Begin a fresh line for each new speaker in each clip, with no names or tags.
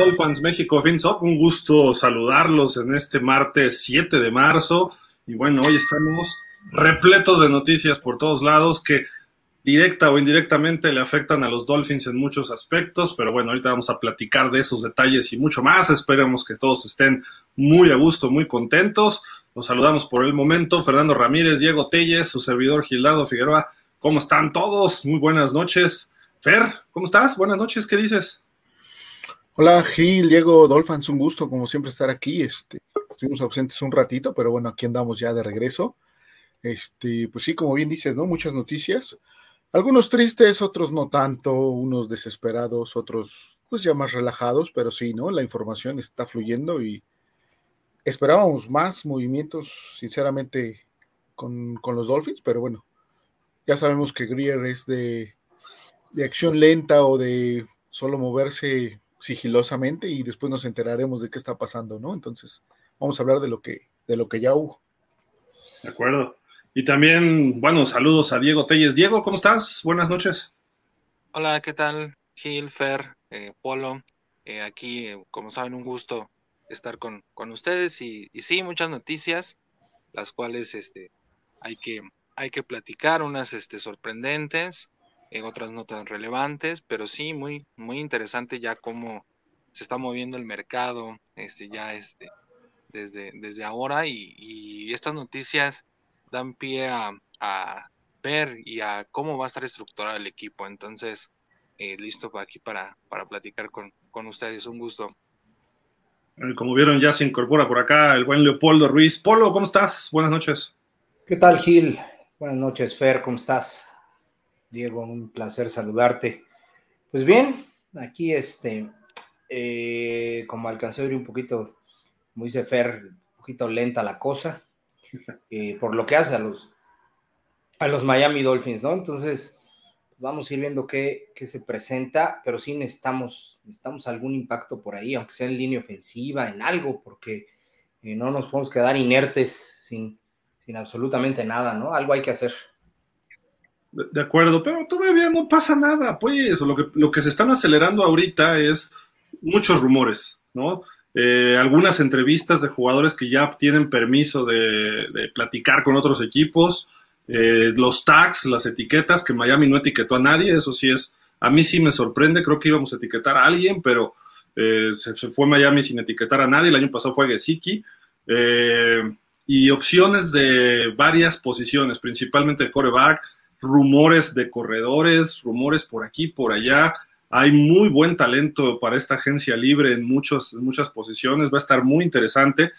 Dolphins México FinSop. Un gusto saludarlos en este martes 7 de marzo. Y bueno, hoy estamos repletos de noticias por todos lados que directa o indirectamente le afectan a los Dolphins en muchos aspectos. Pero bueno, ahorita vamos a platicar de esos detalles y mucho más. Esperemos que todos estén muy a gusto, muy contentos. Los saludamos por el momento. Fernando Ramírez, Diego Telles, su servidor Gildardo Figueroa. ¿Cómo están todos? Muy buenas noches. Fer, ¿cómo estás? Buenas noches, ¿qué dices?
Hola Gil, Diego, Dolphins, un gusto como siempre estar aquí. Este, estuvimos ausentes un ratito, pero bueno, aquí andamos ya de regreso. Este, pues sí, como bien dices, ¿no? Muchas noticias. Algunos tristes, otros no tanto, unos desesperados, otros pues ya más relajados, pero sí, ¿no? La información está fluyendo y esperábamos más movimientos, sinceramente, con, con los Dolphins, pero bueno, ya sabemos que Greer es de, de acción lenta o de solo moverse sigilosamente y después nos enteraremos de qué está pasando, ¿no? Entonces, vamos a hablar de lo que, de lo que ya hubo.
De acuerdo. Y también, bueno, saludos a Diego Telles. Diego, ¿cómo estás? Buenas noches.
Hola, ¿qué tal? Gil, Fer, eh, Polo. Eh, aquí, eh, como saben, un gusto estar con, con ustedes y, y, sí, muchas noticias, las cuales este, hay, que, hay que platicar, unas este, sorprendentes, en otras no tan relevantes, pero sí muy, muy interesante ya cómo se está moviendo el mercado, este, ya este, desde, desde ahora y, estas noticias dan pie a, ver y a cómo va a estar estructurado el equipo. Entonces, eh, listo para aquí para, para platicar con, con ustedes. Un gusto.
Como vieron, ya se incorpora por acá el buen Leopoldo Ruiz. Polo, ¿cómo estás? Buenas noches.
¿Qué tal, Gil? Buenas noches, Fer, ¿cómo estás? Diego, un placer saludarte. Pues bien, aquí este, eh, como alcancé a oír un poquito, muy Fer, un poquito lenta la cosa, eh, por lo que hace a los, a los Miami Dolphins, ¿no? Entonces, vamos a ir viendo qué, qué se presenta, pero sí necesitamos, necesitamos algún impacto por ahí, aunque sea en línea ofensiva, en algo, porque eh, no nos podemos quedar inertes sin, sin absolutamente nada, ¿no? Algo hay que hacer.
De, acuerdo, pero todavía no pasa nada, pues lo que, lo que se están acelerando ahorita es muchos rumores, ¿no? Eh, algunas entrevistas de jugadores que ya tienen permiso de, platicar con otros equipos, eh, los tags, las etiquetas, que Miami no etiquetó a nadie, eso sí es, a mí sí me sorprende, creo que íbamos a etiquetar a alguien, pero eh, se, fue Miami sin etiquetar a nadie, el año pasado fue Gesicki, y opciones de varias posiciones, principalmente de coreback, rumores de corredores, rumores por aquí, por allá. Hay muy buen talento para esta agencia libre en, muchos, muchas posiciones, va a estar muy interesante.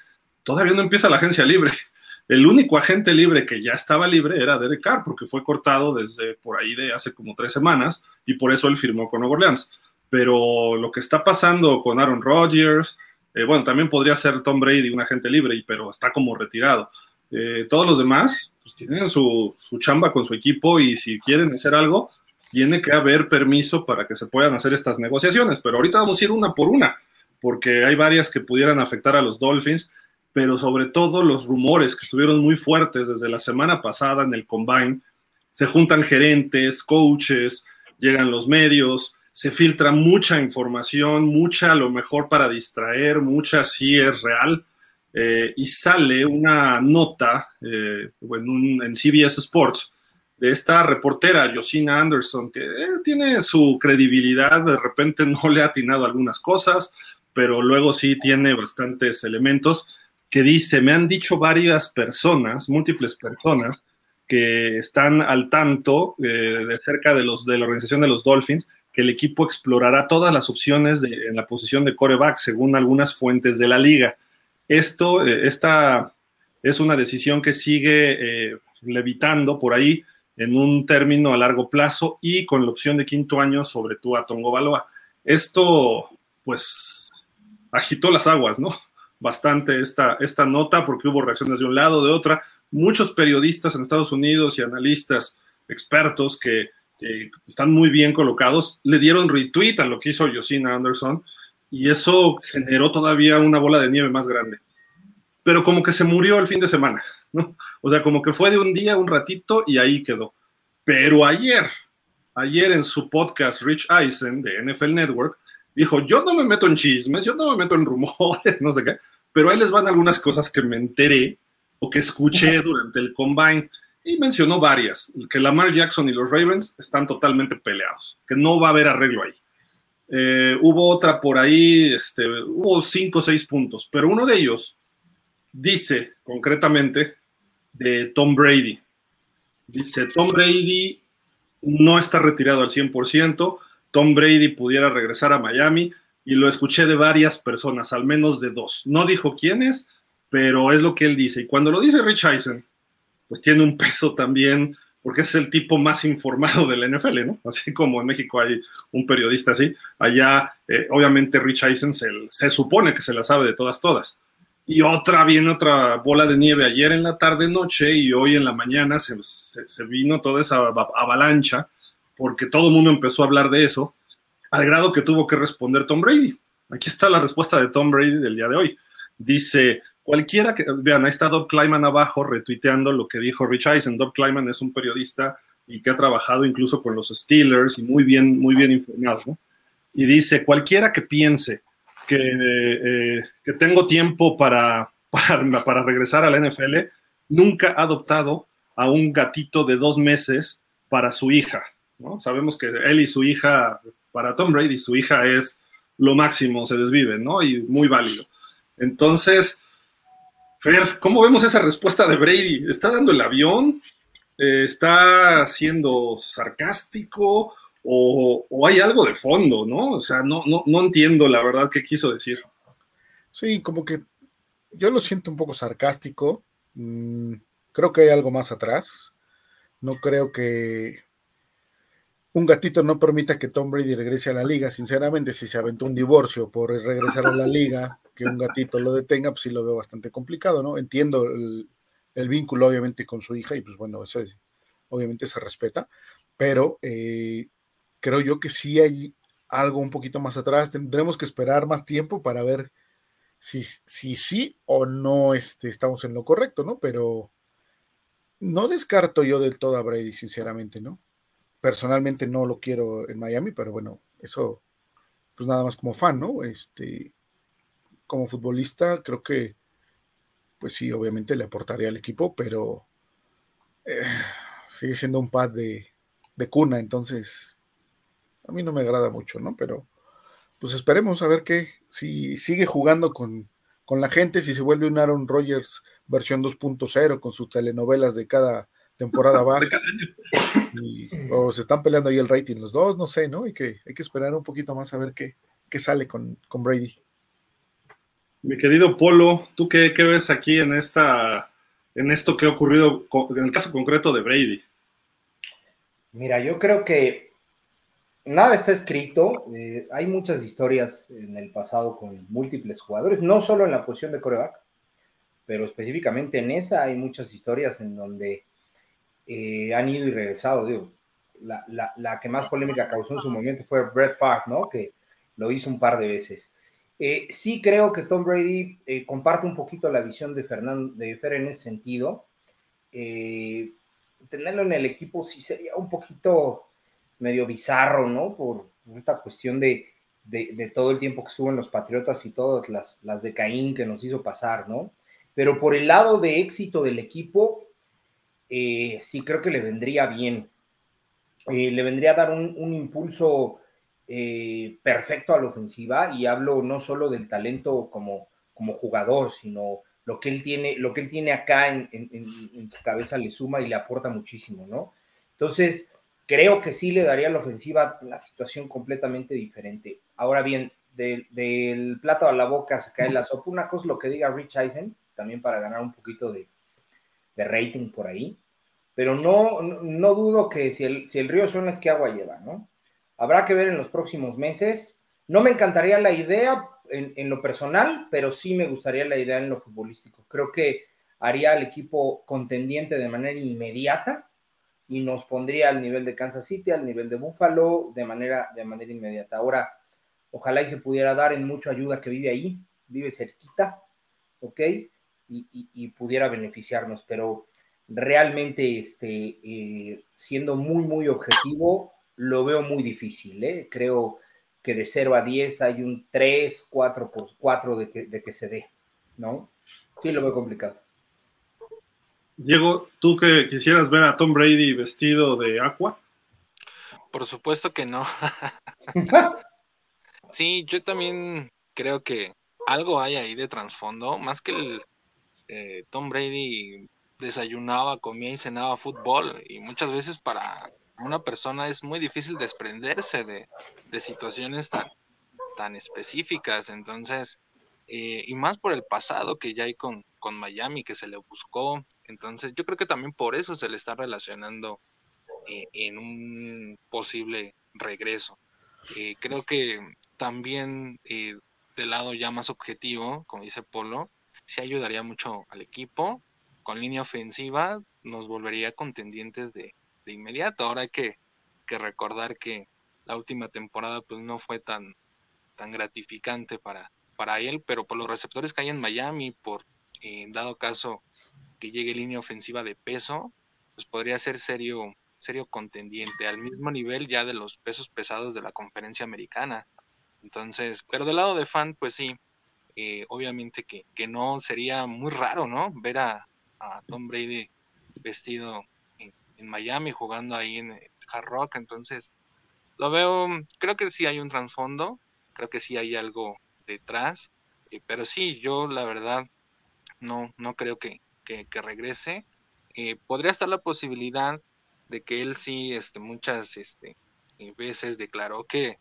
Todavía no empieza la agencia libre. El único agente libre que ya estaba libre era Derek Carr, porque fue cortado desde por ahí de hace como tres semanas y por eso él firmó con Nueva Orleans. Pero lo que está pasando con Aaron Rodgers, eh, bueno, también podría ser Tom Brady un agente libre, pero está como retirado. Eh, todos los demás pues, tienen su, chamba con su equipo y si quieren hacer algo, tiene que haber permiso para que se puedan hacer estas negociaciones. Pero ahorita vamos a ir una por una, porque hay varias que pudieran afectar a los Dolphins, pero sobre todo los rumores que estuvieron muy fuertes desde la semana pasada en el Combine. Se juntan gerentes, coaches, llegan los medios, se filtra mucha información, mucha a lo mejor para distraer, mucha sí es real eh, y sale una nota eh, en, CBS Sports de esta reportera, Josina Anderson, que eh, tiene su credibilidad, de repente no le ha atinado algunas cosas, pero luego sí tiene bastantes elementos, que dice, me han dicho varias personas, múltiples personas, que están al tanto de cerca de, los, de la organización de los Dolphins, que el equipo explorará todas las opciones en la posición de coreback, según algunas fuentes de la liga. Esto, eh, esta es una decisión que sigue eh, levitando por ahí en un término a largo plazo y con la opción de quinto año sobre tu Tongo Baloa. Esto, pues, agitó las aguas, ¿no? Bastante esta, esta nota porque hubo reacciones de un lado, de otra. Muchos periodistas en Estados Unidos y analistas expertos que, están muy bien colocados le dieron retweet a lo que hizo Josina Anderson y eso generó todavía una bola de nieve más grande. Pero como que se murió el fin de semana, ¿no? O sea, como que fue de un día, un ratito y ahí quedó. Pero ayer, ayer en su podcast Rich Eisen de NFL Network, Dijo, yo no me meto en chismes, yo no me meto en rumores, no sé qué, pero ahí les van algunas cosas que me enteré o que escuché durante el combine y mencionó varias, que Lamar Jackson y los Ravens están totalmente peleados, que no va a haber arreglo ahí. Eh, hubo otra por ahí, este, hubo cinco o seis puntos, pero uno de ellos dice concretamente de Tom Brady. Dice, Tom Brady no está retirado al 100%, Tom Brady pudiera regresar a Miami y lo escuché de varias personas, al menos de dos. No dijo quiénes, pero es lo que él dice. Y cuando lo dice Rich Eisen, pues tiene un peso también, porque es el tipo más informado del NFL, ¿no? Así como en México hay un periodista así, allá eh, obviamente Rich Eisen se, se supone que se la sabe de todas, todas. Y otra, viene otra bola de nieve ayer en la tarde, noche, y hoy en la mañana se, se, vino toda esa avalancha, porque todo el mundo empezó a hablar de eso, al grado que tuvo que responder Tom Brady. Aquí está la respuesta de Tom Brady del día de hoy. Dice, cualquiera que, vean, ahí está Doug Kleiman abajo retuiteando lo que dijo Rich Eisen. Doug Kleiman es un periodista y que ha trabajado incluso con los Steelers y muy bien, muy bien informado. ¿no? Y dice, cualquiera que piense eh, que, tengo tiempo para, para, regresar a la NFL, nunca ha adoptado a un gatito de dos meses para su hija. ¿no? Sabemos que él y su hija, para Tom Brady, su hija es lo máximo, se desvive, ¿no? Y muy válido. Entonces, Fer, ¿cómo vemos esa respuesta de Brady? ¿Está dando el avión? Eh, ¿Está siendo sarcástico? o, hay algo de fondo, ¿no? O sea, no, no, no entiendo la verdad qué quiso decir.
Sí, como que yo lo siento un poco sarcástico. Mm, creo que hay algo más atrás. No creo que un gatito no permita que Tom Brady regrese a la liga. Sinceramente, si se aventó un divorcio por regresar a la liga, que un gatito lo detenga, pues sí lo veo bastante complicado, ¿no? Entiendo el, vínculo, obviamente, con su hija, y pues bueno, eso obviamente se respeta, pero eh, creo yo que sí hay algo un poquito más atrás. Tendremos que esperar más tiempo para ver si, si sí o no este, estamos en lo correcto, ¿no? Pero no descarto yo del todo a Brady, sinceramente, ¿no? Personalmente no lo quiero en Miami, pero bueno, eso, pues nada más como fan, ¿no? Este, como futbolista, creo que, pues sí, obviamente le aportaría al equipo, pero eh, sigue siendo un pad de, de cuna, entonces a mí no me agrada mucho, ¿no? Pero pues esperemos a ver qué, si sigue jugando con, la gente, si se vuelve un Aaron Rodgers versión 2.0 con sus telenovelas de cada temporada baja. o se están peleando ahí el rating los dos, no sé, ¿no? Hay que, hay que esperar un poquito más a ver qué, qué sale con, con, Brady.
Mi querido Polo, ¿tú qué, ves aquí en esta en esto que ha ocurrido en el caso concreto de Brady?
Mira, yo creo que nada está escrito. Eh, hay muchas historias en el pasado con múltiples jugadores, no solo en la posición de coreback, pero específicamente en esa hay muchas historias en donde eh, han ido y regresado. Digo, la, que más polémica causó en su momento fue Brett Favre, ¿no? Que lo hizo un par de veces. Eh, sí creo que Tom Brady comparte un poquito la visión de Fernando de Fer en ese sentido. tenerlo en el equipo sí sería un poquito medio bizarro, ¿no? Por, esta cuestión de, todo el tiempo que estuvo en los Patriotas y todas las, de Caín que nos hizo pasar, ¿no? Pero por el lado de éxito del equipo, eh, sí creo que le vendría bien. Eh, le vendría a dar un, impulso eh, perfecto a la ofensiva y hablo no solo del talento como, como jugador, sino lo que él tiene, lo que él tiene acá en, en, cabeza le suma y le aporta muchísimo, ¿no? Entonces, creo que sí le daría a la ofensiva una situación completamente diferente. Ahora bien, del plato a la boca se cae la sopa. Una cosa lo que diga Rich Eisen, también para ganar un poquito de, rating por ahí. Pero no, no, dudo que si el, si el río suena es que agua lleva, ¿no? Habrá que ver en los próximos meses. No me encantaría la idea en, lo personal, pero sí me gustaría la idea en lo futbolístico. Creo que haría al equipo contendiente de manera inmediata y nos pondría al nivel de Kansas City, al nivel de Buffalo, de manera, de manera inmediata. Ahora, ojalá y se pudiera dar en mucha ayuda que vive ahí, vive cerquita, ¿ok? Y, pudiera beneficiarnos, pero realmente, este, eh, siendo muy, muy objetivo, lo veo muy difícil, ¿eh? Creo que de 0 a 10 hay un 3, 4 por 4 de que, de que se dé, ¿no? Sí, lo veo complicado.
Diego, ¿tú que quisieras ver a Tom Brady vestido de aqua?
Por supuesto que no. sí, yo también creo que algo hay ahí de trasfondo, más que el eh, Tom Brady desayunaba, comía y cenaba fútbol y muchas veces para una persona es muy difícil desprenderse de, de situaciones tan, tan específicas, entonces, eh, y más por el pasado que ya hay con, con Miami, que se le buscó, entonces yo creo que también por eso se le está relacionando eh, en un posible regreso. Eh, creo que también del lado ya más objetivo, como dice Polo, sí ayudaría mucho al equipo. Con línea ofensiva nos volvería contendientes de, de inmediato. Ahora hay que, recordar que la última temporada pues no fue tan, tan gratificante para, para él, pero por los receptores que hay en Miami, por eh, dado caso que llegue línea ofensiva de peso, pues podría ser serio, serio contendiente, al mismo nivel ya de los pesos pesados de la conferencia americana. Entonces, pero del lado de fan, pues sí, eh, obviamente que, que, no sería muy raro, ¿no? Ver a Tom Brady vestido en Miami, jugando ahí en Hard Rock, entonces lo veo, creo que sí hay un trasfondo, creo que sí hay algo detrás, eh, pero sí, yo la verdad no, no creo que, que, regrese. Eh, podría estar la posibilidad de que él sí este, muchas este, eh, veces declaró que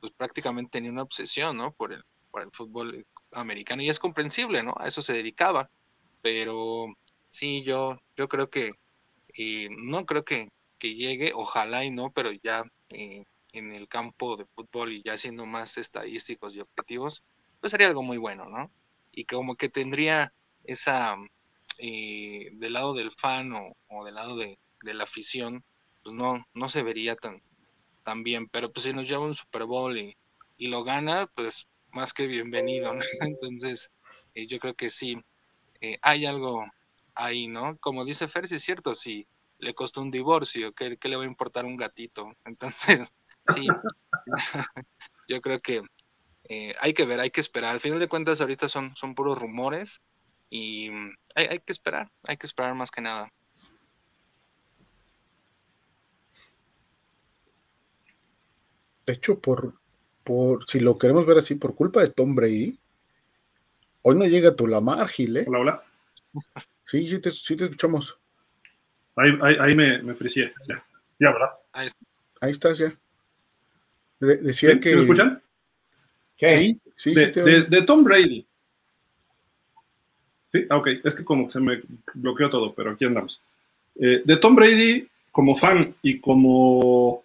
pues prácticamente tenía una obsesión ¿no? por, el, por el fútbol americano y es comprensible, ¿no? A eso se dedicaba, pero sí, yo, yo creo que no creo que, llegue, ojalá y no, pero ya eh, en el campo de fútbol y ya siendo más estadísticos y objetivos, pues sería algo muy bueno, ¿no? Y como que tendría esa, eh, del lado del fan o, del lado de, la afición, pues no, no se vería tan, tan bien, pero pues si nos lleva un Super Bowl y, lo gana, pues más que bienvenido, ¿no? Entonces, eh, yo creo que sí, hay algo ahí, ¿no? Como dice Fer, si es cierto, si le costó un divorcio, ¿qué, le va a importar un gatito? Entonces, sí, yo creo que eh, hay que ver, hay que esperar. Al final de cuentas, ahorita son, son puros rumores y mm, hay, hay que esperar, hay que esperar más que nada.
De hecho, por, por si lo queremos ver así, por culpa de Tom Brady, hoy no llega tu Lamar, Gil, ¿eh?
Hola, hola.
Sí, sí te, sí te escuchamos.
Ahí, ahí, ahí me, me Ya, ya, ¿verdad?
Ahí, ahí estás ya. decía que.
¿Me escuchan?
Sí, sí,
de, sí de, de, Tom Brady. Sí, ah, ok, es que como se me bloqueó todo, pero aquí andamos. Eh, de Tom Brady, como fan y como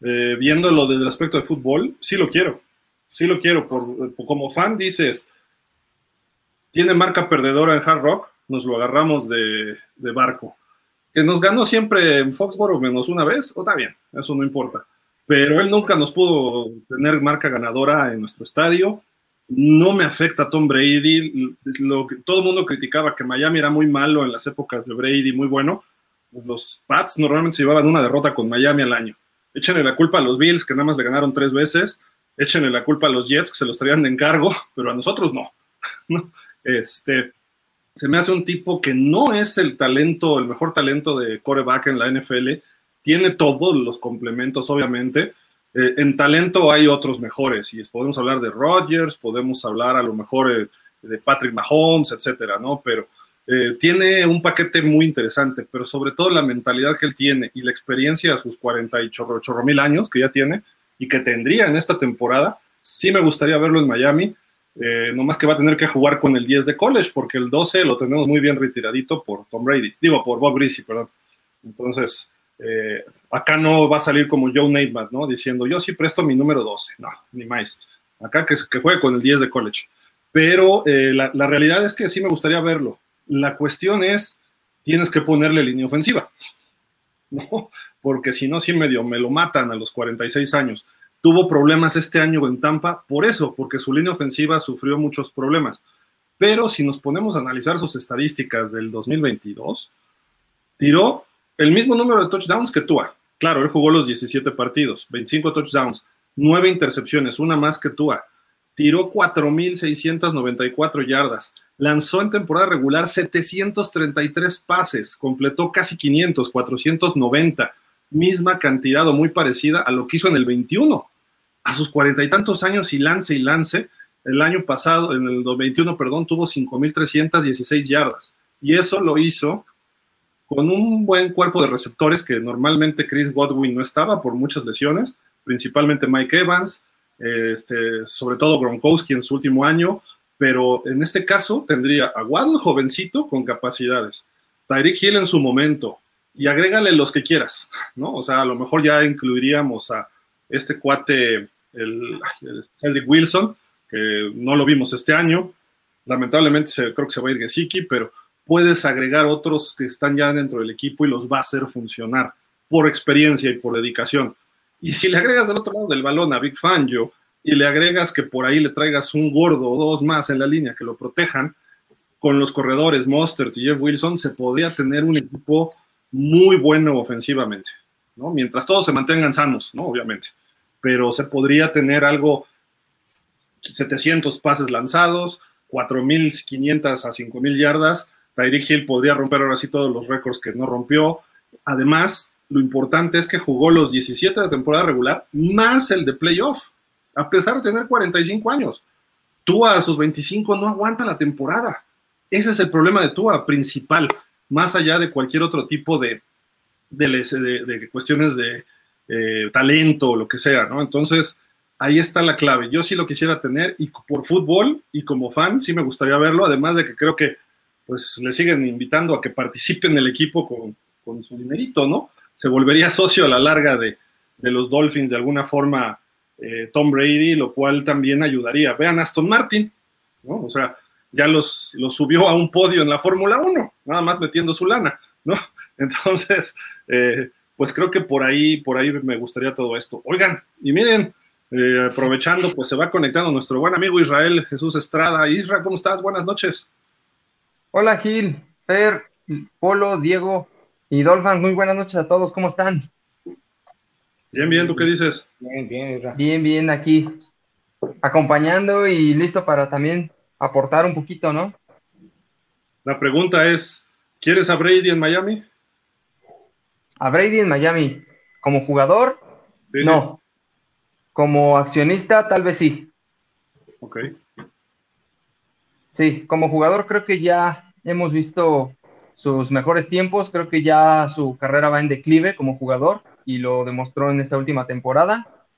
eh, viéndolo desde el aspecto de fútbol, sí lo quiero. Sí lo quiero. Por, como fan dices, tiene marca perdedora en Hard Rock, nos lo agarramos de, barco. Que nos ganó siempre en Foxborough menos una vez, o está bien, eso no importa. Pero él nunca nos pudo tener marca ganadora en nuestro estadio. No me afecta Tom Brady. Lo que, todo el mundo criticaba que Miami era muy malo en las épocas de Brady, muy bueno. Los Pats normalmente se llevaban una derrota con Miami al año. Échenle la culpa a los Bills, que nada más le ganaron tres veces. Échenle la culpa a los Jets, que se los traían de encargo, pero a nosotros no. ¿no? Este, se me hace un tipo que no es el talento, el mejor talento de coreback en la NFL. Tiene todos los complementos, obviamente. Eh, en talento hay otros mejores, y podemos hablar de Rodgers, podemos hablar a lo mejor eh, de Patrick Mahomes, etcétera, ¿no? Pero eh, tiene un paquete muy interesante, pero sobre todo la mentalidad que él tiene y la experiencia a sus 48 mil años que ya tiene y que tendría en esta temporada, sí me gustaría verlo en Miami eh, no más que va a tener que jugar con el 10 de college, porque el 12 lo tenemos muy bien retiradito por Tom Brady, digo, por Bob Greasy, perdón. Entonces, eh, acá no va a salir como Joe Namath, ¿no? Diciendo, yo sí presto mi número 12, no, ni más. Acá que, que juegue con el 10 de college. Pero eh, la, la, realidad es que sí me gustaría verlo. La cuestión es, tienes que ponerle línea ofensiva, ¿no? Porque si no, sí medio me lo matan a los 46 años. Tuvo problemas este año en Tampa por eso, porque su línea ofensiva sufrió muchos problemas. Pero si nos ponemos a analizar sus estadísticas del 2022, tiró el mismo número de touchdowns que Tua. Claro, él jugó los 17 partidos, 25 touchdowns, nueve intercepciones, una más que Tua. Tiró 4.694 yardas. Lanzó en temporada regular 733 pases, completó casi 500, 490, misma cantidad o muy parecida a lo que hizo en el 21. A sus cuarenta y tantos años y lance y lance, el año pasado, en el 21, perdón, tuvo 5.316 yardas. Y eso lo hizo con un buen cuerpo de receptores que normalmente Chris Godwin no estaba por muchas lesiones, principalmente Mike Evans, este, sobre todo Gronkowski en su último año, pero en este caso tendría a Waddle jovencito con capacidades, Tyreek Hill en su momento, y agrégale los que quieras, ¿no? O sea, a lo mejor ya incluiríamos a este cuate, el, Cedric Wilson, que no lo vimos este año. Lamentablemente creo que se va a ir Gesicki, pero puedes agregar otros que están ya dentro del equipo y los va a hacer funcionar por experiencia y por dedicación. Y si le agregas del otro lado del balón a Big Fangio y le agregas que por ahí le traigas un gordo o dos más en la línea que lo protejan, con los corredores Mostert y Jeff Wilson se podría tener un equipo muy bueno ofensivamente, ¿no? Mientras todos se mantengan sanos, ¿no? Obviamente. Pero se podría tener algo 700 pases lanzados, 4.500 a 5.000 yardas. Tyreek Hill podría romper ahora sí todos los récords que no rompió. Además, lo importante es que jugó los 17 de temporada regular más el de playoff, a pesar de tener 45 años. Tua a sus 25 no aguanta la temporada. Ese es el problema de Tua principal, más allá de cualquier otro tipo de, de, cuestiones de eh, talento o lo que sea, ¿no? Entonces, ahí está la clave. Yo sí lo quisiera tener y por fútbol y como fan sí me gustaría verlo, además de que creo que pues le siguen invitando a que participe en el equipo con, con su dinerito, ¿no? Se volvería socio a la larga de, de los Dolphins de alguna forma eh, Tom Brady, lo cual también ayudaría. Vean Aston Martin, ¿no? O sea, ya los, los subió a un podio en la Fórmula 1, nada más metiendo su lana, ¿no? Entonces, eh, pues creo que por ahí, por ahí me gustaría todo esto. Oigan, y miren, eh, aprovechando, pues se va conectando nuestro buen amigo Israel Jesús Estrada. Israel, ¿cómo estás? Buenas noches.
Hola Gil, Fer, Polo, Diego y Dolphins. Muy buenas noches a todos. ¿Cómo están?
Bien, bien. ¿Tú qué dices?
Bien, bien, Israel. Bien, bien, aquí acompañando y listo para también aportar un poquito, ¿no?
La pregunta es, ¿quieres a Brady en Miami?
A Brady en Miami, como jugador, no. Como accionista, tal vez sí.
Ok.
Sí, como jugador creo que ya hemos visto sus mejores tiempos, creo que ya su carrera va en declive como jugador y lo demostró en esta última temporada.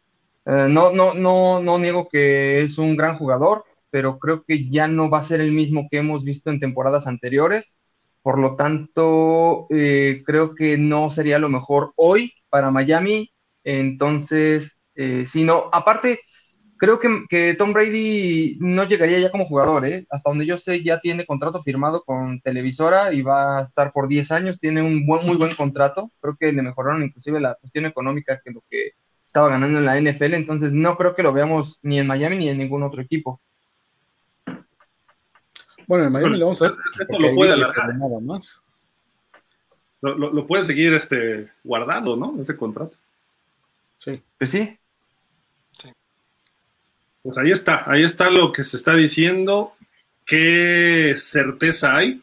Eh, no, no, no, no niego que es un gran jugador, pero creo que ya no va a ser el mismo que hemos visto en temporadas anteriores. Por lo tanto, eh, creo que no sería lo mejor hoy para Miami. Entonces, eh, sino, aparte, creo que, Tom Brady no llegaría ya como jugador, ¿eh? Hasta donde yo sé, ya tiene contrato firmado con televisora y va a estar por 10 años, tiene un buen, muy buen contrato, creo que le mejoraron inclusive la cuestión económica que lo que estaba ganando en la NFL, entonces no creo que lo veamos ni en Miami ni en ningún otro equipo.
Bueno, en Miami lo vamos a ver.
Eso lo puede alargar. Nada más. Lo, lo, puede seguir este, guardando, ¿no? Ese contrato.
Sí. Pues sí.
Pues ahí está, ahí está lo que se está diciendo. ¿Qué certeza hay?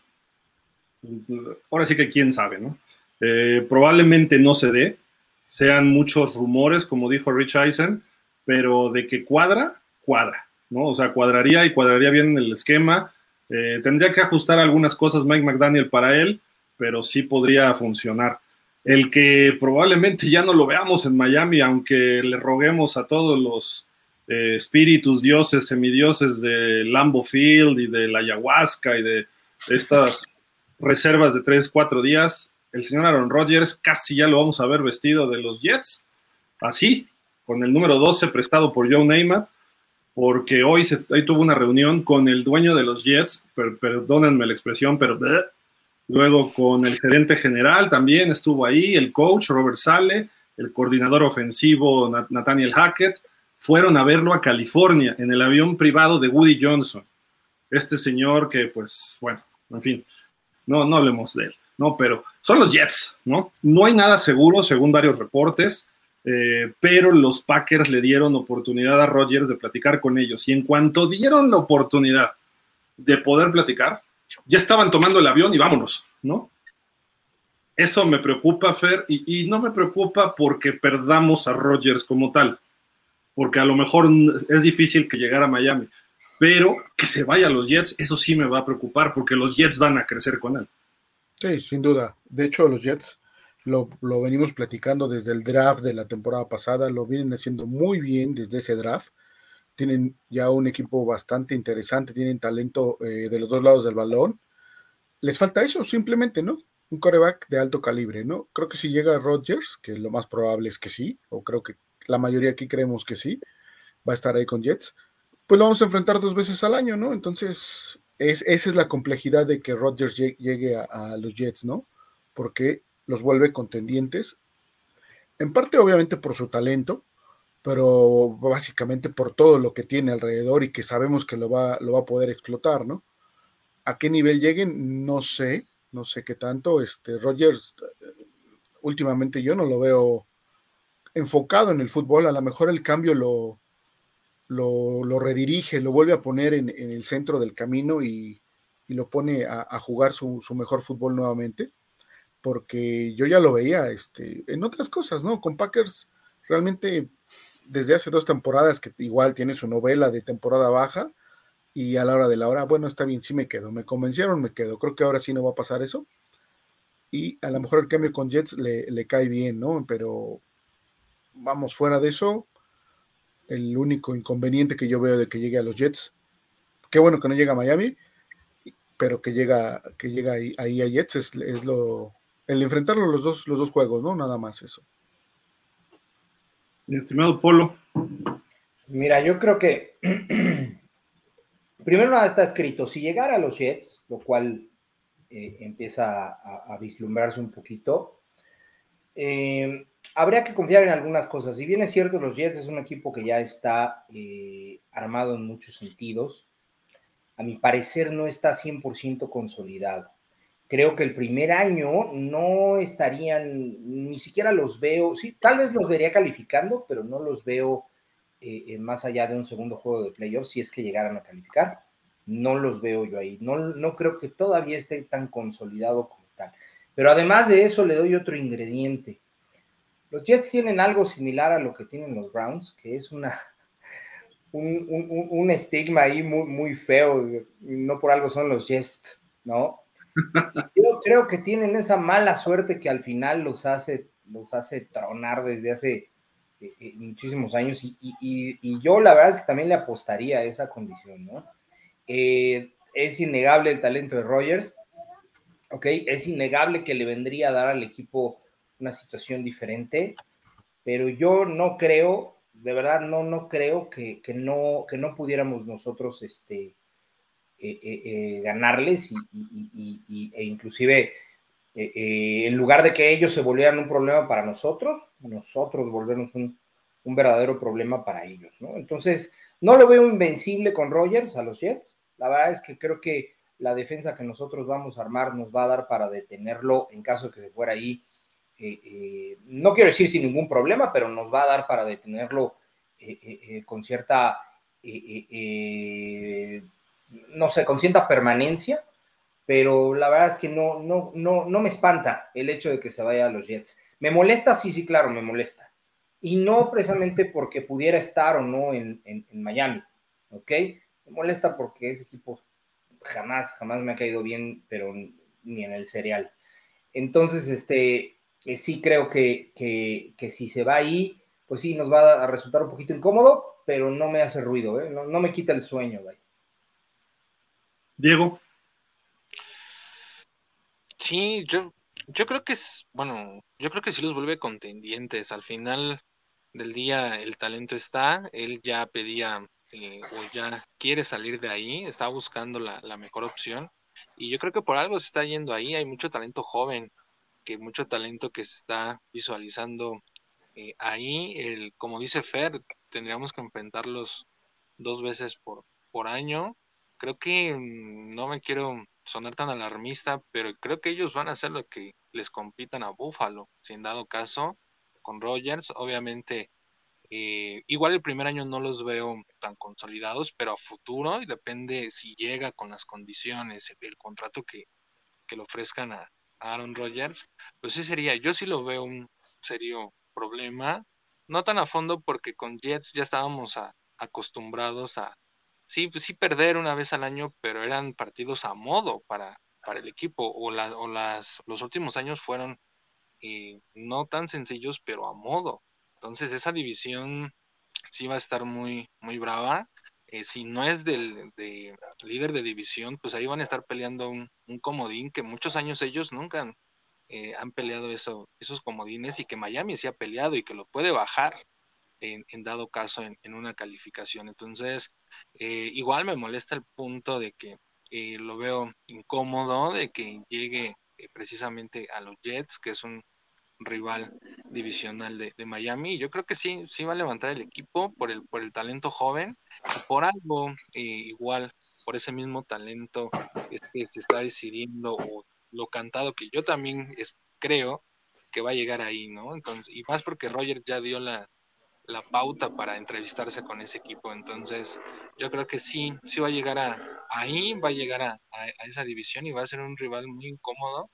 Ahora sí que quién sabe, ¿no? Eh, probablemente no se dé, sean muchos rumores, como dijo Rich Eisen, pero de que cuadra, cuadra, ¿no? O sea, cuadraría y cuadraría bien el esquema. Eh, tendría que ajustar algunas cosas Mike McDaniel para él, pero sí podría funcionar. El que probablemente ya no lo veamos en Miami, aunque le roguemos a todos los eh, espíritus, dioses, semidioses de Lambo Field y de la ayahuasca y de estas reservas de tres, cuatro días, el señor Aaron Rodgers casi ya lo vamos a ver vestido de los Jets, así, con el número 12 prestado por Joe Namath, porque hoy, se, tuvo una reunión con el dueño de los Jets, perdónenme la expresión, pero luego con el gerente general también estuvo ahí, el coach Robert Sale, el coordinador ofensivo Nathaniel Hackett, fueron a verlo a California en el avión privado de Woody Johnson. Este señor que, pues, bueno, en fin, no, no hablemos de él, ¿no? Pero son los Jets, ¿no? No hay nada seguro, según varios reportes. Eh, pero los Packers le dieron oportunidad a Rodgers de platicar con ellos y en cuanto dieron la oportunidad de poder platicar, ya estaban tomando el avión y vámonos, ¿no? Eso me preocupa, Fer, y, y no me preocupa porque perdamos a Rodgers como tal, porque a lo mejor es difícil que llegara a Miami, pero que se vaya a los Jets, eso sí me va a preocupar, porque los Jets van a crecer con él.
Sí, sin duda. De hecho, los Jets lo, venimos platicando desde el draft de la temporada pasada, lo vienen haciendo muy bien desde ese draft. Tienen ya un equipo bastante interesante, tienen talento eh, de los dos lados del balón. Les falta eso, simplemente, ¿no? Un coreback de alto calibre, ¿no? Creo que si llega Rodgers, que lo más probable es que sí, o creo que la mayoría aquí creemos que sí, va a estar ahí con Jets, pues lo vamos a enfrentar dos veces al año, ¿no? Entonces, es, esa es la complejidad de que Rodgers llegue a, los Jets, ¿no? Porque los vuelve contendientes, en parte obviamente por su talento, pero básicamente por todo lo que tiene alrededor y que sabemos que lo va, lo va a poder explotar, ¿no? ¿A qué nivel lleguen? No sé, no sé qué tanto. Este, Rodgers, últimamente yo no lo veo enfocado en el fútbol, a lo mejor el cambio lo, lo, redirige, lo vuelve a poner en, el centro del camino y, lo pone a, jugar su, mejor fútbol nuevamente, porque yo ya lo veía este, en otras cosas, ¿no? Con Packers realmente desde hace dos temporadas que igual tiene su novela de temporada baja y a la hora de la hora, bueno, está bien, sí me quedo, me convencieron, me quedo, creo que ahora sí no va a pasar eso. Y a lo mejor el cambio con Jets le, le cae bien, ¿no? Pero vamos, fuera de eso, el único inconveniente que yo veo de que llegue a los Jets. Qué bueno que no llega a Miami, pero que llega, que llega ahí, a Jets es, lo el enfrentarlo los dos, los dos juegos, ¿no? Nada más eso.
Mi estimado Polo.
Mira, yo creo que primero nada está escrito, si llegara a los Jets, lo cual eh, empieza a, vislumbrarse un poquito, eh, habría que confiar en algunas cosas. Si bien es cierto, los Jets es un equipo que ya está eh, armado en muchos sentidos, a mi parecer no está 100% consolidado. Creo que el primer año no estarían, ni siquiera los veo, sí, tal vez los vería calificando, pero no los veo eh, eh, más allá de un segundo juego de playoffs, si es que llegaran a calificar. No los veo yo ahí. No, no creo que todavía esté tan consolidado como tal. Pero además de eso, le doy otro ingrediente los Jets tienen algo similar a lo que tienen los Browns, que es una, un, estigma ahí muy, muy feo, no por algo son los Jets, ¿no? Yo creo que tienen esa mala suerte que al final los hace, los hace tronar desde hace eh, eh, muchísimos años y, yo la verdad es que también le apostaría a esa condición, ¿no? Eh, es innegable el talento de Rogers, ¿ok? Es innegable que le vendría a dar al equipo una situación diferente, pero yo no creo, de verdad no, no creo que, no, que no pudiéramos nosotros este, eh, eh, eh, ganarles y, e inclusive en lugar de que ellos se volvieran un problema para nosotros, nosotros volvernos un, un verdadero problema para ellos, ¿no? Entonces, no lo veo invencible con Rogers a los Jets. La verdad es que creo que la defensa que nosotros vamos a armar nos va a dar para detenerlo en caso de que se fuera ahí no quiero decir sin ningún problema, pero nos va a dar para detenerlo con cierta, no sé, con cierta permanencia, pero la verdad es que no, no, no, no me espanta el hecho de que se vaya a los Jets. ¿Me molesta? Sí, sí, claro, me molesta. Y no precisamente porque pudiera estar o no en, en, en Miami, ¿ok? Me molesta porque ese equipo jamás, jamás me ha caído bien, pero ni en el cereal. Entonces, este, sí creo que, si se va ahí, pues sí, nos va a resultar un poquito incómodo, pero no me hace ruido, ¿eh? no, me quita el sueño.
Diego.
Sí, yo, yo creo que es, bueno, yo creo que sí los vuelve contendientes. Al final del día el talento está, él ya pedía eh, o ya quiere salir de ahí, está buscando la, la mejor opción. Y yo creo que por algo se está yendo ahí, hay mucho talento joven que mucho talento que se está visualizando eh, ahí. El, como dice Fer, tendríamos que enfrentarlos dos veces por, por año. Creo que mm, no me quiero sonar tan alarmista, pero creo que ellos van a hacer lo que les compitan a Buffalo, sin dado caso. con Rogers. Obviamente, eh, igual el primer año no los veo tan consolidados, pero a futuro, y depende si llega con las condiciones, el, contrato que, le ofrezcan a, Aaron Rodgers, pues sí sería, yo sí lo veo un serio problema, no tan a fondo porque con Jets ya estábamos acostumbrados a, sí, pues sí perder una vez al año, pero eran partidos a modo para, para el equipo, o, o las, los últimos años fueron eh, no tan sencillos, pero a modo. Entonces esa división sí va a estar muy, muy brava. Eh, si no es del de líder de división, pues ahí van a estar peleando un, comodín que muchos años ellos nunca han, eh, peleado eso, esos comodines y que Miami sí ha peleado y que lo puede bajar en, dado caso en, una calificación. Entonces, eh, igual me molesta el punto de que lo veo incómodo, de que llegue precisamente a los Jets, que es un rival divisional de, Miami. Yo creo que sí, sí va a levantar el equipo por el, por el talento joven por algo eh, igual, por ese mismo talento que se está decidiendo o lo cantado que yo también es, creo que va a llegar ahí, ¿no? Entonces, y más porque Roger ya dio la, la pauta para entrevistarse con ese equipo. Entonces, yo creo que sí, sí va a llegar a, ahí, va a llegar a, esa división y va a ser un rival muy incómodo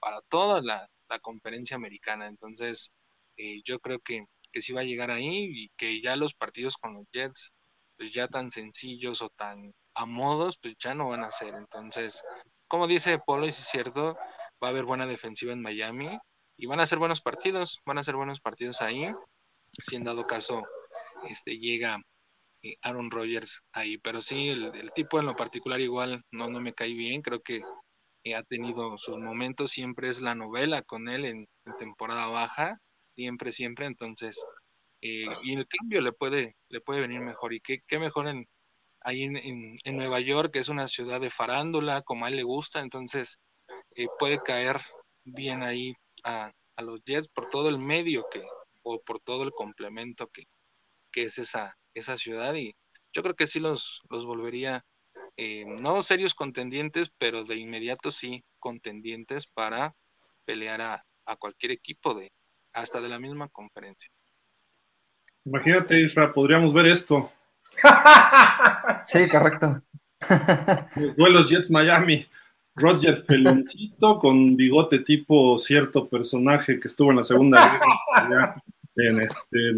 para toda la, la conferencia americana. Entonces, eh, yo creo que, que sí va a llegar ahí y que ya los partidos con los Jets, pues ya tan sencillos o tan a modos, pues ya no van a ser. Entonces, como dice Polo, es cierto, va a haber buena defensiva en Miami y van a ser buenos partidos, van a ser buenos partidos ahí, si en dado caso este, llega eh, Aaron Rodgers ahí. Pero sí, el, tipo en lo particular igual no, no me cae bien, creo que ha tenido sus momentos, siempre es la novela con él en, temporada baja, siempre, siempre, entonces, eh, y el cambio le puede, le puede venir mejor, y qué, qué mejor en, ahí en, en, Nueva York, que es una ciudad de farándula, como a él le gusta, entonces eh, puede caer bien ahí a, a, los Jets por todo el medio que, o por todo el complemento que, que es esa, esa ciudad, y yo creo que sí los, los volvería eh, no serios contendientes, pero de inmediato sí contendientes para pelear a, cualquier equipo de hasta de la misma conferencia.
Imagínate, Isra, podríamos ver esto.
sí, correcto.
Los duelos Jets Miami. Rodgers peloncito con bigote tipo cierto personaje que estuvo en la segunda guerra en, este,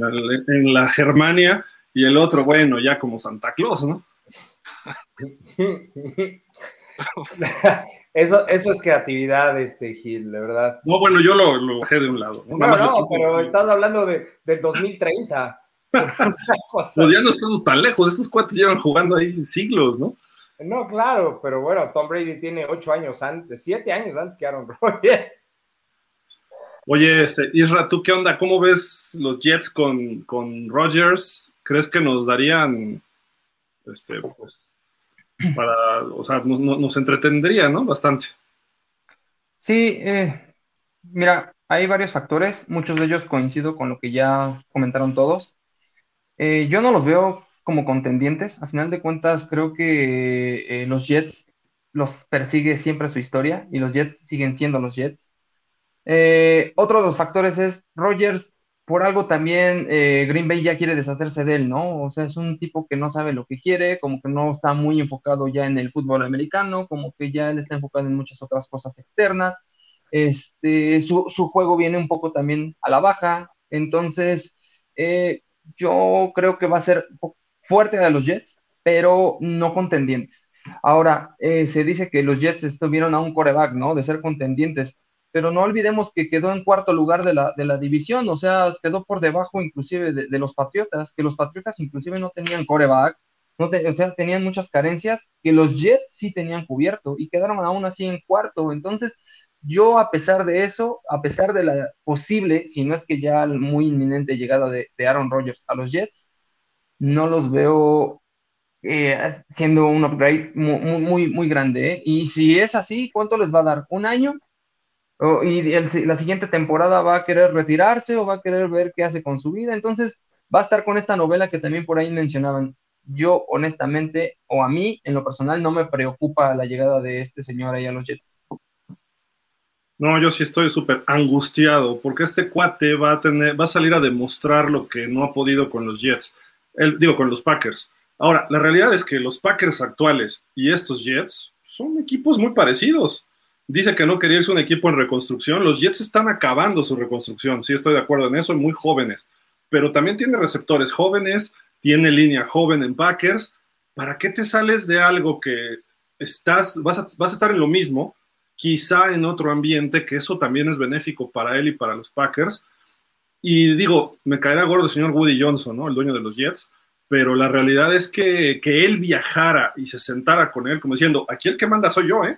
en la Germania y el otro, bueno, ya como Santa Claus, ¿no?
eso, eso es creatividad, este Gil, de verdad.
No, bueno, yo lo, bajé de un lado.
No, no, pero estás hablando de, del 2030.
pues ya no estamos tan lejos, estos cuates llevan jugando ahí siglos, ¿no?
No, claro, pero bueno, Tom Brady tiene ocho años antes, siete años antes que Aaron Rodgers.
Oye, este, Isra, ¿tú qué onda? ¿Cómo ves los Jets con, con Rodgers? ¿Crees que nos darían este, pues, para, o sea, nos entretendría, ¿no? Bastante.
Sí, eh, mira, hay varios factores, muchos de ellos coincido con lo que ya comentaron todos. Eh, yo no los veo como contendientes, a final de cuentas creo que eh, los Jets los persigue siempre su historia y los Jets siguen siendo los Jets. Otro de los factores es Rogers por algo también eh, Green Bay ya quiere deshacerse de él, ¿no? O sea, es un tipo que no sabe lo que quiere, como que no está muy enfocado ya en el fútbol americano, como que ya él está enfocado en muchas otras cosas externas. Este, su, juego viene un poco también a la baja, entonces eh, yo creo que va a ser fuerte de los Jets, pero no contendientes. Ahora, eh, se dice que los Jets estuvieron a un coreback, ¿no? De ser contendientes pero no olvidemos que quedó en cuarto lugar de la, de la división, o sea, quedó por debajo inclusive de, los Patriotas, que los Patriotas inclusive no tenían coreback, no o sea, tenían muchas carencias que los Jets sí tenían cubierto y quedaron aún así en cuarto. Entonces, yo a pesar de eso, a pesar de la posible, si no es que ya muy inminente llegada de, Aaron Rodgers a los Jets, no los veo eh, siendo un upgrade muy, muy, grande. ¿eh? Y si es así, ¿cuánto les va a dar? ¿Un año? Y la siguiente temporada va a querer retirarse o va a querer ver qué hace con su vida. Entonces va a estar con esta novela que también por ahí mencionaban. Yo honestamente, o a mí en lo personal, no me preocupa la llegada de este señor ahí a los Jets.
No, yo sí estoy súper angustiado porque este cuate va a tener, va a salir a demostrar lo que no ha podido con los Jets, el, digo, con los Packers. Ahora, la realidad es que los Packers actuales y estos Jets son equipos muy parecidos. Dice que no quería irse un equipo en reconstrucción. Los Jets están acabando su reconstrucción. Sí, estoy de acuerdo en eso, muy jóvenes. Pero también tiene receptores jóvenes, tiene línea joven en Packers. ¿Para qué te sales de algo que estás, vas a, vas a estar en lo mismo? quizá en otro ambiente, que eso también es benéfico para él y para los Packers. Y digo, me caerá gordo el señor Woody Johnson, ¿no? El dueño de los Jets, pero la realidad es que, que él viajara y se sentara con él como diciendo, aquí el que manda soy yo, ¿eh?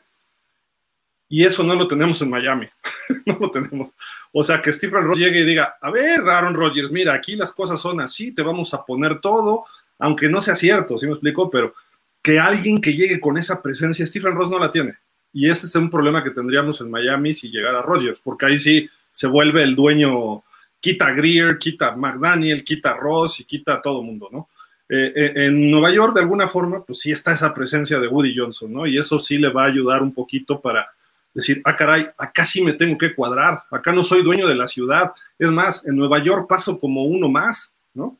Y eso no lo tenemos en Miami, no lo tenemos. O sea, que Stephen Ross llegue y diga, a ver, Aaron Rodgers, mira, aquí las cosas son así, te vamos a poner todo, aunque no sea cierto, ¿sí me explico? Pero que alguien que llegue con esa presencia, Stephen Ross no la tiene. Y ese es un problema que tendríamos en Miami si llegara Rodgers, porque ahí sí se vuelve el dueño, quita Greer, quita McDaniel, quita Ross y quita todo mundo, ¿no? Eh, eh, en Nueva York, de alguna forma, pues sí está esa presencia de Woody Johnson, ¿no? Y eso sí le va a ayudar un poquito para decir, ah, caray, acá sí me tengo que cuadrar, acá no soy dueño de la ciudad. Es más, en Nueva York paso como uno más, ¿no?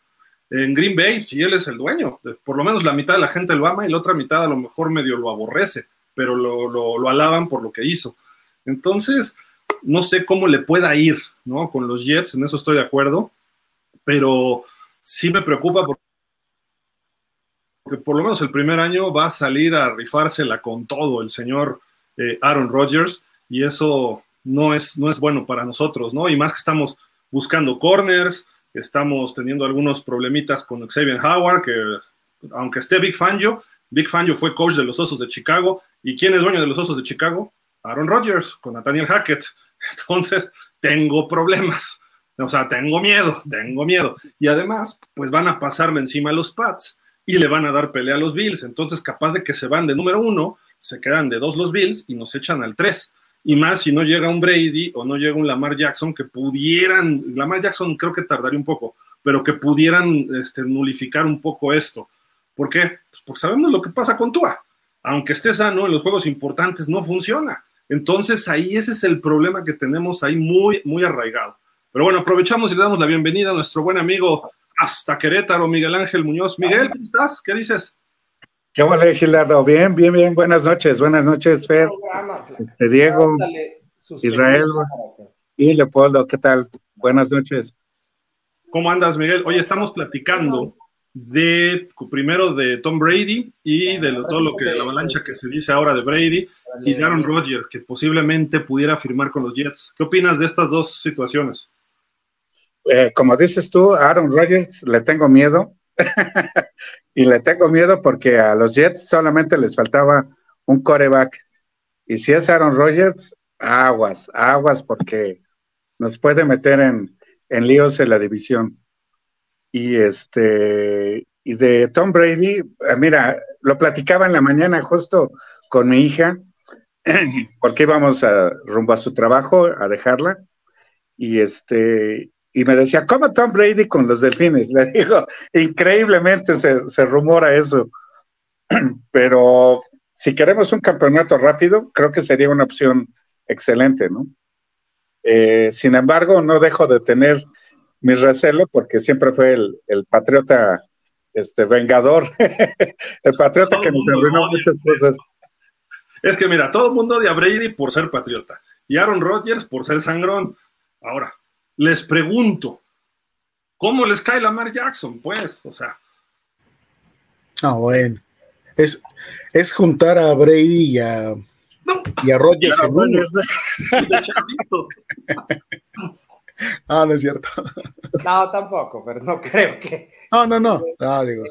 En Green Bay, sí, él es el dueño, por lo menos la mitad de la gente lo ama y la otra mitad a lo mejor medio lo aborrece pero lo, alaban por lo que hizo. Entonces, no sé cómo le pueda ir, ¿no? Con los Jets, en eso estoy de acuerdo, pero sí me preocupa porque por lo menos el primer año va a salir a rifársela con todo el señor eh, Aaron Rodgers y eso no es, no es bueno para nosotros, ¿no? Y más que estamos buscando corners, estamos teniendo algunos problemitas con Xavier Howard, que aunque esté Big Fangio, Big Fangio fue coach de los Osos de Chicago. ¿Y quién es dueño de los Osos de Chicago? Aaron Rodgers con Nathaniel Hackett. Entonces, tengo problemas. O sea, tengo miedo, tengo miedo. Y además, pues van a pasarle encima los Pats y le van a dar pelea a los Bills. Entonces, capaz de que se van de número uno, se quedan de dos los Bills y nos echan al tres. Y más si no llega un Brady o no llega un Lamar Jackson que pudieran, Lamar Jackson creo que tardaría un poco, pero que pudieran este, nulificar un poco esto. ¿Por qué? Pues porque sabemos lo que pasa con Tua. Aunque esté sano en los juegos importantes, no funciona. Entonces ahí ese es el problema que tenemos ahí muy, muy arraigado. Pero bueno, aprovechamos y le damos la bienvenida a nuestro buen amigo hasta Querétaro, Miguel Ángel Muñoz. Miguel, ¿cómo estás? ¿Qué dices?
¿Qué hola, Gilardo? Bien, bien, bien. Buenas noches. Buenas noches, Fer. Este, Diego, Israel y Leopoldo. ¿Qué tal? Buenas noches.
¿Cómo andas, Miguel? Hoy estamos platicando de primero de Tom Brady y de todo lo que la avalancha que se dice ahora de Brady y de Aaron Rodgers que posiblemente pudiera firmar con los Jets. ¿Qué opinas de estas dos situaciones?
Eh, como dices tú, Aaron Rodgers le tengo miedo y le tengo miedo porque a los Jets solamente les faltaba un coreback y si es Aaron Rodgers, aguas, aguas porque nos puede meter en, en líos en la división. Y este, y de Tom Brady, eh, mira, lo platicaba en la mañana justo con mi hija, porque íbamos a, rumbo a su trabajo a dejarla, y este, y me decía, ¿cómo Tom Brady con los delfines? Le digo, increíblemente se, se rumora eso. Pero si queremos un campeonato rápido, creo que sería una opción excelente, ¿no? Eh, sin embargo, no dejo de tener mi recelo porque siempre fue el, patriota este vengador, el patriota que nos arruinó muchas cosas.
Es que mira, todo el mundo odia a Brady por ser patriota y Aaron Rodgers por ser sangrón. Ahora, les pregunto, ¿cómo les cae Lamar Jackson? Pues, o sea.
Ah, bueno. Es, es juntar a Brady y a, y a uno. Ah, no es cierto.
No, tampoco, pero no creo que.
No, no, no. Ah, digo,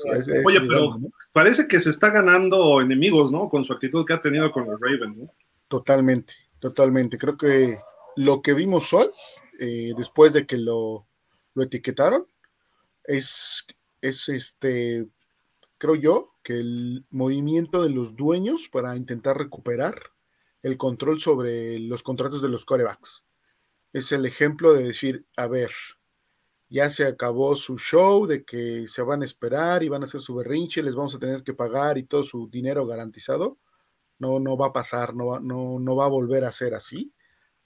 Oye, pero parece que se está ganando enemigos, ¿no? Con su actitud que ha tenido con los Ravens, ¿no?
Totalmente, totalmente. Creo que lo que vimos hoy, eh, después de que lo, lo etiquetaron, es, es este, creo yo, que el movimiento de los dueños para intentar recuperar el control sobre los contratos de los corebacks es el ejemplo de decir, a ver, ya se acabó su show de que se van a esperar y van a hacer su berrinche, les vamos a tener que pagar y todo su dinero garantizado. No, no va a pasar, no va, no, no va a volver a ser así.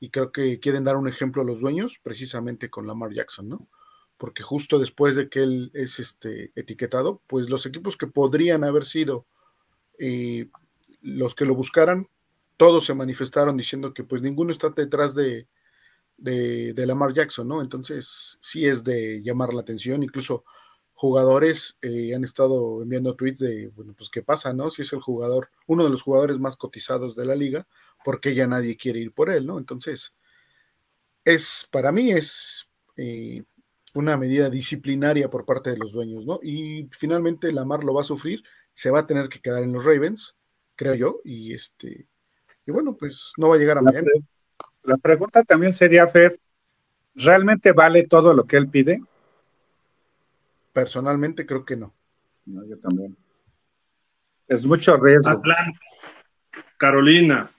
Y creo que quieren dar un ejemplo a los dueños precisamente con Lamar Jackson, ¿no? Porque justo después de que él es este, etiquetado, pues los equipos que podrían haber sido eh, los que lo buscaran, todos se manifestaron diciendo que pues ninguno está detrás de, de, de Lamar Jackson, ¿no? Entonces sí es de llamar la atención, incluso jugadores eh, han estado enviando tweets de, bueno, pues qué pasa, ¿no? Si es el jugador, uno de los jugadores más cotizados de la liga, porque ya nadie quiere ir por él, ¿no? Entonces, es, para mí es eh, una medida disciplinaria por parte de los dueños, ¿no? Y finalmente Lamar lo va a sufrir, se va a tener que quedar en los Ravens, creo yo, y este, y bueno, pues no va a llegar a
la
Miami.
la pregunta también sería, Fer, ¿realmente vale todo lo que él pide?
Personalmente creo que no.
No, yo también. Es mucho riesgo.
Atlanta, Carolina,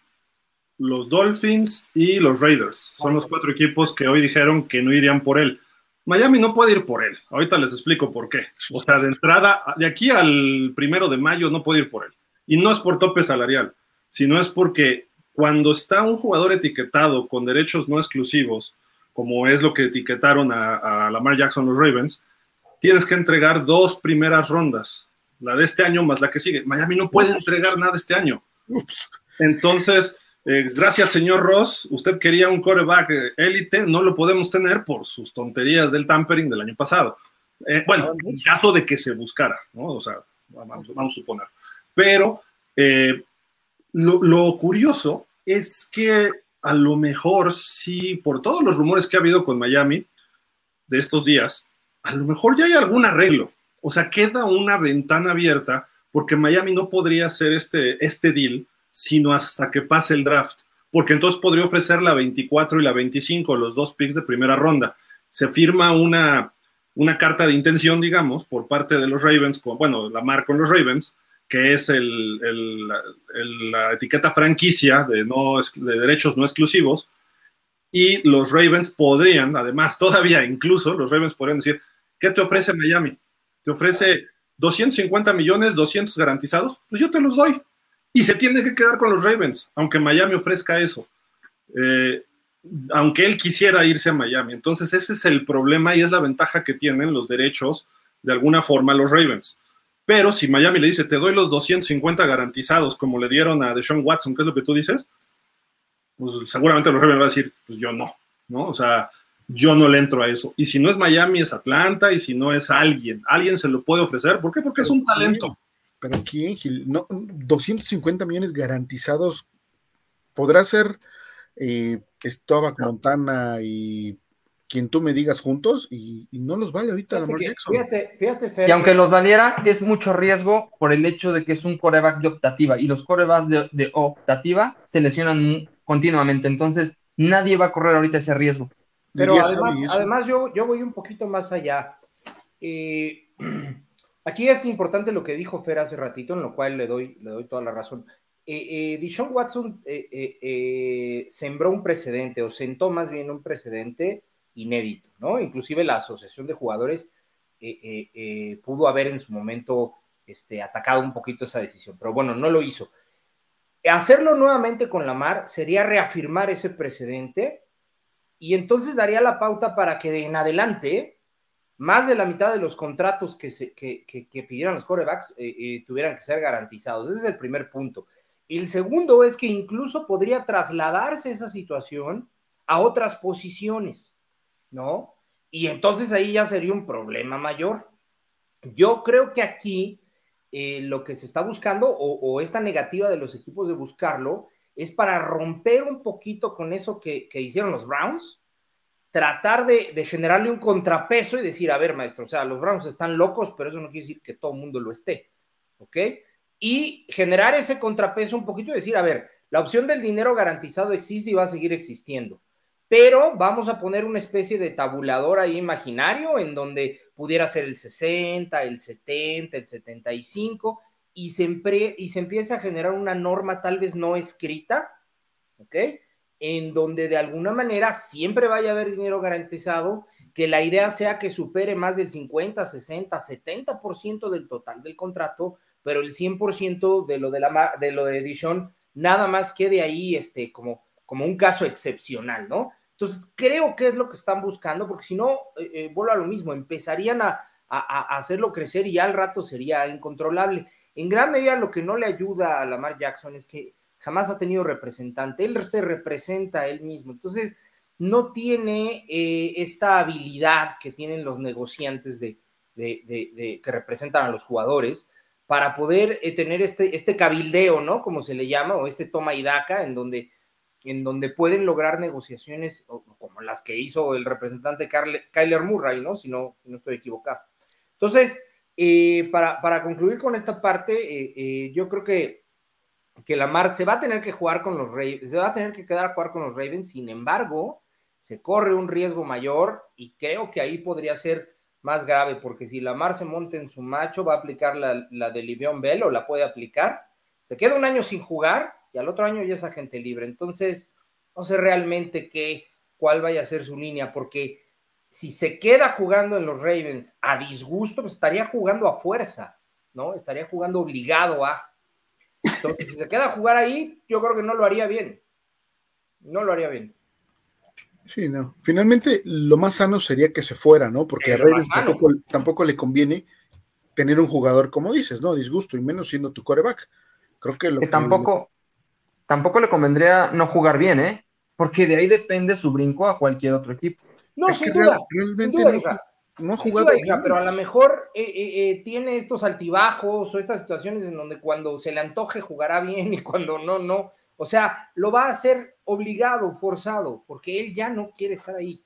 los Dolphins y los Raiders. Son los cuatro equipos que hoy dijeron que no irían por él. Miami no puede ir por él. Ahorita les explico por qué. O sea, de entrada, de aquí al primero de mayo no puede ir por él. Y no es por tope salarial, sino es porque cuando está un jugador etiquetado con derechos no exclusivos, como es lo que etiquetaron a, a Lamar Jackson los Ravens, tienes que entregar dos primeras rondas, la de este año más la que sigue. Miami no puede entregar nada este año. Entonces, eh, gracias, señor Ross. Usted quería un coreback élite, no lo podemos tener por sus tonterías del tampering del año pasado. Eh, bueno, en caso de que se buscara, ¿no? O sea, vamos, vamos a suponer. Pero eh, lo, lo, curioso es que a lo mejor sí, por todos los rumores que ha habido con Miami de estos días, a lo mejor ya hay algún arreglo. O sea, queda una ventana abierta porque Miami no podría hacer este, este deal sino hasta que pase el draft, porque entonces podría ofrecer la 24 y la 25, los dos picks de primera ronda. Se firma una, una carta de intención, digamos, por parte de los Ravens, con, bueno, la marca con los Ravens, que es el, la etiqueta franquicia de, no, de derechos no exclusivos, y los Ravens podrían, además, todavía incluso, los Ravens podrían decir, ¿qué te ofrece Miami? ¿Te ofrece 250 millones, 200 garantizados? Pues yo te los doy. Y se tiene que quedar con los Ravens, aunque Miami ofrezca eso. Eh, aunque él quisiera irse a Miami. Entonces ese es el problema y es la ventaja que tienen los derechos de alguna forma los Ravens. Pero si Miami le dice, te doy los 250 garantizados, como le dieron a Deshaun Watson, ¿qué es lo que tú dices? Pues seguramente los Ravens van a decir, pues yo no, ¿no? O sea, yo no le entro a eso. Y si no es Miami, es Atlanta, y si no es alguien, alguien se lo puede ofrecer. ¿Por qué? Porque es un talento.
Pero ¿quién, Gil? No, 250 millones garantizados. ¿Podrá ser eh, Stovak, Montana y quien tú me digas juntos? Y, y no los vale ahorita Lamar Jackson.
Fíjate, fíjate, Fer,
Y aunque los valiera, es mucho riesgo por el hecho de que es un coreback de optativa. Y los corebacks de, de optativa se lesionan continuamente. Entonces, nadie va a correr ahorita ese riesgo.
Pero además, además yo, yo voy un poquito más allá. Eh, Aquí es importante lo que dijo Fer hace ratito, en lo cual le doy, le doy toda la razón. Eh, eh, Dishon Watson eh, sembró un precedente, o sentó más bien un precedente inédito, ¿no? Inclusive la Asociación de Jugadores pudo haber en su momento este, atacado un poquito esa decisión, pero bueno, no lo hizo. Hacerlo nuevamente con Lamar sería reafirmar ese precedente y entonces daría la pauta para que de en adelante más de la mitad de los contratos que, se, que, que, que pidieran los corebacks eh, eh, tuvieran que ser garantizados. Ese es el primer punto. Y el segundo es que incluso podría trasladarse esa situación a otras posiciones, ¿no? Y entonces ahí ya sería un problema mayor. Yo creo que aquí eh, lo que se está buscando, o, o, esta negativa de los equipos de buscarlo, es para romper un poquito con eso que, que hicieron los Browns, tratar de, de, generarle un contrapeso y decir, a ver, maestro, o sea, los Browns están locos, pero eso no quiere decir que todo el mundo lo esté, ¿ok? Y generar ese contrapeso un poquito y decir, a ver, la opción del dinero garantizado existe y va a seguir existiendo, pero vamos a poner una especie de tabulador ahí imaginario en donde pudiera ser el 60, el 70, el 75, y se, y se empieza a generar una norma tal vez no escrita, ¿ok? en donde de alguna manera siempre vaya a haber dinero garantizado, que la idea sea que supere más del 50, 60, 70% del total del contrato, pero el 100% de lo de, la, de lo de Dishon nada más quede ahí este, como, como un caso excepcional, ¿no? Entonces, creo que es lo que están buscando, porque si no, eh, eh, vuelvo a lo mismo, empezarían a, a, hacerlo crecer y ya al rato sería incontrolable. En gran medida lo que no le ayuda a Lamar Jackson es que jamás ha tenido representante, él se representa a él mismo, entonces no tiene eh, esta habilidad que tienen los negociantes de, que representan a los jugadores para poder tener este, este cabildeo, ¿no? Como se le llama, o este toma y daca, en donde en donde pueden lograr negociaciones como las que hizo el representante Kyler Murray, ¿no? Si no, no estoy equivocado. Entonces, eh, para, concluir con esta parte, eh, eh, yo creo que, que Lamar se va a tener que jugar con los Ravens, se va a tener que quedar a jugar con los Ravens, sin embargo, se corre un riesgo mayor y creo que ahí podría ser más grave, porque si Lamar se monta en su macho, va a aplicar la, de Livion Bell o la puede aplicar, se queda un año sin jugar y al otro año ya es agente libre. Entonces, no sé realmente qué, cuál vaya a ser su línea, porque si se queda jugando en los Ravens a disgusto, pues estaría jugando a fuerza, ¿no? Estaría jugando obligado a. Entonces, si se queda a jugar ahí, yo creo que no lo haría bien. No lo haría bien.
Sí, no. Finalmente, lo más sano sería que se fuera, ¿no? Porque a Ravens tampoco, tampoco, le conviene tener un jugador, como dices, ¿no? Disgusto, y menos siendo tu coreback. Creo que lo
que, tampoco, tampoco le convendría no jugar bien, ¿eh? Porque de ahí depende su brinco a cualquier otro equipo.
No, es sin que duda, realmente no, ha jugado. pero a lo mejor eh, eh, eh, tiene estos altibajos o estas situaciones en donde cuando se le antoje jugará bien y cuando no, no. O sea, lo va a hacer obligado, forzado, porque él ya no quiere estar ahí.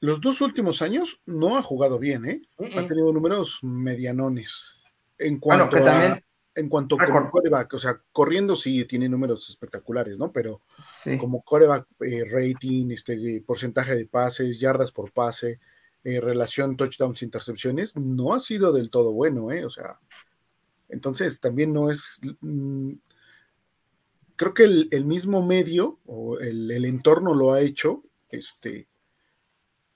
Los dos últimos años no ha jugado bien, ¿eh? Ha tenido números medianones. En cuanto a en cuanto a como coreback, o sea, corriendo sí tiene números espectaculares, ¿no? Pero como coreback eh, rating, este porcentaje de pases, yardas por pase, eh, relación touchdowns intercepciones, no ha sido del todo bueno, ¿eh? O sea, entonces también no es. Mm, creo que el, mismo medio o el, el, entorno lo ha hecho, este,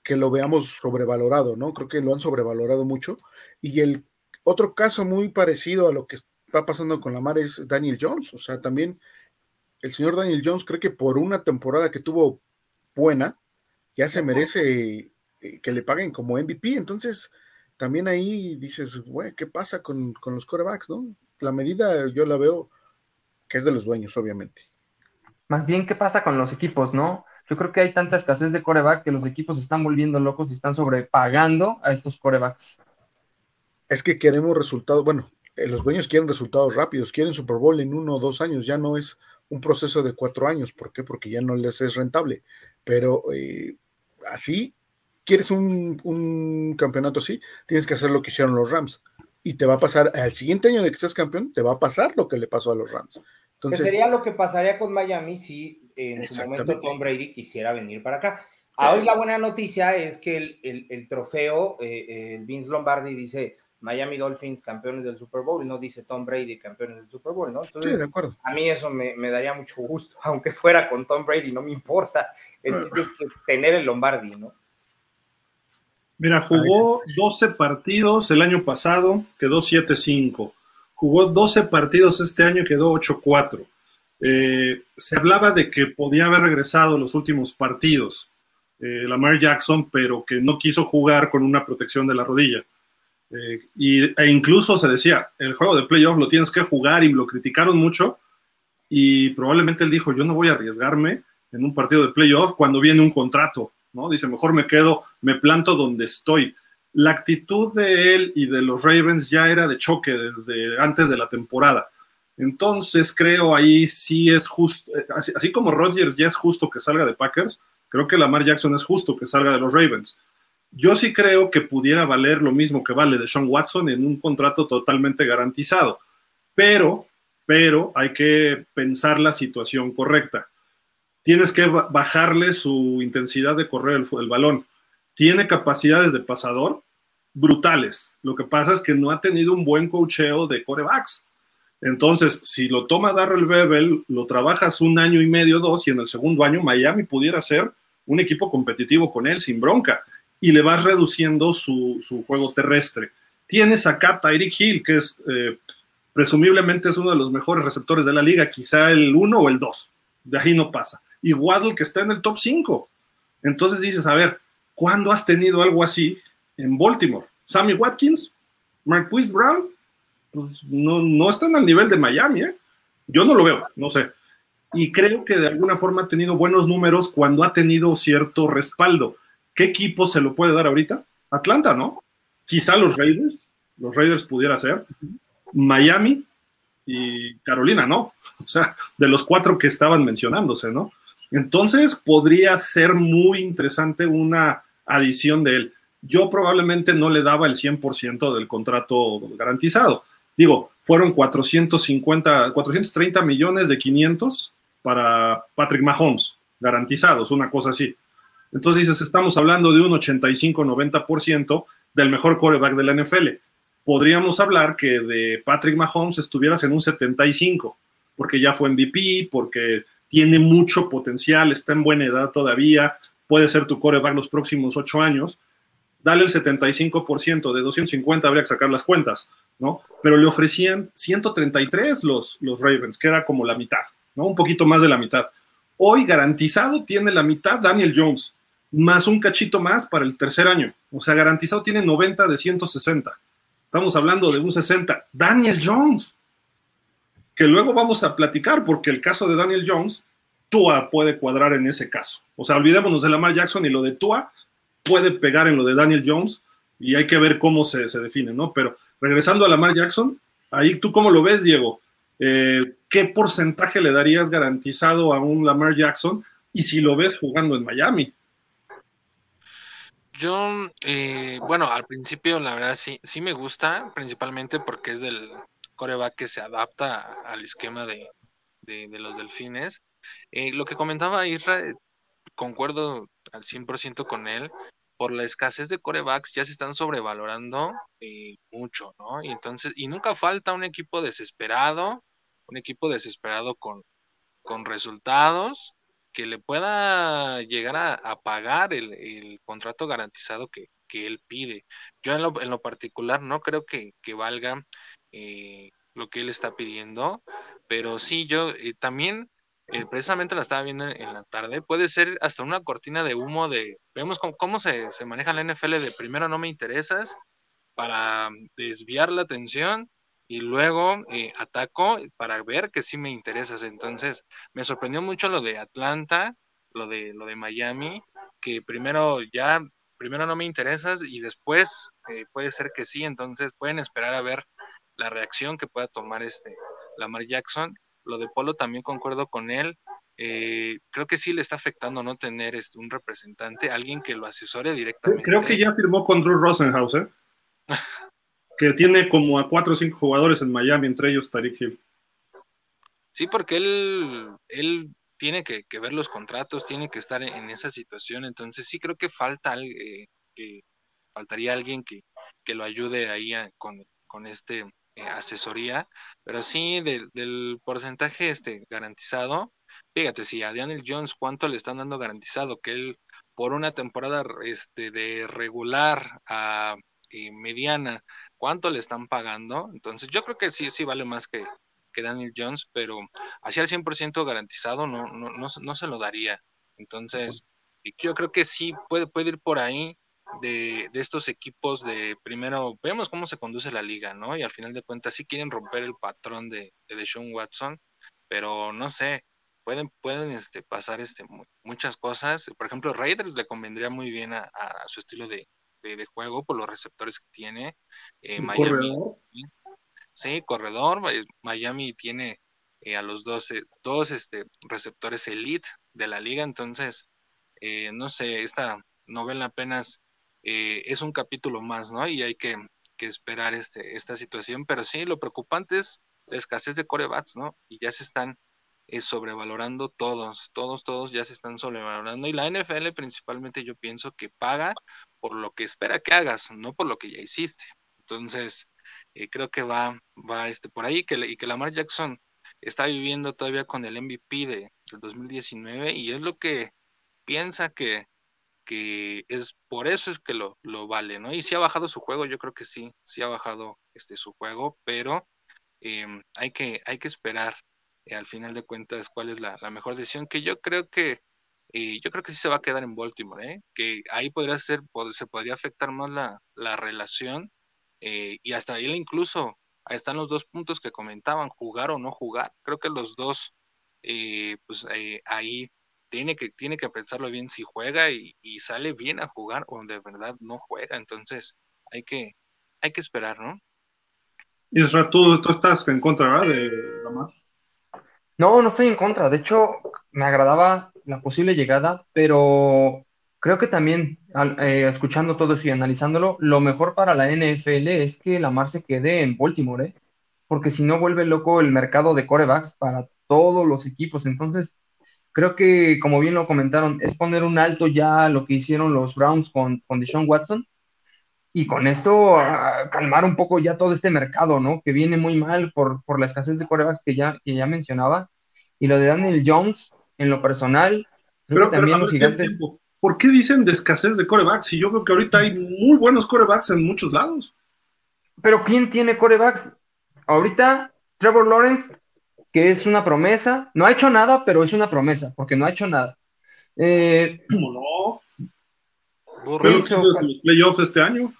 que lo veamos sobrevalorado, ¿no? Creo que lo han sobrevalorado mucho. Y el otro caso muy parecido a lo que está pasando con la mar es Daniel Jones. O sea, también el señor Daniel Jones cree que por una temporada que tuvo buena, ya se merece eh, que le paguen como MVP. Entonces, también ahí dices, güey, ¿qué pasa con, los corebacks, no? La medida yo la veo que es de los dueños, obviamente.
Más bien, ¿qué pasa con los equipos, no? Yo creo que hay tanta escasez de coreback que los equipos se están volviendo locos y están sobrepagando a estos corebacks.
Es que queremos resultados, bueno, eh, los dueños quieren resultados rápidos, quieren Super Bowl en uno o dos años, ya no es un proceso de cuatro años, ¿por qué? Porque ya no les es rentable, pero eh, así, quieres un, campeonato así, tienes que hacer lo que hicieron los Rams, y te va a pasar, al siguiente año de que seas campeón, te va a pasar lo que le pasó a los Rams.
Entonces, sería lo que pasaría con Miami si en su momento Tom Brady quisiera venir para acá. Hoy la buena noticia es que el, trofeo, eh, Vince Lombardi dice, Miami Dolphins campeones del Super Bowl y no dice Tom Brady campeones del Super Bowl, ¿no?
sí, de acuerdo.
A mí eso me, daría mucho gusto, aunque fuera con Tom Brady, no me importa. Es tener el Lombardi, ¿no?
Mira, jugó 12 partidos el año pasado, quedó 7-5. Jugó 12 partidos este año, quedó 8-4. Eh, se hablaba de que podía haber regresado los últimos partidos, eh, Lamar Jackson, pero que no quiso jugar con una protección de la rodilla. Eh, y, e incluso se decía, el juego de playoff lo tienes que jugar y lo criticaron mucho y probablemente él dijo, yo no voy a arriesgarme en un partido de playoff cuando viene un contrato, ¿no? Dice, mejor me quedo, me planto donde estoy. La actitud de él y de los Ravens ya era de choque desde antes de la temporada. Entonces creo ahí sí es justo, eh, así, así como Rodgers ya es justo que salga de Packers, creo que Lamar Jackson es justo que salga de los Ravens yo sí creo que pudiera valer lo mismo que vale de Sean Watson en un contrato totalmente garantizado, pero, pero hay que pensar la situación correcta. Tienes que bajarle su intensidad de correr el, balón. Tiene capacidades de pasador brutales. Lo que pasa es que no ha tenido un buen cocheo de corebacks. Entonces, si lo toma Darrell Bebel, lo trabajas un año y medio, dos, y en el segundo año Miami pudiera ser un equipo competitivo con él sin bronca y le vas reduciendo su, juego terrestre. Tienes acá Tyreek Hill, que es eh, presumiblemente es uno de los mejores receptores de la liga, quizá el uno o el dos, de ahí no pasa. y Waddle que está en el top 5. Entonces dices, a ver, ¿cuándo has tenido algo así en Baltimore? Sammy Watkins, Marquise Brown, pues no, no están al nivel de Miami, ¿eh? Yo no lo veo, no sé. Y creo que de alguna forma ha tenido buenos números cuando ha tenido cierto respaldo. ¿Qué equipo se lo puede dar ahorita? Atlanta, ¿no? Quizá los Raiders, los Raiders pudiera ser. Miami y Carolina, ¿no? O sea, de los cuatro que estaban mencionándose, ¿no? Entonces podría ser muy interesante una adición de él. Yo probablemente no le daba el 100% del contrato garantizado. Digo, fueron 450, 430 millones de 500 para Patrick Mahomes, garantizados, una cosa así. Entonces dices, estamos hablando de un 85-90% del mejor quarterback de la NFL. Podríamos hablar que de Patrick Mahomes estuvieras en un 75, porque ya fue MVP, porque tiene mucho potencial, está en buena edad todavía, puede ser tu quarterback los próximos ocho años. Dale el 75%, de 250 habría que sacar las cuentas, ¿no? Pero le ofrecían 133 los, los Ravens, que era como la mitad, ¿no? Un poquito más de la mitad. Hoy garantizado tiene la mitad Daniel Jones más un cachito más para el tercer año. O sea, garantizado tiene 90 de 160. Estamos hablando de un 60. Daniel Jones, que luego vamos a platicar, porque el caso de Daniel Jones, Tua puede cuadrar en ese caso. O sea, olvidémonos de Lamar Jackson y lo de Tua puede pegar en lo de Daniel Jones y hay que ver cómo se, define, ¿no? Pero regresando a Lamar Jackson, ahí tú cómo lo ves, Diego. Eh, ¿Qué porcentaje le darías garantizado a un Lamar Jackson? Y si lo ves jugando en Miami,
yo, eh, bueno, al principio la verdad sí, sí me gusta, principalmente porque es del coreback que se adapta al esquema de, los delfines. Eh, lo que comentaba Isra, concuerdo al 100% con él, por la escasez de corebacks ya se están sobrevalorando eh, mucho, ¿no? Y entonces, y nunca falta un equipo desesperado, un equipo desesperado con, con resultados que le pueda llegar a, pagar el, contrato garantizado que, él pide. Yo en lo, en lo particular no creo que, valga eh, lo que él está pidiendo, pero sí, yo eh, también eh, precisamente la estaba viendo en, la tarde, puede ser hasta una cortina de humo de, vemos cómo, cómo se, se maneja la NFL de primero no me interesas, para desviar la atención y luego eh, ataco para ver que sí me interesas. Entonces, me sorprendió mucho lo de Atlanta, lo de, lo de Miami, que primero ya, primero no me interesas y después eh, puede ser que sí, entonces pueden esperar a ver la reacción que pueda tomar este Lamar Jackson. Lo de Polo también concuerdo con él. Eh, creo que sí le está afectando no tener este, un representante, alguien que lo asesore directamente.
Creo que ya firmó con Drew Rosenhaus, ¿eh? que tiene como a cuatro o cinco jugadores en Miami, entre ellos Tariq Hill.
Sí, porque él, él tiene que, ver los contratos, tiene que estar en, esa situación, entonces sí creo que falta eh, que faltaría alguien que, lo ayude ahí con, con este eh, asesoría, pero sí del porcentaje este garantizado, fíjate, si a Daniel Jones cuánto le están dando garantizado, que él por una temporada este de regular a eh, mediana cuánto le están pagando. Entonces, yo creo que sí, sí vale más que, que Daniel Jones, pero hacia el 100% garantizado no, no, no, se lo daría. Entonces, yo creo que sí puede, puede ir por ahí de, de, estos equipos de primero, vemos cómo se conduce la liga, ¿no? Y al final de cuentas sí quieren romper el patrón de, de Deshaun Watson, pero no sé, pueden, pueden este, pasar este, muchas cosas. Por ejemplo, Raiders le convendría muy bien a su estilo de, de, juego por los receptores que tiene. Eh, Miami, corredor? Sí, corredor. Miami tiene eh, a los dos, dos este, receptores elite de la liga, entonces, eh, no sé, esta novela apenas es un capítulo más, ¿no? Y hay que, esperar este, esta situación, pero sí, lo preocupante es la escasez de corebats, ¿no? Y ya se están sobrevalorando todos, todos, todos ya se están sobrevalorando y la NFL principalmente yo pienso que paga por lo que espera que hagas, no por lo que ya hiciste. Entonces, eh, creo que va, va este, por ahí que, y que Lamar Jackson está viviendo todavía con el MVP de, del 2019 y es lo que piensa que, que es por eso es que lo, lo vale, ¿no? Y si ha bajado su juego, yo creo que sí, sí ha bajado este su juego, pero em, hay, que, hay que esperar eh, al final de cuentas cuál es la, mejor decisión, que yo creo que eh, yo creo que sí se va a quedar en Baltimore, que ahí podría ser, se podría afectar más la, la relación y hasta ahí incluso, ahí están los dos puntos que comentaban, jugar o no jugar, creo que los dos, pues ahí tiene que, tiene que pensarlo bien si juega y, sale bien a jugar o de verdad no juega. Entonces hay que, hay que esperar, ¿no?
Isra, tú, tú estás en contra ¿verdad? de Lamar.
No, no estoy en contra. De hecho, me agradaba la posible llegada, pero creo que también, eh, escuchando todo eso y analizándolo, lo mejor para la NFL es que Lamar se quede en Baltimore, ¿eh? porque si no vuelve loco el mercado de corebacks para todos los equipos. Entonces, creo que, como bien lo comentaron, es poner un alto ya a lo que hicieron los Browns con, con Deshaun Watson y con esto calmar un poco ya todo este mercado, ¿no? Que viene muy mal por, por la escasez de corebacks que ya, que ya mencionaba. Y lo de Daniel Jones, en lo personal, creo que también los gigantes...
¿Por qué dicen de escasez de corebacks? Si yo creo que ahorita hay muy buenos corebacks en muchos lados.
Pero ¿quién tiene corebacks? Ahorita Trevor Lawrence que es una promesa. No ha hecho nada, pero es una promesa, porque no ha hecho nada. Eh,
¿Cómo no? Pero hizo los playoffs este año,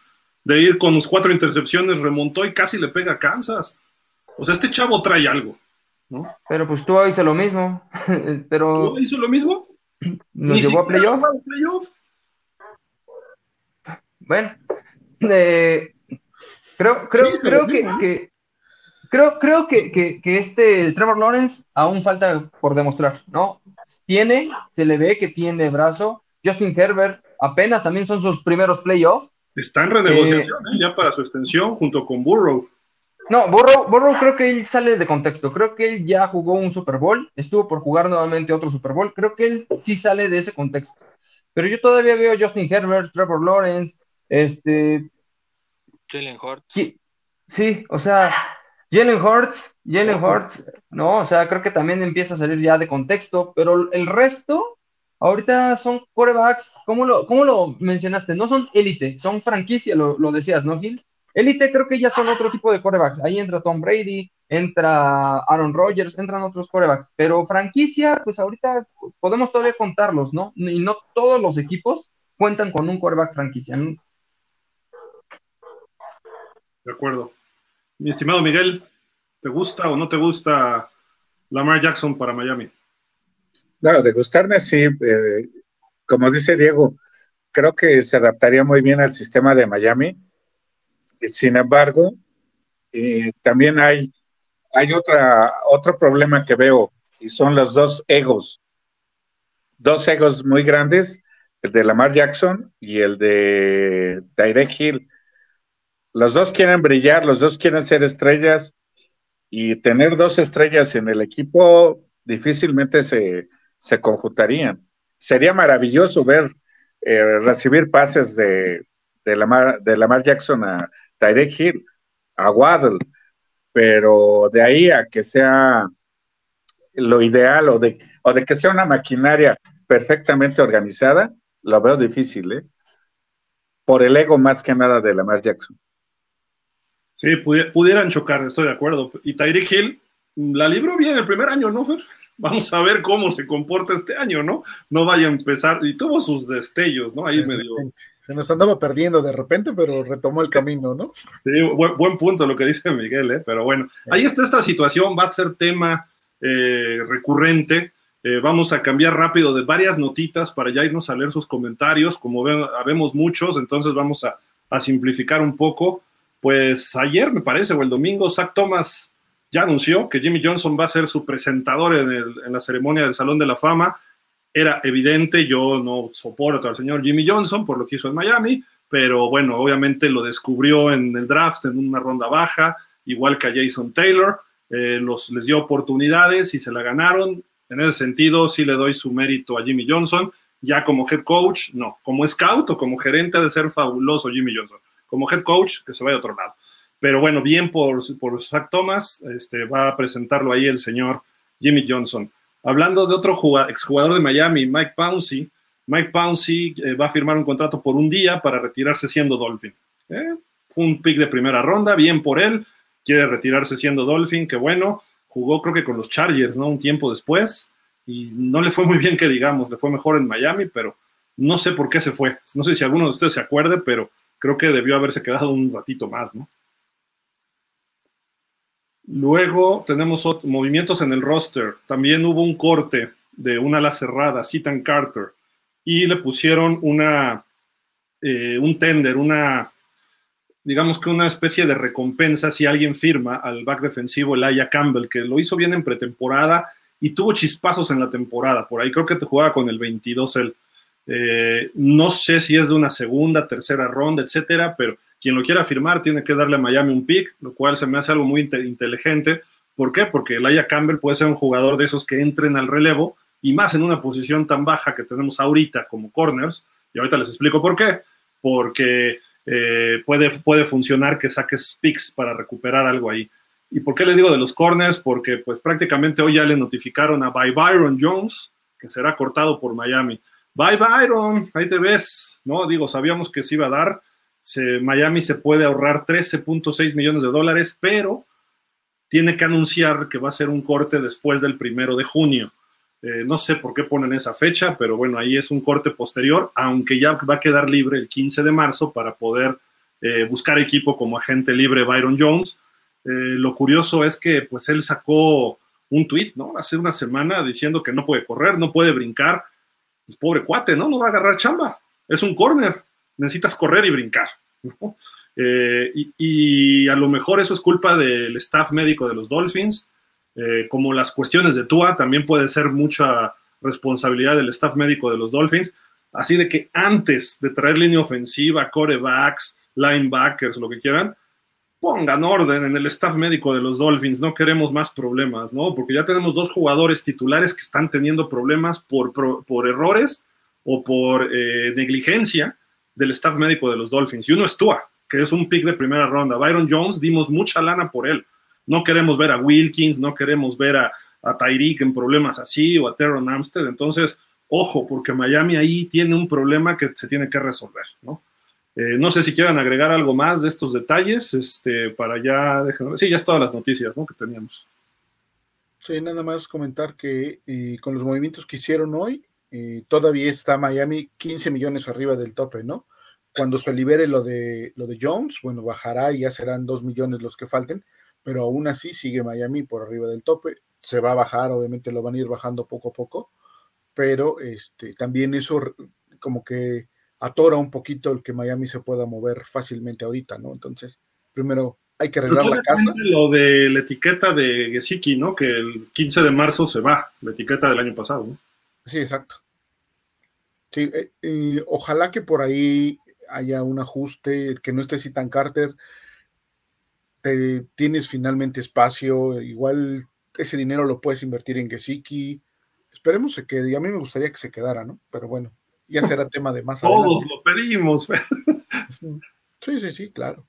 de ir con los cuatro intercepciones, remontó y casi le pega a Kansas. O sea, este chavo trae algo, ¿no?
Pero pues tú hizo lo mismo. pero...
¿Tú hizo lo mismo?
Nos llevó a playoff. Bueno, eh, creo, creo, creo que, creo, creo que, que, este Trevor Lawrence aún falta por demostrar, ¿no? Tiene, se le ve que tiene brazo. Justin Herbert apenas también son sus primeros playoffs.
Está en renegociación eh, ¿eh? ya para su extensión junto con Burrow.
No, Burrow, Burrow creo que él sale de contexto. Creo que él ya jugó un Super Bowl, estuvo por jugar nuevamente otro Super Bowl. Creo que él sí sale de ese contexto. Pero yo todavía veo Justin Herbert, Trevor Lawrence, este.
Jalen Hurts.
Sí, o sea, Jalen Hurts, Jalen Hurts, no, o sea, creo que también empieza a salir ya de contexto, pero el resto, ahorita son corebacks, ¿cómo lo, cómo lo mencionaste? No son élite, son franquicia, lo, decías, ¿no, Gil? Élite creo que ya son otro tipo de corebacks. Ahí entra Tom Brady, entra Aaron Rodgers, entran otros corebacks. Pero franquicia, pues ahorita podemos todavía contarlos, ¿no? Y no todos los equipos cuentan con un coreback franquicia.
De acuerdo. Mi estimado Miguel, ¿te gusta o no te gusta Lamar Jackson para Miami?
No, de gustarme sí. Eh, como dice Diego, creo que se adaptaría muy bien al sistema de Miami. Sin embargo, eh, también hay, hay otra, otro problema que veo y son los dos egos. Dos egos muy grandes, el de Lamar Jackson y el de Direct Hill los dos quieren brillar, los dos quieren ser estrellas y tener dos estrellas en el equipo difícilmente se, conjuntarían. Sería maravilloso ver eh, recibir pases de, de, Lamar, de Lamar Jackson a Tyreek Hill, a Waddle, pero de ahí a que sea lo ideal o de, o de que sea una maquinaria perfectamente organizada, lo veo difícil, ¿eh? Por el ego más que nada de Lamar Jackson.
Sí, pudieran chocar, estoy de acuerdo. Y Tyreek Hill la libró bien el primer año, ¿no, Fer? Vamos a ver cómo se comporta este año, ¿no? No vaya a empezar. Y tuvo sus destellos, ¿no? Ahí medio.
Se nos andaba perdiendo de repente, pero retomó el camino, ¿no?
Sí, buen, punto lo que dice Miguel, ¿eh? Pero bueno, ahí está esta situación, va a ser tema eh, recurrente. Eh, vamos a cambiar rápido de varias notitas para ya irnos a leer sus comentarios. Como ven, habemos muchos, entonces vamos a, a simplificar un poco pues ayer me parece, o el domingo, Zach Thomas ya anunció que Jimmy Johnson va a ser su presentador en, la ceremonia del Salón de la Fama. Era evidente, yo no soporto al señor Jimmy Johnson por lo que hizo en Miami, pero bueno, obviamente lo descubrió en el draft en una ronda baja, igual que a Jason Taylor, eh, los, les dio oportunidades y se la ganaron. En ese sentido, sí le doy su mérito a Jimmy Johnson. Ya como head coach, no. Como scout o como gerente de ser fabuloso Jimmy Johnson como head coach, que se vaya a otro lado. Pero bueno, bien por, por Zach Thomas, este, va a presentarlo ahí el señor Jimmy Johnson. Hablando de otro exjugador de Miami, Mike Pouncey, Mike Pouncey eh, va a firmar un contrato por un día para retirarse siendo Dolphin. Eh, fue un pick de primera ronda, bien por él, quiere retirarse siendo Dolphin, que bueno. jugó creo que con los Chargers, ¿no? Un tiempo después y no le fue muy bien que digamos, le fue mejor en Miami, pero no sé por qué se fue. No sé si alguno de ustedes se acuerde, pero creo que debió haberse quedado un ratito más, ¿no? Luego tenemos movimientos en el roster. También hubo un corte de una ala cerrada, Citan Carter, y le pusieron una, eh, un tender, una, digamos que una especie de recompensa si alguien firma al back defensivo Elijah Campbell, que lo hizo bien en pretemporada y tuvo chispazos en la temporada. Por ahí creo que te jugaba con el 22 el eh, no sé si es de una segunda, tercera ronda, etcétera, pero quien lo quiera firmar tiene que darle a Miami un pick, lo cual se me hace algo muy inteligente. ¿Por qué? Porque Elijah Campbell puede ser un jugador de esos que entren al relevo y más en una posición tan baja que tenemos ahorita como corners. Y ahorita les explico por qué. Porque eh, puede, puede funcionar que saques picks para recuperar algo ahí. ¿Y por qué les digo de los corners? Porque pues prácticamente hoy ya le notificaron a By Byron Jones que será cortado por Miami. Bye Byron, ahí te ves, ¿no? Digo, sabíamos que se iba a dar. Miami se puede ahorrar 13.6 millones de dólares, pero tiene que anunciar que va a ser un corte después del primero de junio. Eh, no sé por qué ponen esa fecha, pero bueno, ahí es un corte posterior, aunque ya va a quedar libre el 15 de marzo para poder eh, buscar equipo como agente libre Byron Jones. Eh, lo curioso es que pues él sacó un tweet, ¿no? Hace una semana diciendo que no puede correr, no puede brincar, pues, pobre cuate, ¿no? No va a agarrar chamba. Es un corner. Necesitas correr y brincar. Eh, y, a lo mejor eso es culpa del staff médico de los Dolphins. Eh, como las cuestiones de Tua, también puede ser mucha responsabilidad del staff médico de los Dolphins. Así de que antes de traer línea ofensiva, corebacks, linebackers, lo que quieran, pongan orden en el staff médico de los Dolphins, no queremos más problemas, ¿no? Porque ya tenemos dos jugadores titulares que están teniendo problemas por, por, errores o por eh, negligencia del staff médico de los Dolphins. Y uno es Tua, que es un pick de primera ronda. Byron Jones, dimos mucha lana por él. No queremos ver a Wilkins, no queremos ver a, a Tyreek en problemas así o a Teron Armstead. Entonces, ojo, porque Miami ahí tiene un problema que se tiene que resolver, ¿no? Eh, no sé si quieran agregar algo más de estos detalles, este, para ya, sí, ya es todas las noticias ¿no? que teníamos.
Sí, nada más comentar que eh, con los movimientos que hicieron hoy, eh, todavía está Miami 15 millones arriba del tope, ¿no? Cuando se libere lo de, lo de Jones, bueno, bajará y ya serán 2 millones los que falten, pero aún así sigue Miami por arriba del tope. Se va a bajar, obviamente lo van a ir bajando poco a poco, pero este, también eso como que atora un poquito el que Miami se pueda mover fácilmente ahorita, ¿no? Entonces, primero hay que arreglar la casa.
Lo de la etiqueta de Gesicki, ¿no? Que el 15 de marzo se va, la etiqueta del año pasado, ¿no?
Sí, exacto. Sí, eh, ojalá que por ahí haya un ajuste, que no esté tan Carter, te, tienes finalmente espacio, igual ese dinero lo puedes invertir en Gesicki, esperemos que quede, y a mí me gustaría que se quedara, ¿no? Pero bueno, ya será tema de más
Todos lo pedimos.
sí, sí, sí, claro.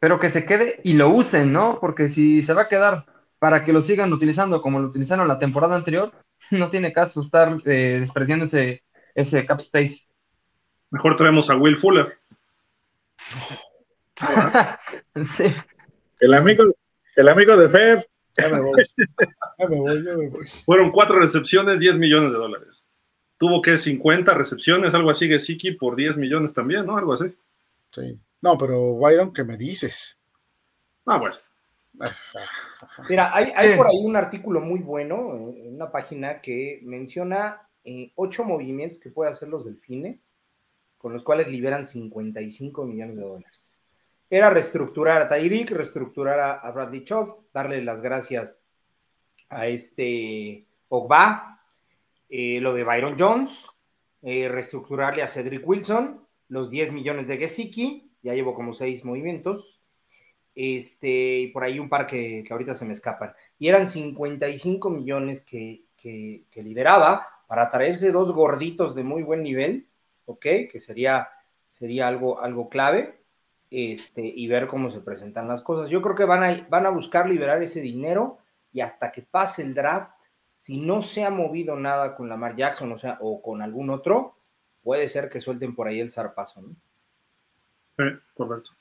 Pero que se quede y lo usen, ¿no? Porque si se va a quedar para que lo sigan utilizando como lo utilizaron la temporada anterior, no tiene caso estar eh, despreciando ese, ese cap space.
Mejor traemos a Will Fuller.
sí. El amigo, el amigo de Fer.
Ya me voy. Ya me voy, ya me voy.
Fueron cuatro recepciones, 10 millones de dólares tuvo que 50 recepciones, algo así, Gesicki por 10 millones también, ¿no? Algo así.
Sí. No, pero Byron, ¿qué me dices?
Ah, bueno.
Mira, hay, por ahí un artículo muy bueno en una página que menciona eh, ocho movimientos que puede hacer los delfines, con los cuales liberan 55 millones de dólares. Era reestructurar a Tyreek, reestructurar a, Bradley Chov, darle las gracias a este Ogba, eh, lo de Byron Jones, eh, reestructurarle a Cedric Wilson, los 10 millones de Gesicki, ya llevo como seis movimientos, este, y por ahí un par que, ahorita se me escapan. Y eran 55 millones que, que, liberaba para traerse dos gorditos de muy buen nivel, ¿ok? Que sería, sería algo, algo clave, este, y ver cómo se presentan las cosas. Yo creo que van a, van a buscar liberar ese dinero y hasta que pase el draft si no se ha movido nada con Lamar Jackson, o sea, o con algún otro, puede ser que suelten por ahí el zarpazo, ¿no?
Sí, correcto.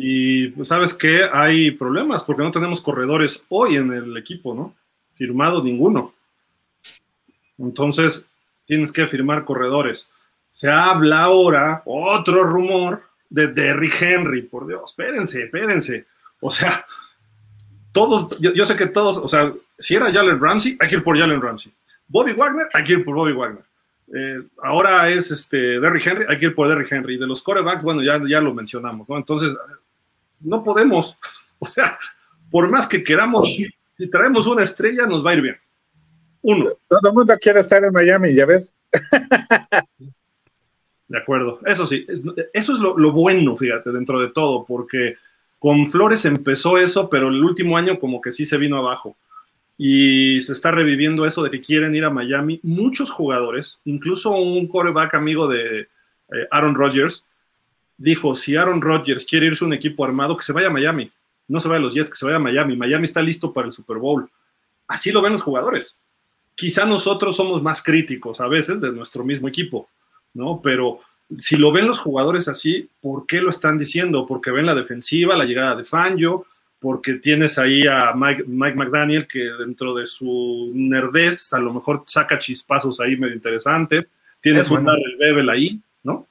Y pues, sabes que hay problemas porque no tenemos corredores hoy en el equipo, ¿no? Firmado ninguno. Entonces, tienes que firmar corredores. Se habla ahora, otro rumor, de Derrick Henry. Por Dios, espérense, espérense. O sea, todos, yo, sé que todos, o sea, si era Jalen Ramsey, hay que ir por Jalen Ramsey. Bobby Wagner, hay que ir por Bobby Wagner. Eh, ahora es este Derrick Henry, hay que ir por Derrick Henry. De los corebacks, bueno, ya, ya lo mencionamos, ¿no? Entonces, no podemos, o sea, por más que queramos, si traemos una estrella, nos va a ir bien. Uno.
Todo el mundo quiere estar en Miami, ya ves.
De acuerdo, eso sí, eso es lo, lo, bueno, fíjate, dentro de todo, porque con Flores empezó eso, pero el último año como que sí se vino abajo. Y se está reviviendo eso de que quieren ir a Miami. Muchos jugadores, incluso un coreback amigo de eh, Aaron Rodgers, dijo, si Aaron Rodgers quiere irse a un equipo armado, que se vaya a Miami. No se vaya a los Jets, que se vaya a Miami. Miami está listo para el Super Bowl. Así lo ven los jugadores. Quizá nosotros somos más críticos a veces de nuestro mismo equipo ¿no? Pero si lo ven los jugadores así, ¿por qué lo están diciendo? Porque ven la defensiva, la llegada de Fangio, porque tienes ahí a Mike, McDaniel que dentro de su nerdez a lo mejor saca chispazos ahí medio interesantes, tienes un Darrell Bebel ahí, ¿no?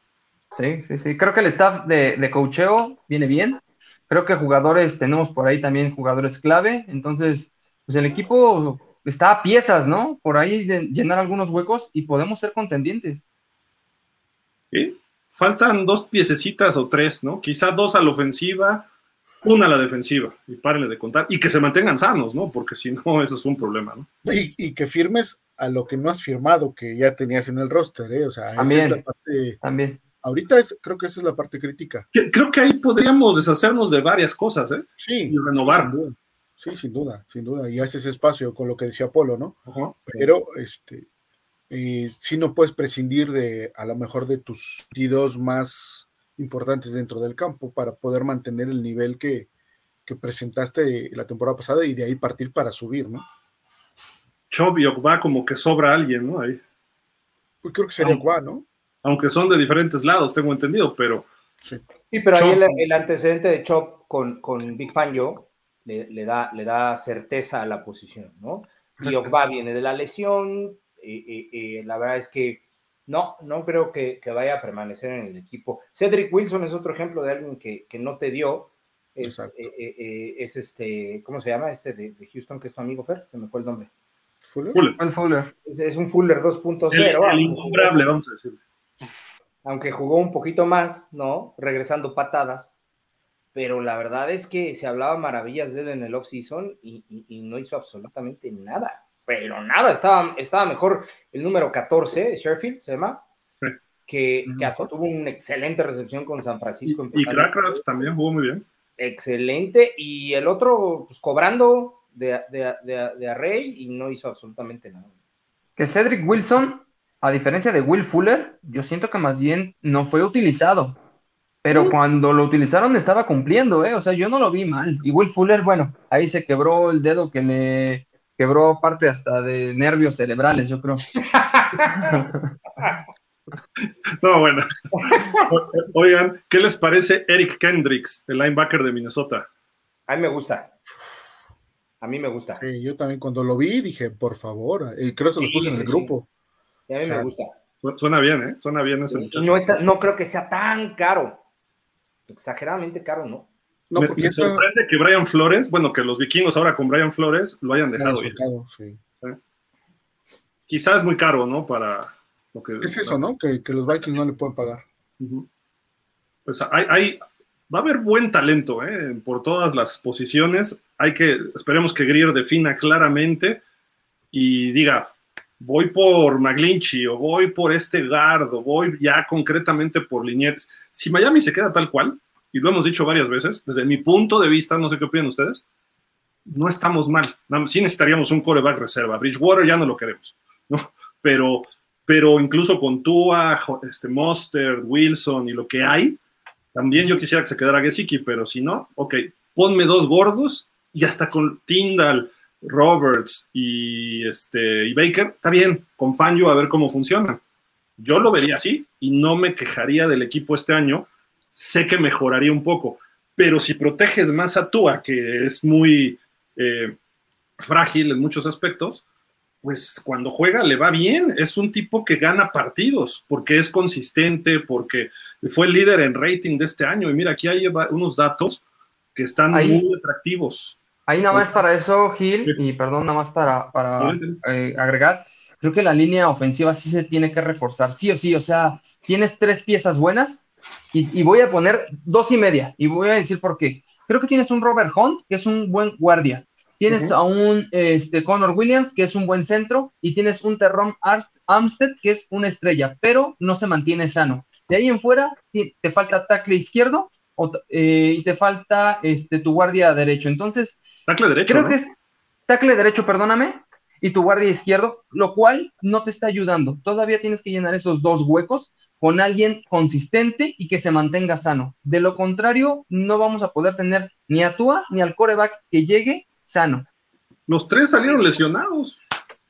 Sí, sí, sí, creo que el staff de, de coacheo viene bien, creo que jugadores, tenemos por ahí también jugadores clave, entonces, pues el equipo está a piezas, ¿no? Por ahí de llenar algunos huecos y podemos ser contendientes.
Faltan dos piececitas o tres, ¿no? Quizá dos a la ofensiva, una a la defensiva, y párenle de contar, y que se mantengan sanos, ¿no? Porque si no, eso es un problema, ¿no?
Y, que firmes a lo que no has firmado, que ya tenías en el roster, ¿eh? O sea,
también, esa es la parte. También.
Ahorita es, creo que esa es la parte crítica.
Creo que ahí podríamos deshacernos de varias cosas, ¿eh?
Sí.
Y renovar.
Sí, sin duda, sin duda. Y haces espacio con lo que decía Polo, ¿no? Pero, este, eh, si no puedes prescindir de a lo mejor de tus dos más importantes dentro del campo para poder mantener el nivel que, presentaste la temporada pasada y de ahí partir para subir, ¿no?
Chop y Ogba como que sobra alguien, ¿no? Ahí.
Pues creo que sería Ogba, ¿no?
Aunque son de diferentes lados, tengo entendido, pero...
Sí, pero ahí el, antecedente de Chop con, con Big Fan Yo le, da, le da certeza a la posición, ¿no? Y Ogba viene de la lesión, la verdad es que no, no creo que, vaya a permanecer en el equipo. Cedric Wilson es otro ejemplo de alguien que, no te dio. Es, eh, eh, eh, es, este, ¿cómo se llama? Este de, Houston, que es tu amigo Fer, se me fue el nombre.
Fuller. Fuller.
Es, un Fuller 2.0.
El, vamos a decir.
Aunque jugó un poquito más, ¿no? Regresando patadas. Pero la verdad es que se hablaba maravillas de él en el off-season y no hizo absolutamente nada pero nada, estaba, estaba mejor el número 14, Sherfield, se llama, que, que hasta tuvo una excelente recepción con San Francisco.
Y, y también jugó muy bien.
Excelente, y el otro, pues cobrando de, de, de, de Array y no hizo absolutamente nada.
Que Cedric Wilson, a diferencia de Will Fuller, yo siento que más bien no fue utilizado. Pero cuando lo utilizaron estaba cumpliendo, ¿eh? O sea, yo no lo vi mal. Y Will Fuller, bueno, ahí se quebró el dedo que le, quebró parte hasta de nervios cerebrales, yo creo.
No, bueno. Oigan, ¿qué les parece Eric Kendricks, el linebacker de Minnesota?
A mí me gusta. A mí me gusta.
Sí, yo también cuando lo vi dije, por favor, y creo que se los puse en el grupo.
A mí me gusta.
Suena bien, ¿eh? Suena bien ese muchacho.
No, no creo que sea tan caro. Exageradamente caro, ¿no?
No, me, porque sorprende que Brian Flores, bueno, que los vikingos ahora con Brian Flores lo hayan dejado. Quizás es muy caro, ¿no? Para
lo que. Es eso, ¿no? Que, los Vikings no le pueden pagar.
Pues hay, va a haber buen talento, ¿eh? Por todas las posiciones. Hay que, esperemos que Grier defina claramente y diga, voy por McGlinchy o voy por este guard o voy ya concretamente por Linietes. Si Miami se queda tal cual, y lo hemos dicho varias veces, desde mi punto de vista, no sé qué opinan ustedes, no estamos mal. Sí necesitaríamos un coreback reserva. Bridgewater ya no lo queremos, ¿no? Pero, pero incluso con Tua, este, Monster, Wilson y lo que hay, también yo quisiera que se quedara Gesicki, pero si no, ok, ponme dos gordos y hasta con Tyndall, Roberts y, este, y Baker, está bien, con Fangio a ver cómo funciona. Yo lo vería así y no me quejaría del equipo este año sé que mejoraría un poco. pero si proteges más a Tua, que es muy eh, frágil en muchos aspectos, pues cuando juega le va bien. Es un tipo que gana partidos porque es consistente, porque fue el líder en rating de este año. Y mira, aquí hay unos datos que están muy atractivos.
Ahí nada más para eso, Gil, y perdón, nada más para, para eh, agregar, creo que la línea ofensiva sí se tiene que reforzar, sí o sí, o sea, tienes tres piezas buenas y, voy a poner dos y media, y voy a decir por qué. Creo que tienes un Robert Hunt, que es un buen guardia, tienes a un este, Connor Williams, que es un buen centro, y tienes un Terron Armstead, que es una estrella, pero no se mantiene sano. De ahí en fuera, te falta tackle izquierdo eh, y te falta este, tu guardia derecho. Entonces,
tackle derecho.
Creo que es tackle derecho, perdóname, y tu guardia izquierdo, lo cual no te está ayudando. Todavía tienes que llenar esos dos huecos con alguien consistente y que se mantenga sano. De lo contrario, no vamos a poder tener ni a Tua ni al coreback que llegue sano.
Los tres salieron lesionados.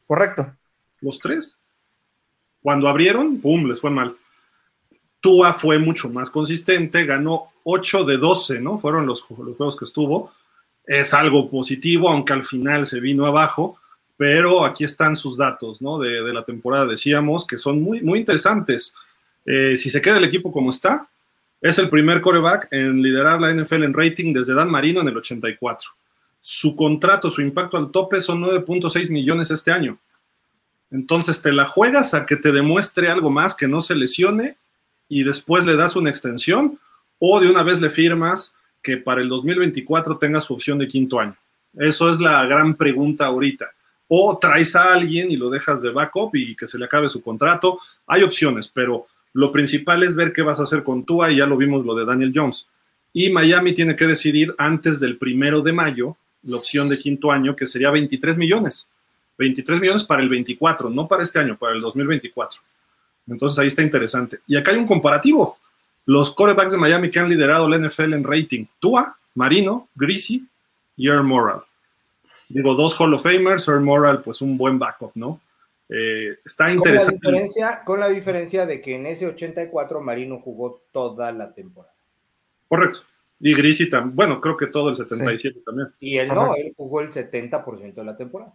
Correcto.
Los tres. Cuando abrieron, ¡pum!, les fue mal. Tua fue mucho más consistente, ganó 8 de 12, ¿no? Fueron los, juegos que estuvo. Es algo positivo, aunque al final se vino abajo, pero aquí están sus datos, ¿no? De, la temporada, decíamos, que son muy, muy interesantes. Eh, si se queda el equipo como está, es el primer coreback en liderar la NFL en rating desde Dan Marino en el 84. Su contrato, su impacto al tope son 9.6 millones este año. Entonces te la juegas a que te demuestre algo más, que no se lesione y después le das una extensión o de una vez le firmas que para el 2024 tenga su opción de quinto año. Eso es la gran pregunta ahorita. O traes a alguien y lo dejas de backup y que se le acabe su contrato. Hay opciones, pero lo principal es ver qué vas a hacer con Tua y ya lo vimos lo de Daniel Jones. Y Miami tiene que decidir antes del primero de mayo la opción de quinto año, que sería 23 millones. 23 millones para el 24, no para este año, para el 2024. Entonces ahí está interesante. Y acá hay un comparativo. Los quarterbacks de Miami que han liderado la NFL en rating, Tua, Marino, Greasy y Earl Moral. Digo, dos Hall of Famers, Earl Moral, pues un buen backup, ¿no? Eh, está interesante.
Con la, diferencia, con la diferencia de que en ese 84 Marino jugó toda la temporada.
Correcto. Y Greasy también, bueno, creo que todo el 77 también.
Y él no, él jugó el 70% de la temporada.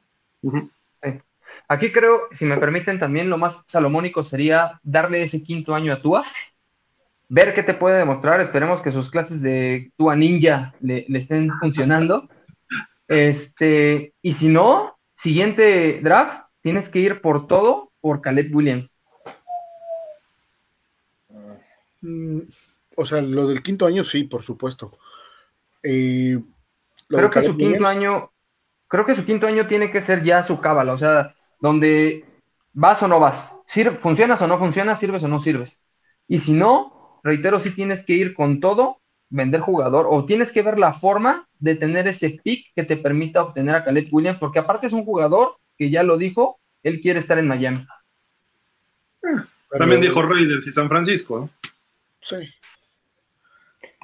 Aquí creo, si me permiten también, lo más salomónico sería darle ese quinto año a Tua, ver qué te puede demostrar. Esperemos que sus clases de Tua Ninja le, estén funcionando. Este, y si no, siguiente draft, tienes que ir por todo por Caleb Williams.
Mm, o sea, lo del quinto año, sí, por supuesto. Eh,
creo que su quinto año, creo que su quinto año tiene que ser ya su cábala, o sea, donde vas o no vas, funcionas o no funcionas, sirves o no sirves. Y si no, reitero, si tienes que ir con todo, vender jugador, o tienes que ver la forma de tener ese pick que te permita obtener a Caleb Williams, porque aparte es un jugador que ya lo dijo, él quiere estar en Miami.
También dijo Raiders y San Francisco.
Sí.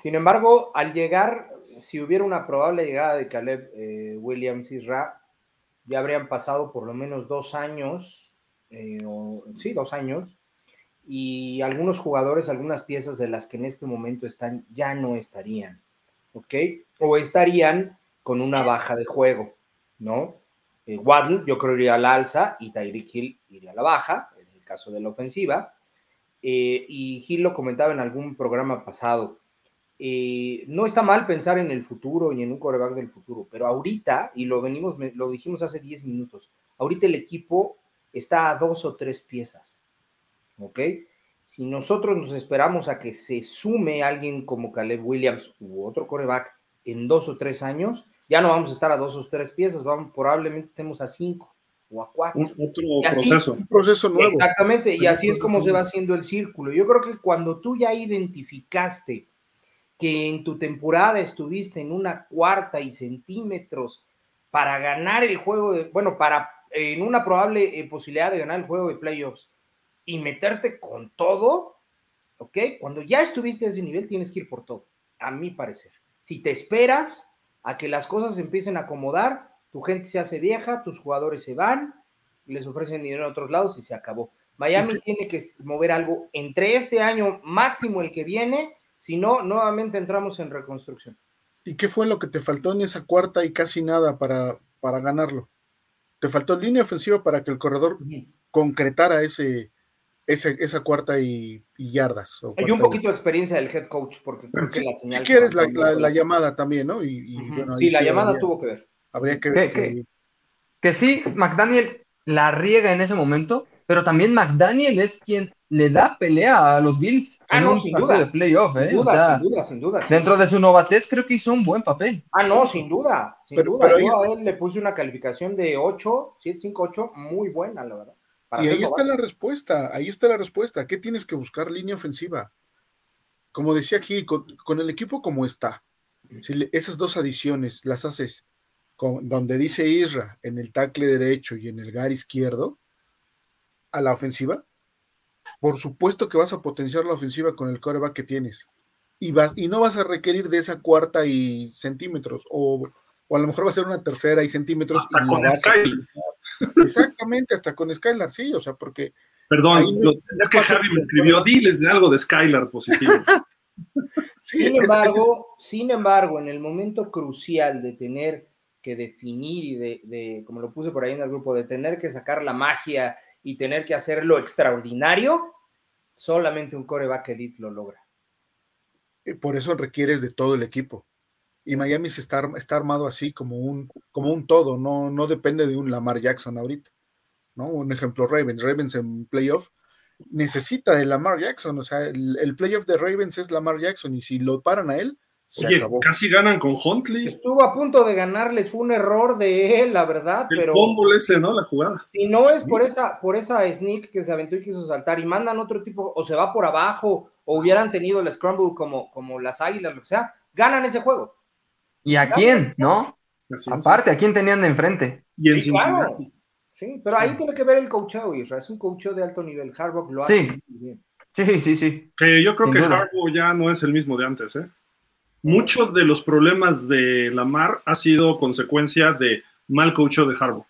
Sin embargo, al llegar, si hubiera una probable llegada de Caleb eh, Williams Isra, ya habrían pasado por lo menos dos años, eh, sí, dos años, y algunos jugadores, algunas piezas de las que en este momento están, ya no estarían, ¿ok? O estarían con una baja de juego, ¿no? Eh, Waddle, yo creo iría a la alza y Tyreek Hill iría a la baja, en el caso de la ofensiva. y Hill lo comentaba en algún programa pasado eh, no está mal pensar en el futuro y en un coreback del futuro, pero ahorita, y lo venimos, lo dijimos hace 10 minutos, ahorita el equipo está a dos o tres piezas, ¿ok? Si nosotros nos esperamos a que se sume alguien como Caleb Williams u otro coreback en dos o tres años, ya no vamos a estar a dos o tres piezas, vamos, probablemente estemos a cinco o a cuatro.
otro proceso.
Un proceso nuevo.
Exactamente, y así es como se va haciendo el círculo. Yo creo que cuando tú ya identificaste que en tu temporada estuviste en una cuarta y centímetros para ganar el juego, de, bueno, para en una probable eh, posibilidad de ganar el juego de playoffs y meterte con todo, ¿ok? Cuando ya estuviste a ese nivel tienes que ir por todo, a mi parecer. Si te esperas a que las cosas empiecen a acomodar, tu gente se hace vieja, tus jugadores se van, les ofrecen dinero en otros lados y se acabó. Miami tiene que mover algo entre este año máximo el que viene Si no, nuevamente entramos en reconstrucción.
¿Y qué fue lo que te faltó en esa cuarta y casi nada para, para ganarlo? Te faltó línea ofensiva para que el corredor concretara ese, esa cuarta y, yardas.
Hay un poquito de experiencia del head coach, porque creo que la
señal. Si quieres la, llamada también, ¿no? Y,
sí, la llamada tuvo que ver.
Habría que,
que, que, sí, McDaniel la riega en ese momento, pero también McDaniel es quien le da pelea a los Bills
ah, en un sin duda.
de playoff, ¿eh?
Sin duda, sin duda, sin duda.
Dentro de su novatez creo que hizo un buen papel.
Ah, no, sin duda, sin duda. Yo a él le puse una calificación de 8, 7, 5, 8, muy buena, la verdad.
y ahí está la respuesta, ahí está la respuesta. ¿Qué tienes que buscar? Línea ofensiva. Como decía aquí, con, el equipo como está, si esas dos adiciones las haces con, donde dice Isra en el tackle derecho y en el gar izquierdo, a la ofensiva, por supuesto que vas a potenciar la ofensiva con el coreback que tienes. Y, vas, y no vas a requerir de esa cuarta y centímetros, o, a lo mejor va a ser una tercera y centímetros.
Hasta con Skylar.
Exactamente, hasta con Skylar, sí, o sea, porque.
Perdón, es que Javi me escribió, diles de algo de Skylar positivo.
sin embargo, sin embargo, en el momento crucial de tener que definir y de, de, como lo puse por ahí en el grupo, de tener que sacar la magia y tener que hacer lo extraordinario, solamente un coreback elite lo logra.
Por eso requieres de todo el equipo. Y Miami está, está armado así como un, como un todo, no, no depende de un Lamar Jackson ahorita. ¿no? Un ejemplo, Ravens. Ravens en playoff necesita de Lamar Jackson. O sea, el, el playoff de Ravens es Lamar Jackson y si lo paran a él,
Oye, casi ganan con Huntley.
Estuvo a punto de ganarles, fue un error de él, la verdad,
el
pero.
ese, ¿no? La jugada.
Si no es por esa, por esa sneak que se aventó y quiso saltar, y mandan otro tipo, o se va por abajo, o hubieran tenido el scramble como, como las águilas, lo que sea, ganan ese juego.
¿Y a quién, no? Aparte, ¿a quién tenían de enfrente?
Y en
sí, Sí, pero ahí tiene que ver el coachado, Isra. Es un coachado de alto nivel. Harbaugh lo hace
muy bien. Sí, sí, sí.
yo creo que Harbaugh ya no es el mismo de antes, ¿eh? Muchos de los problemas de Lamar ha sido consecuencia de mal coach de Harbaugh.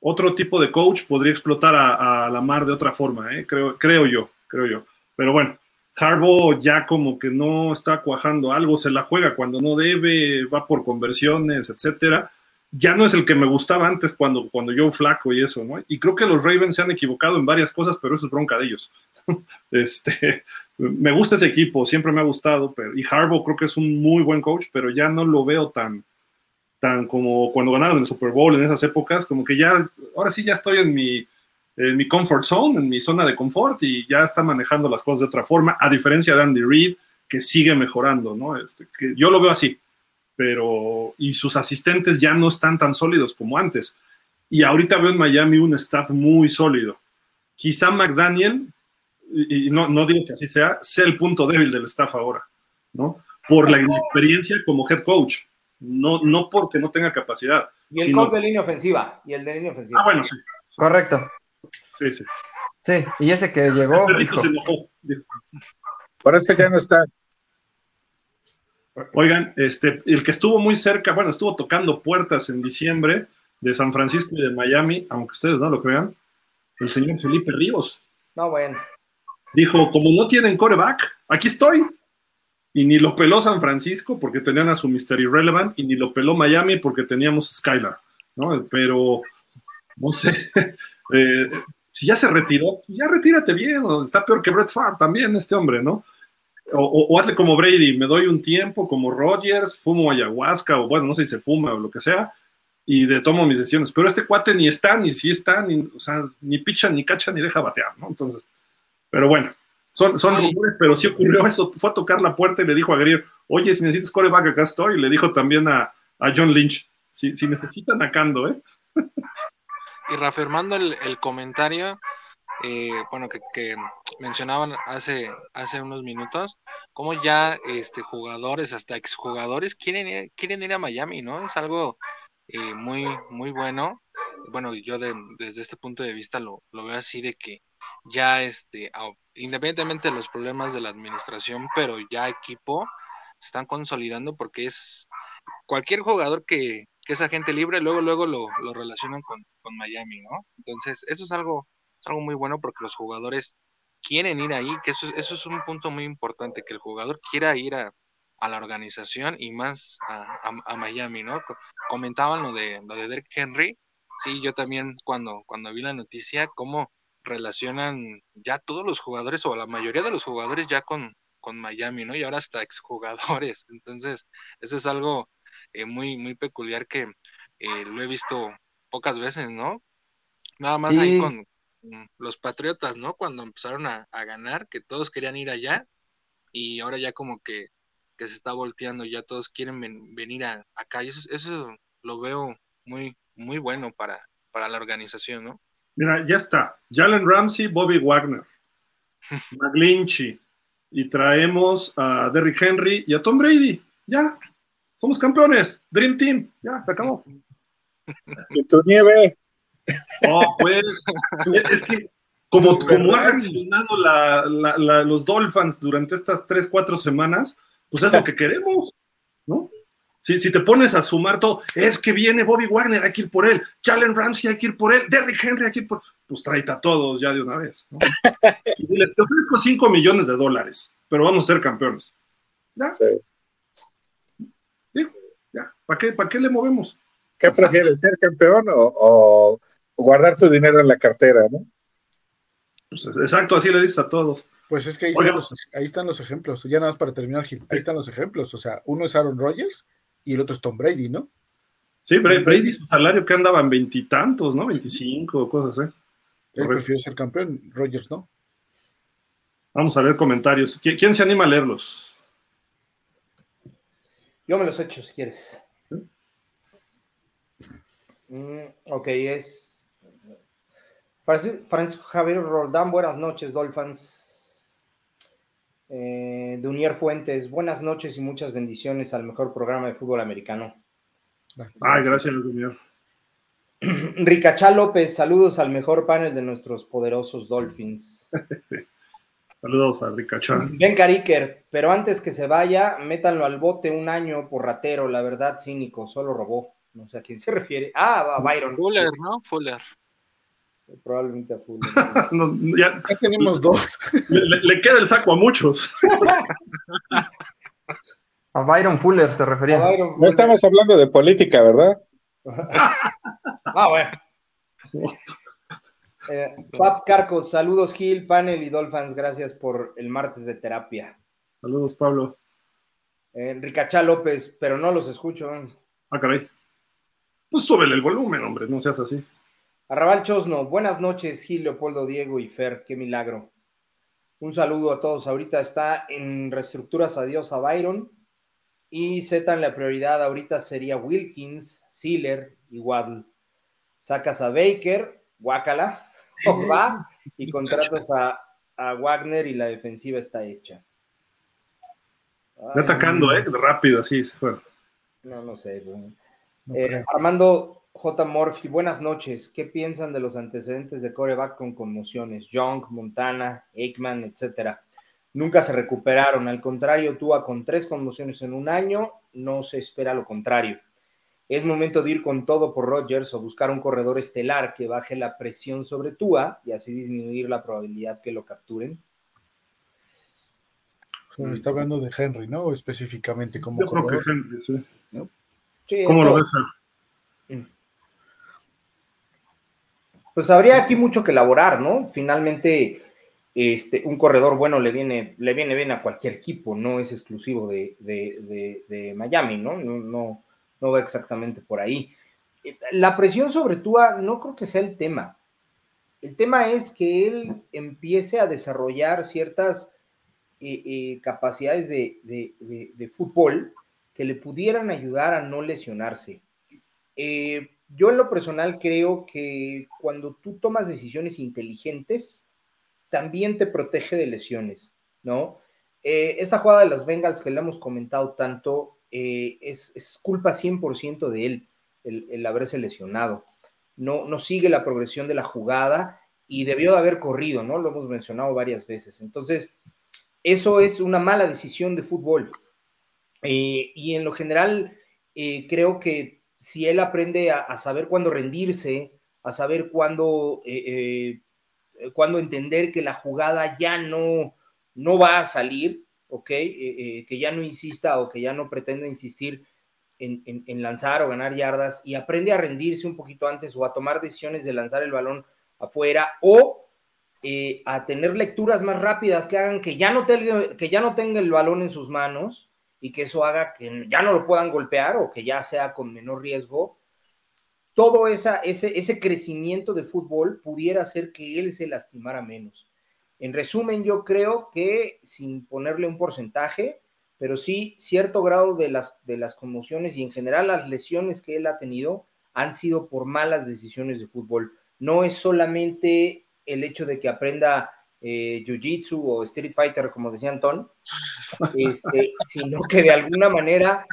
Otro tipo de coach podría explotar a, Lamar de otra forma, ¿eh? creo, creo yo, creo yo. Pero bueno, Harbaugh ya como que no está cuajando algo, se la juega cuando no debe, va por conversiones, etcétera. Ya no es el que me gustaba antes cuando, cuando yo flaco y eso, ¿no? Y creo que los Ravens se han equivocado en varias cosas, pero eso es bronca de ellos. este, me gusta ese equipo, siempre me ha gustado, pero, y Harbaugh creo que es un muy buen coach, pero ya no lo veo tan, tan como cuando ganaron el Super Bowl en esas épocas, como que ya, ahora sí ya estoy en mi, en mi comfort zone, en mi zona de confort y ya está manejando las cosas de otra forma, a diferencia de Andy Reid, que sigue mejorando, ¿no? Este, que yo lo veo así, pero, y sus asistentes ya no están tan sólidos como antes. Y ahorita veo en Miami un staff muy sólido. Quizá McDaniel y no, no digo que así sea, sea el punto débil del staff ahora, ¿no? Por la inexperiencia como head coach, no, no porque no tenga capacidad.
Y el coach de línea ofensiva, y el de línea ofensiva.
Ah, bueno, sí.
Correcto.
Sí, sí.
Sí, y ese que llegó.
Por eso ya no está.
Oigan, este, el que estuvo muy cerca, bueno, estuvo tocando puertas en diciembre de San Francisco y de Miami, aunque ustedes no lo crean, el señor Felipe Ríos.
No, bueno.
Dijo, como no tienen coreback, aquí estoy. Y ni lo peló San Francisco porque tenían a su Mr. Irrelevant y ni lo peló Miami porque teníamos Skylar, ¿no? Pero, no sé, eh, si ya se retiró, pues ya retírate bien, está peor que Brett Favre también este hombre, ¿no? O, hazle como Brady, me doy un tiempo como Rogers, fumo ayahuasca, o bueno, no sé si se fuma o lo que sea, y de tomo mis decisiones. Pero este cuate ni está, ni si está, ni, o sea, ni picha, ni cacha, ni deja batear, ¿no? Entonces, pero bueno, son, son rumores, pero sí ocurrió eso. Fue a tocar la puerta y le dijo a Greer, oye, si necesitas coreback, acá estoy. Y le dijo también a, John Lynch, si, si necesitan a Cando, ¿eh?
y reafirmando el, comentario, eh, bueno, que, mencionaban hace, hace unos minutos, como ya este, jugadores, hasta exjugadores, quieren, quieren ir a Miami, ¿no? Es algo eh, muy, muy bueno. Bueno, yo desde este punto de vista lo, lo veo así de que ya este, independientemente de los problemas de la administración, pero ya equipo se están consolidando porque es cualquier jugador que, que es agente libre, luego, luego lo, lo relacionan con, con, Miami, ¿no? Entonces, eso es algo, algo muy bueno porque los jugadores quieren ir ahí, que eso, eso es un punto muy importante, que el jugador quiera ir a, a la organización y más a, Miami, ¿no? Comentaban lo de, lo de Derek Henry, sí, yo también cuando, cuando vi la noticia, cómo relacionan ya todos los jugadores o la mayoría de los jugadores ya con, con Miami, ¿no? Y ahora hasta exjugadores. Entonces, eso es algo eh, muy, muy peculiar que eh, lo he visto pocas veces, ¿no? Nada más ahí con los Patriotas, ¿no? Cuando empezaron a, a, ganar, que todos querían ir allá y ahora ya como que que se está volteando, ya todos quieren venir a, acá. Y eso, lo veo muy, muy bueno para, para la organización, ¿no?
Mira, ya está. Jalen Ramsey, Bobby Wagner, McGlinchy, y traemos a Derrick Henry y a Tom Brady. Ya, somos campeones. Dream Team, ya, se acabó.
¿Y tu nieve?
Oh, pues, es que como, como ha reaccionado los Dolphins durante estas tres, cuatro semanas, pues es lo que queremos, ¿no? Si, si, te pones a sumar todo, es que viene Bobby Wagner, hay que ir por él, Jalen Ramsey, hay que ir por él, Derrick Henry, hay que ir por pues tráete a todos ya de una vez, ¿no? y les te ofrezco 5 millones de dólares, pero vamos a ser campeones. ¿Ya? ¿Ya? ¿Para qué, ¿Para qué le movemos?
¿Qué prefieres, ser campeón o, guardar tu dinero en la cartera, no?
Pues exacto, así le dices a todos.
Pues es que ahí están, los, ahí están, los, ejemplos. Ya nada más para terminar, Gil. Ahí están los ejemplos. O sea, uno es Aaron Rodgers y el otro es Tom Brady, ¿no?
Sí, Brady, su salario que andaba en veintitantos, ¿no? Veinticinco, cosas así.
Él prefiere ser campeón, Rodgers no.
Vamos a ver comentarios. ¿Quién se anima a leerlos?
Yo me los echo si quieres. Mm, ok, es Francisco Javier Roldán, buenas noches, Dolphins. Eh, de Unier Fuentes, buenas noches y muchas bendiciones al mejor programa de fútbol americano.
Ay, gracias, Unier.
Ricachá López, saludos al mejor panel de nuestros poderosos Dolphins.
Saludos a Ricachá.
Ben Cariker, pero antes que se vaya, métanlo al bote un año por ratero, la verdad, cínico, solo robó. No sé a quién se refiere. Ah, a Byron.
Fuller, ¿no? Fuller.
Probablemente a full.
ya, tenemos dos.
Le, queda el saco a muchos.
a Byron Fuller se refería.
No estamos hablando de política, ¿verdad?
ah, bueno. Eh, Pap Carco, saludos Gil, Panel y Dolphins, gracias por el martes de terapia.
Saludos, Pablo.
Eh, Ricachá López, pero no los escucho.
Ah, caray. Pues súbele el volumen, hombre, no seas así.
Arrabal Chosno, buenas noches, Gil, Leopoldo, Diego y Fer, qué milagro. Un saludo a todos. Ahorita está en reestructuras adiós a Byron y Z en la prioridad ahorita sería Wilkins, Sealer y Waddle. Sacas a Baker, Wakala, va y contratas a, a, Wagner y la defensiva está hecha.
Está atacando, ¿eh? Rápido, así se fue.
No, no sé. Eh, Armando J. Morphy, buenas noches. ¿Qué piensan de los antecedentes de coreback con conmociones? Young, Montana, Aikman, etcétera. Nunca se recuperaron. Al contrario, Tua con tres conmociones en un año, no se espera lo contrario. Es momento de ir con todo por Rodgers o buscar un corredor estelar que baje la presión sobre Tua y así disminuir la probabilidad que lo capturen.
está hablando de Henry, ¿no? Específicamente como corredor.
¿Cómo lo ves?
Pues habría aquí mucho que elaborar, ¿no? Finalmente, este, un corredor bueno le viene, le viene bien a cualquier equipo, no es exclusivo de, Miami, ¿no? ¿no? No, no va exactamente por ahí. La presión sobre Tua no creo que sea el tema. El tema es que él empiece a desarrollar ciertas eh, eh, capacidades de, fútbol que le pudieran ayudar a no lesionarse. Eh, yo en lo personal creo que cuando tú tomas decisiones inteligentes, también te protege de lesiones, ¿no? Eh, esta jugada de las Bengals que le hemos comentado tanto, eh, es, culpa 100% de él, el, haberse lesionado. No, no sigue la progresión de la jugada y debió de haber corrido, ¿no? Lo hemos mencionado varias veces. Entonces, eso es una mala decisión de fútbol. Eh, y en lo general, creo que si él aprende a, saber cuándo rendirse, a saber cuándo eh, eh, eh, cuándo entender que la jugada ya no, no va a salir, ¿ok? Que ya no insista o que ya no pretenda insistir en, lanzar o ganar yardas y aprende a rendirse un poquito antes o a tomar decisiones de lanzar el balón afuera o a tener lecturas más rápidas que hagan que ya, no que ya no tenga el balón en sus manos y que eso haga que ya no lo puedan golpear o que ya sea con menor riesgo, todo esa, ese, ese crecimiento de fútbol pudiera hacer que él se lastimara menos. En resumen, yo creo que sin ponerle un porcentaje, pero sí cierto grado de las, de las conmociones y en general las lesiones que él ha tenido han sido por malas decisiones de fútbol. No es solamente el hecho de que aprenda eh, Jiu-Jitsu o Street Fighter, como decía Anton, este, sino que de alguna manera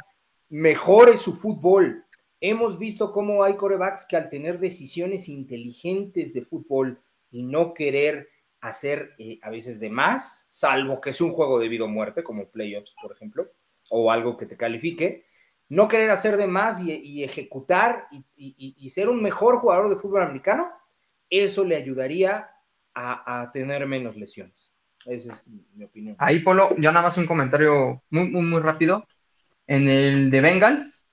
mejore su fútbol. Hemos visto cómo hay corebacks que al tener decisiones inteligentes de fútbol y no querer hacer eh, a veces de más, salvo que es un juego de vida o muerte, como playoffs, por ejemplo, o algo que te califique, no querer hacer de más y, ejecutar y ser un mejor jugador de fútbol americano, eso le ayudaría a, tener menos lesiones. Esa es mi opinión.
Ahí, Polo, ya nada más un comentario muy, muy, muy rápido. En el de Bengals,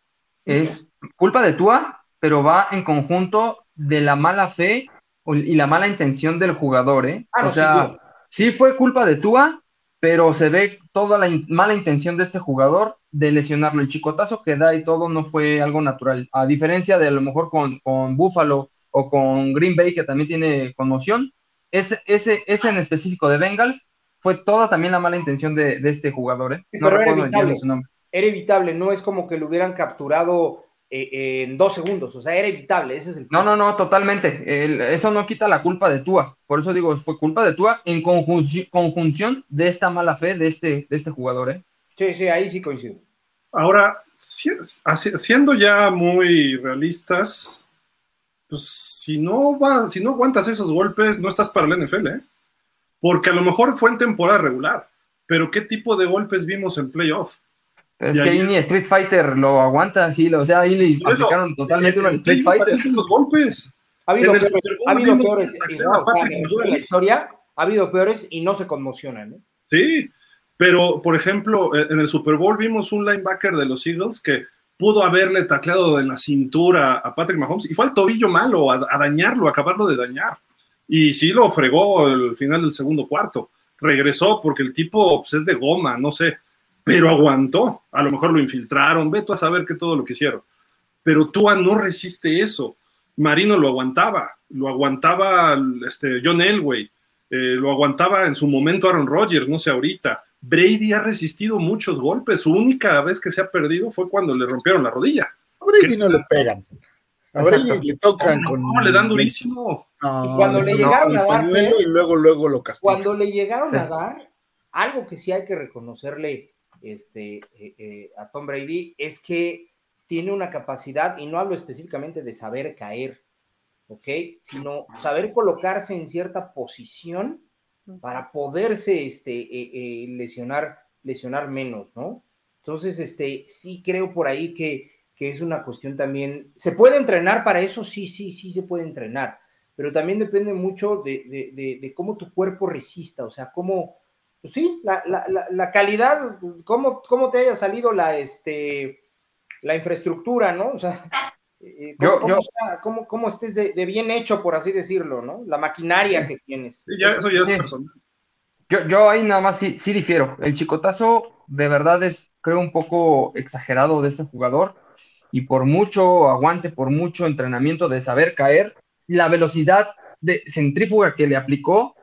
es culpa de Tua, pero va en conjunto de la mala fe y la mala intención del jugador, ¿eh? Ah, o sea, sí, fue culpa de Tua, pero se ve toda la mala intención de este jugador de lesionarlo. El chicotazo que da y todo no fue algo natural. A diferencia de a lo mejor con, con Buffalo o con Green Bay, que también tiene conmoción, ese, ese, ese en específico de Bengals fue toda también la mala intención de, este jugador. ¿eh?
No recuerdo era evitable, su nombre. Era evitable, no es como que lo hubieran capturado eh, en dos segundos, o sea, era evitable, ese es el...
No, no, no, totalmente. eso no quita la culpa de Tua. Por eso digo, fue culpa de Tua en conjunción de esta mala fe de este, de este jugador. ¿eh?
Sí, sí, ahí sí coincido.
Ahora, siendo ya muy realistas, pues si no, va, si no aguantas esos golpes, no estás para el NFL, ¿eh? Porque a lo mejor fue en temporada regular, pero ¿qué tipo de golpes vimos en playoff?
Pero es que ahí ni Street Fighter lo aguanta, Gil. O sea, ahí le aplicaron totalmente una Street Fighter.
Los golpes.
Ha habido, peores, ha habido peores en, la historia, ha habido peores y no se conmocionan. ¿eh?
Sí, pero por ejemplo, en el Super Bowl vimos un linebacker de los Eagles que pudo haberle tacleado en la cintura a Patrick Mahomes y fue al tobillo malo, a, dañarlo, acabarlo de dañar. Y sí lo fregó el final del segundo cuarto. Regresó porque el tipo pues, es de goma, no sé, pero aguantó. A lo mejor lo infiltraron, veto a saber qué todo lo que hicieron. Pero Tua no resiste eso. Marino lo aguantaba, lo aguantaba este, John Elway, eh, lo aguantaba en su momento Aaron Rodgers, no sé ahorita. Brady ha resistido muchos golpes. Su única vez que se ha perdido fue cuando le rompieron la rodilla.
A Brady no le pegan. A Brady le tocan con.
No, le dan durísimo.
y cuando le llegaron a dar.
y luego, luego lo castigan.
Cuando le llegaron a dar, algo que sí hay que reconocerle este, eh, eh, a Tom Brady es que tiene una capacidad, y no hablo específicamente de saber caer, ¿ok? Sino saber colocarse en cierta posición para poderse este, eh, eh, lesionar, lesionar menos, ¿no? Entonces, este, sí creo por ahí que, que, es una cuestión también, ¿se puede entrenar para eso? Sí, sí, sí se puede entrenar, pero también depende mucho de, de, de, cómo tu cuerpo resista, o sea, cómo, pues sí, la, la, la, calidad, cómo, cómo te haya salido la, este, la infraestructura, ¿no? O sea, eh, ¿cómo, cómo, estés de, bien hecho, por así decirlo, ¿no? La maquinaria que tienes.
ya, eso ya es personal.
Yo, yo ahí nada más sí, sí difiero. El chicotazo de verdad es, creo, un poco exagerado de este jugador. Y por mucho aguante, por mucho entrenamiento de saber caer, la velocidad de centrífuga que le aplicó,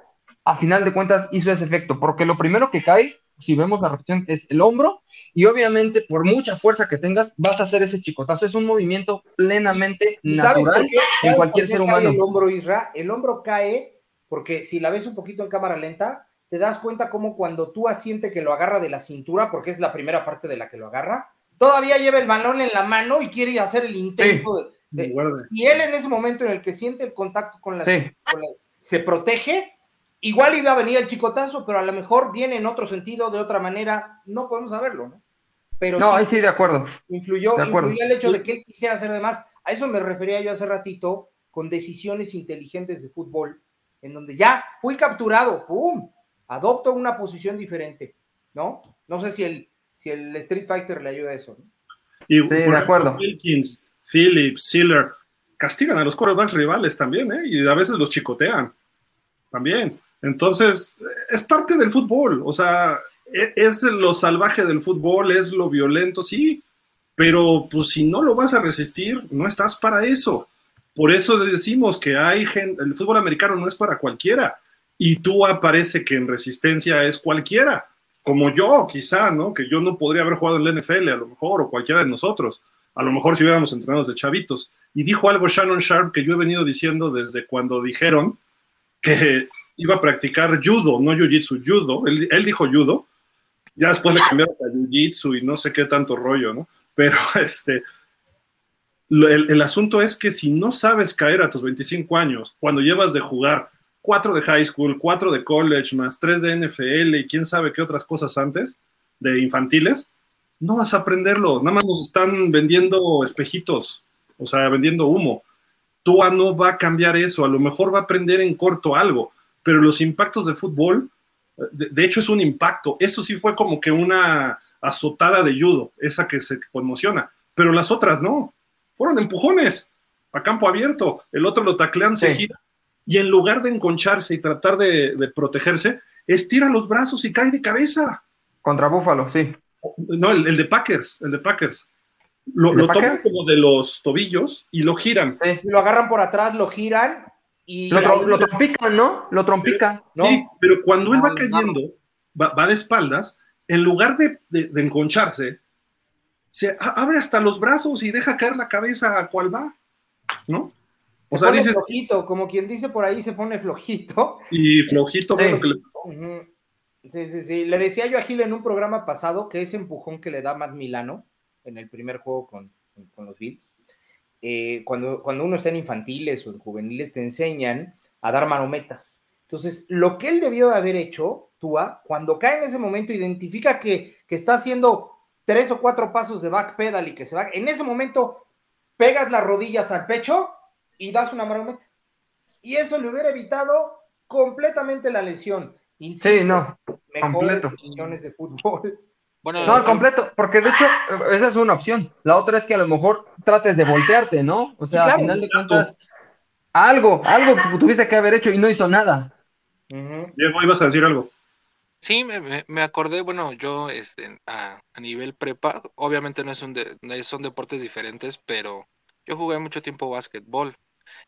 a final de cuentas hizo ese efecto. Porque lo primero que cae si vemos la repetición, es el hombro y obviamente por mucha fuerza que tengas vas a hacer ese chicotazo. Es un movimiento plenamente natural en cualquier ser humano.
El hombro, Isra, el hombro cae porque si la ves un poquito en cámara lenta, te das cuenta como cuando tú asiente que lo agarra de la cintura, porque es la primera parte de la que lo agarra, todavía lleva el balón en la mano y quiere hacer el intento. De, y él en ese momento en el que siente el contacto con la, con la se protege, Igual iba a venir el chicotazo, pero a lo mejor viene en otro sentido, de otra manera, no podemos saberlo, ¿no?
Pero no, ahí sí, de acuerdo.
Influyó, el hecho de que él quisiera hacer de más. A eso me refería yo hace ratito con decisiones inteligentes de fútbol, en donde ya fui capturado, ¡pum! Adopto una posición diferente, ¿no? No sé si el, si el Street Fighter le ayuda a eso. ¿no?
Y,
Sí, de acuerdo.
Wilkins, Phillips, Sealer, castigan a los quarterbacks rivales también, ¿eh? Y a veces los chicotean. También. Entonces, es parte del fútbol. O sea, e- es lo salvaje del fútbol, es lo violento, sí. Pero, pues, si no lo vas a resistir, no estás para eso. Por eso decimos que hay gente, el fútbol americano no es para cualquiera. Y tú aparece que en resistencia es cualquiera. Como yo, quizá, ¿no? Que yo no podría haber jugado en la NFL, a lo mejor, o cualquiera de nosotros. A lo mejor si hubiéramos entrenados de chavitos. Y dijo algo Shannon Sharp que yo he venido diciendo desde cuando dijeron que iba a practicar judo, no jiu-jitsu, judo. Él, él dijo judo. Ya después le cambiaron a jiu-jitsu y no sé qué tanto rollo, ¿no? Pero este, el, el asunto es que si no sabes caer a tus 25 años, cuando llevas de jugar cuatro de high school, cuatro de college, más tres de NFL y quién sabe qué otras cosas antes, de infantiles, no vas a aprenderlo. Nada más nos están vendiendo espejitos, o sea, vendiendo humo. Tua no va a cambiar eso, a lo mejor va a aprender en corto algo, pero los impactos de fútbol, de, de hecho es un impacto, eso sí fue como que una azotada de judo, esa que se conmociona, pero las otras no, fueron empujones a campo abierto, el otro lo taclean, se gira, y en lugar de enconcharse y tratar de, de protegerse, estira los brazos y cae de cabeza.
Contra Búfalo, sí.
No, el, el de Packers, el de Packers. Lo,
¿El de
lo toman como de los tobillos y lo giran.
sí.
Y lo agarran por atrás, lo giran y.
Lo, tro- lo trompican, ¿no? Lo trompican.
¿no?
Sí, pero cuando él va
No,
cayendo, va, va de espaldas, en lugar de, de- de enconcharse, se abre hasta los brazos y deja caer la cabeza a cual va, ¿no? O
Se
sea,
pone
dices,
flojito, como quien dice por ahí, se pone flojito.
y flojito fue
Sí.
lo que le pasó.
Sí, sí, sí. Le decía yo a Gil en un programa pasado que ese empujón que le da Matt Milano en el primer juego con, con los Bills, eh, cuando, cuando uno está en infantiles o en juveniles, te enseñan a dar manometas. Entonces, lo que él debió de haber hecho, Tua, cuando cae en ese momento, identifica que, que está haciendo tres o cuatro pasos de backpedal y que se va. En ese momento, pegas las rodillas al pecho y das una marometa. Y eso le hubiera evitado completamente la lesión. Insisto,
Sí, no.
mejores
completo.
de fútbol.
Bueno,
No, al completo, porque de hecho, eh, esa es una opción. La otra es que a lo mejor trates de voltearte, ¿no? O sea,
Sí, claro.
al final de cuentas, algo, algo que tuviste que haber hecho y no hizo nada.
Ujú.
Diego, ibas a decir algo.
Sí, me, me- me acordé, bueno, yo este, a, a nivel prepa, obviamente no es un de- son deportes diferentes, pero yo jugué mucho tiempo básquetbol.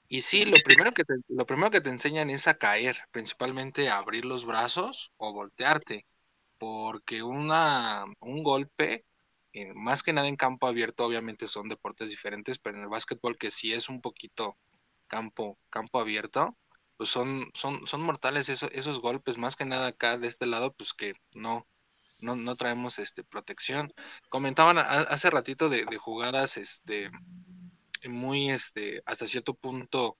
Y sí, lo primero que te, lo primero que te enseñan es a caer, principalmente a abrir los brazos o voltearte, porque una, un golpe, eh, más que nada en campo abierto, obviamente son deportes diferentes, pero en el básquetbol que sí es un poquito campo, campo abierto, pues son, son, son mortales esos, esos golpes, más que nada acá de este lado, pues que no, no, no traemos este protección. Comentaban hace ratito de, de jugadas este muy este hasta cierto punto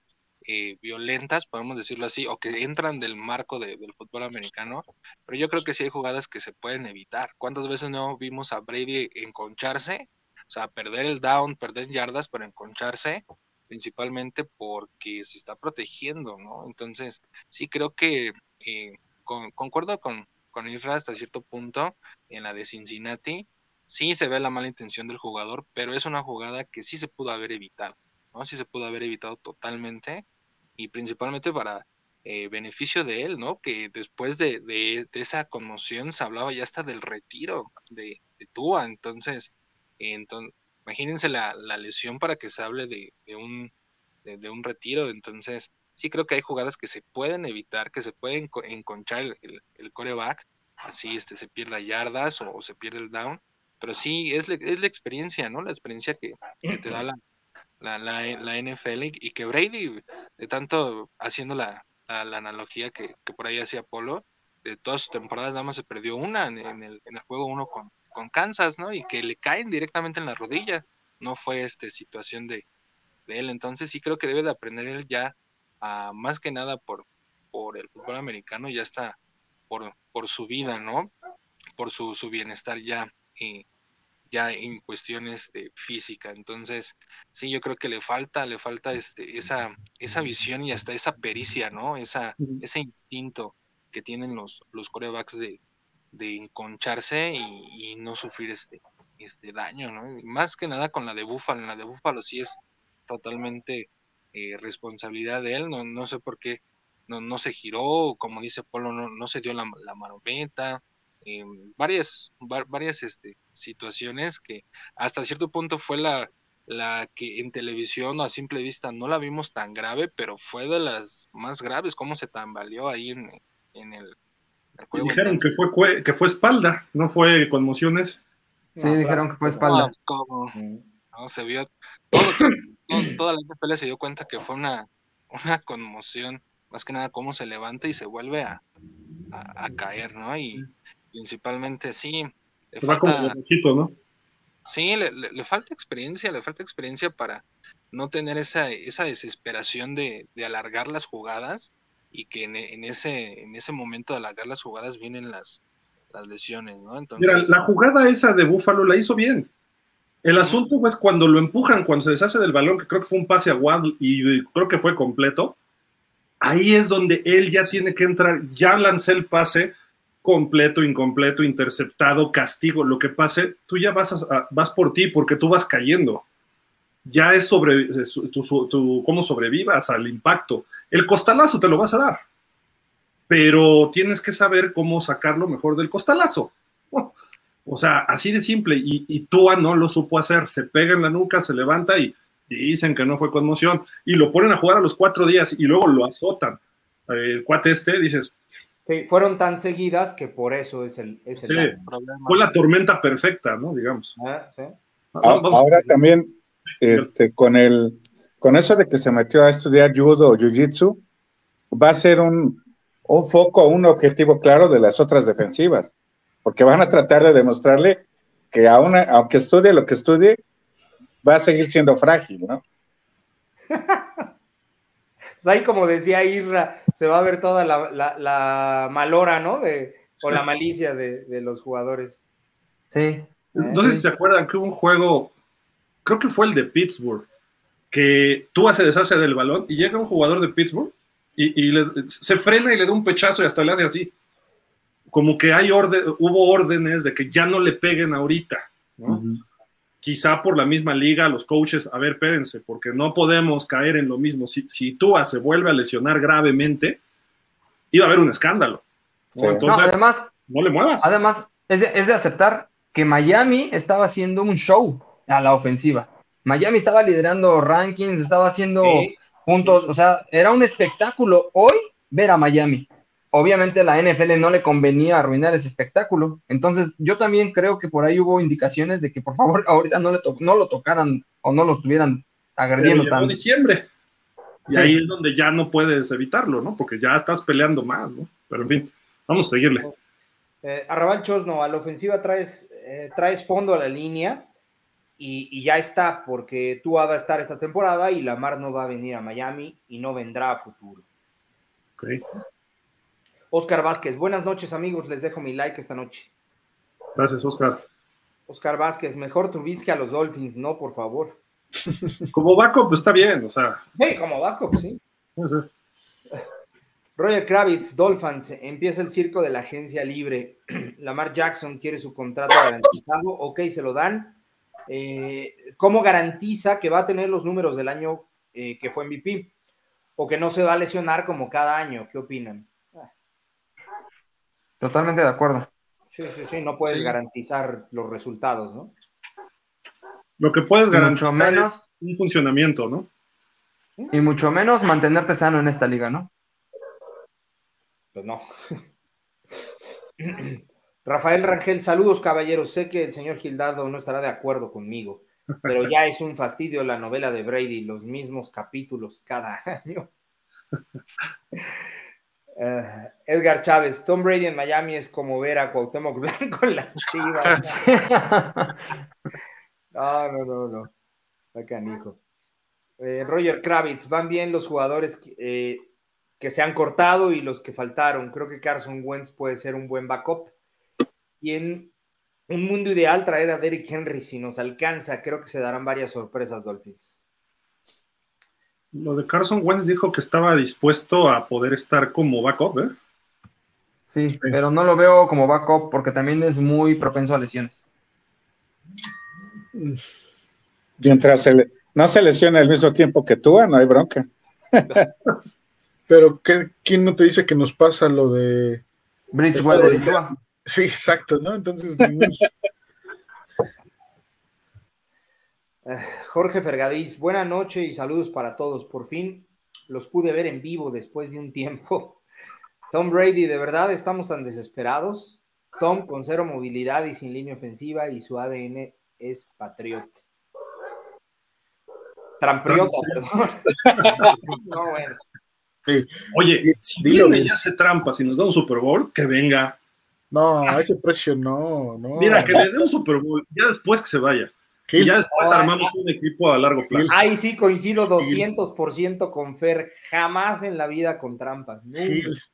eh, violentas, podemos decirlo así, o que entran del marco de- del fútbol americano, pero yo creo que sí hay jugadas que se pueden evitar. ¿Cuántas veces no vimos a Brady enconcharse? O sea, perder el down, perder yardas, pero enconcharse principalmente porque se está protegiendo, ¿no? Entonces, sí creo que eh, con- concuerdo con, con Isra hasta cierto punto en la de Cincinnati. Sí se ve la mala intención del jugador, pero es una jugada que sí se pudo haber evitado, ¿no? Sí se pudo haber evitado totalmente y principalmente para eh, beneficio de él, ¿no? Que después de, de- esa conmoción se hablaba ya hasta del retiro de, de Tua, entonces, enton- imagínense la, la lesión para que se hable de, de un, de, un retiro, entonces sí creo que hay jugadas que se pueden evitar, que se pueden enco- enconchar el, el, el coreback, así este, se pierda yardas o, se pierde el down, pero sí es, es la experiencia, ¿no? La experiencia que, que te da la, la, la, la NFL y, que Brady, de tanto haciendo la, la, analogía que, que por ahí hacía Polo, de todas sus temporadas nada más se perdió una en, en el, en el juego uno con, con Kansas, ¿no? Y que le caen directamente en la rodilla, no fue este situación de, de él, entonces sí creo que debe de aprender él ya, a, más que nada por, por el fútbol americano, ya está por, por su vida, ¿no? Por su, su bienestar ya, y ya en cuestiones de física. Entonces, sí, yo creo que le falta, le falta este, esa, esa visión y hasta esa pericia, ¿no? Esa, ese instinto que tienen los, los corebacks de, de enconcharse y, no sufrir este, este daño, ¿no? más que nada con la de Búfalo, en la de Búfalo sí es totalmente eh, responsabilidad de él, no, no sé por qué no, no se giró, como dice Polo, no, no se dio la, la marometa, varias, varias este, situaciones que hasta cierto punto fue la, la que en televisión a simple vista no la vimos tan grave, pero fue de las más graves, cómo se tambaleó ahí en, en el,
juego. Dijeron que fue, que fue espalda, no fue conmociones.
Sí, dijeron que fue espalda.
No, se vio, todo, toda la NFL se dio cuenta que fue una, una conmoción, más que nada cómo se levanta y se vuelve a, a, a caer, ¿no? Y, principalmente, sí.
Le falta, ¿no?
Sí, le, falta experiencia, le falta experiencia para no tener esa, esa desesperación de, alargar las jugadas y que en, ese, en ese momento de alargar las jugadas vienen las, las lesiones, ¿no?
Entonces, Mira, la jugada esa de Búfalo la hizo bien. El asunto fue cuando lo empujan, cuando se deshace del balón, que creo que fue un pase a Waddle y creo que fue completo. Ahí es donde él ya tiene que entrar. Ya lancé el pase, completo, incompleto, interceptado, castigo, lo que pase, tú ya vas, vas por ti porque tú vas cayendo. Ya es sobre cómo sobrevivas al impacto. El costalazo te lo vas a dar, pero tienes que saber cómo sacar lo mejor del costalazo. O sea, así de simple. Y, y no lo supo hacer. Se pega en la nuca, se levanta y dicen que no fue conmoción. Y lo ponen a jugar a los cuatro días y luego lo azotan. El cuate este, dices,
fueron tan seguidas que por eso es el, es
problema. Fue la tormenta perfecta, ¿no? Digamos.
Ah, ahora también, este, con el, con eso de que se metió a estudiar judo o jiu-jitsu, va a ser un, un foco, un objetivo claro de las otras defensivas, porque van a tratar de demostrarle que aún, aunque estudie lo que estudie, va a seguir siendo frágil, ¿no?
Pues ahí, como decía Irra, se va a ver toda la, malora, ¿no? o la malicia de, los jugadores.
Sí.
No sé si se acuerdan que hubo un juego, creo que fue el de Pittsburgh, que tú se deshace del balón y llega un jugador de Pittsburgh y, se frena y le da un pechazo y hasta le hace así. Como que hay orden, hubo órdenes de que ya no le peguen ahorita, ¿no? Quizá por la misma liga, los coaches, a ver, espérense, porque no podemos caer en lo mismo. Si, si Tua se vuelve a lesionar gravemente, iba a haber un escándalo.
Entonces, además,
no le muevas.
Además, es de, aceptar que Miami estaba haciendo un show a la ofensiva. Miami estaba liderando rankings, estaba haciendo puntos, o sea, era un espectáculo hoy ver a Miami obviamente la NFL no le convenía arruinar ese espectáculo. Entonces, yo también creo que por ahí hubo indicaciones de que por favor ahorita no, le no lo tocaran o no lo estuvieran agrediendo tanto.
diciembre. Y ahí es donde ya no puedes evitarlo, ¿no? Porque ya estás peleando más, ¿no? Pero en fin, vamos a seguirle.
Eh, Arrabal Chosno, a la ofensiva traes, eh, traes fondo a la línea y, ya está, porque tú vas a estar esta temporada y Lamar no va a venir a Miami y no vendrá a futuro.
Okay.
Oscar Vázquez, buenas noches amigos, les dejo mi like esta noche.
Gracias, Oscar.
Oscar Vázquez, mejor Trubisky a los Dolphins, no, por favor.
como backup pues está bien, o sea.
Sí, como backup, sí. Roger Kravitz, Dolphins, empieza el circo de la agencia libre. Lamar Jackson quiere su contrato garantizado, ok, se lo dan. Eh, ¿Cómo garantiza que va a tener los números del año eh, que fue MVP? O que no se va a lesionar como cada año, ¿qué opinan?
Totalmente de acuerdo.
Sí, sí, sí, no puedes garantizar los resultados, ¿no?
Lo que puedes garantizar mucho menos, es un funcionamiento, ¿no?
Y mucho menos mantenerte sano en esta liga, ¿no?
Pues no. Rafael Rangel, saludos caballeros. Sé que el señor Gildardo no estará de acuerdo conmigo, pero ya es un fastidio la novela de Brady, los mismos capítulos cada año. Eh, Edgar Chávez, Tom Brady en Miami es como ver a Cuauhtémoc Blanco en las chivas. no, no, no, no. Está eh, Roger Kravitz, van bien los jugadores eh, que se han cortado y los que faltaron. Creo que Carson Wentz puede ser un buen backup. Y en Un mundo ideal traer a Derrick Henry si nos alcanza. Creo que se darán varias sorpresas, Dolphins.
Lo de Carson Wentz dijo que estaba dispuesto a poder estar como backup, ¿eh?
Sí, pero no lo veo como backup porque también es muy propenso a lesiones.
Mientras no se lesiona al mismo tiempo que tú, no hay bronca.
Pero ¿quién no te dice que nos pasa lo de
Bridgewater y
Sí, exacto, ¿no? Entonces.
Eh, Jorge Fergadís, buena noche y saludos para todos. Por fin los pude ver en vivo después de un tiempo. Tom Brady, ¿de verdad estamos tan desesperados? Tom con cero movilidad y sin línea ofensiva y su ADN es patriota. Trampriota, perdón.
no, bueno. Oye, si viene y hace trampas y nos da un Super Bowl, que venga.
No, a ese precio no, no.
Mira, que le dé un Super Bowl, ya después que se vaya. Y ya después armamos un equipo a largo plazo.
Ahí sí coincido 200% con Fer. Jamás en la vida con trampas.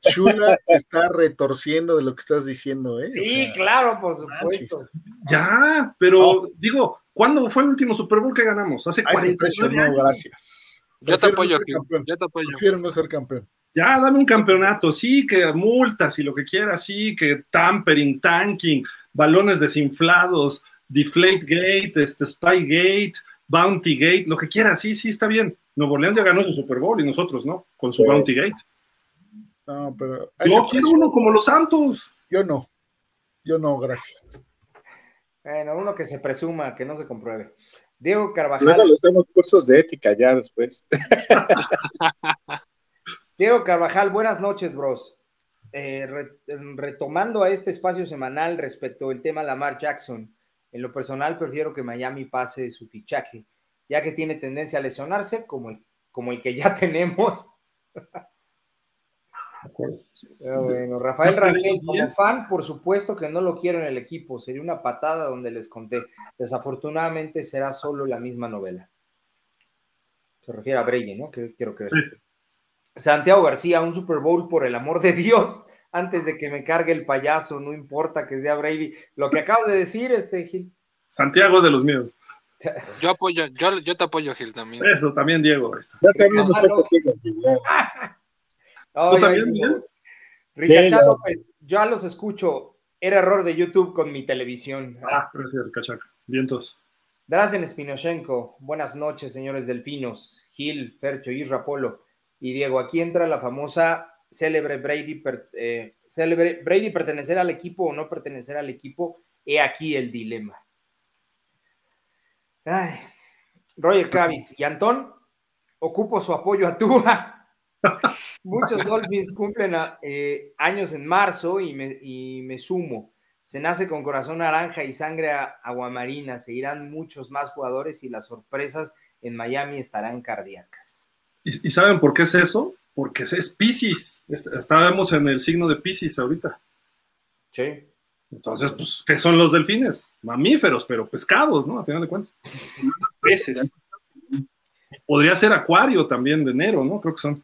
Chula se está retorciendo de lo que estás diciendo, ¿eh?
Sí, claro, por supuesto.
Ya, pero digo, ¿cuándo fue el último Super Bowl que ganamos? Hace 49
años. No, gracias.
Yo te apoyo, Yo te apoyo.
Prefiero no ser campeón.
Ya, dame un campeonato, sí, que multas y lo que quieras, sí, que tampering, tanking, balones desinflados, deflate gate, este, spy gate, bounty gate, lo que quieras, sí, sí, está bien. Nuevo Orleans ya ganó su Super Bowl y nosotros, ¿no? Con su bounty gate.
No, pero.
Yo quiero uno como los Santos.
Yo no. Yo no, gracias.
Bueno, uno que se presuma, que no se compruebe. Diego Carvajal.
Luego le hacemos cursos de ética ya después.
Diego Carvajal, buenas noches, bros. Eh, retomando a este espacio semanal respecto al tema Lamar Jackson, en lo personal prefiero que Miami pase su fichaje, ya que tiene tendencia a lesionarse como el, como el que ya tenemos. bueno, Rafael Rangel, como fan, por supuesto que no lo quiero en el equipo, sería una patada donde les conté. Desafortunadamente será solo la misma novela. Se refiere a Brady, ¿no? Que quiero creer. Santiago García, un Super Bowl por el amor de Dios, antes de que me cargue el payaso, no importa que sea Brady. Lo que acabo de decir, este Gil.
Santiago es de los míos.
Yo apoyo, yo, yo te apoyo, Gil, también.
Eso, también Diego.
Yo también estoy contigo,
¿Tú también,
Richard López, yo ya los escucho. Era error de YouTube con mi televisión.
Ah, gracias, Cachaca. Vientos.
Drazen Spinoshenko, buenas noches, señores delfinos. Gil, Fercho, y Polo y Diego. Aquí entra la famosa célebre Brady, eh, célebre Brady pertenecer al equipo o no pertenecer al equipo. He aquí el dilema. Ay, Roger Kravitz y Antón, ocupo su apoyo a Tua. Muchos Dolphins cumplen eh, años en marzo y me, y me, sumo. Se nace con corazón naranja y sangre aguamarina. Seguirán muchos más jugadores y las sorpresas en Miami estarán cardíacas.
¿Y, saben por qué es eso? Porque es Pisces. Estábamos en el signo de Pisces ahorita.
Sí.
Entonces, pues, ¿qué son los delfines? Mamíferos, pero pescados, ¿no? A final de cuentas. Peces. Podría ser acuario también de enero, ¿no? Creo que son.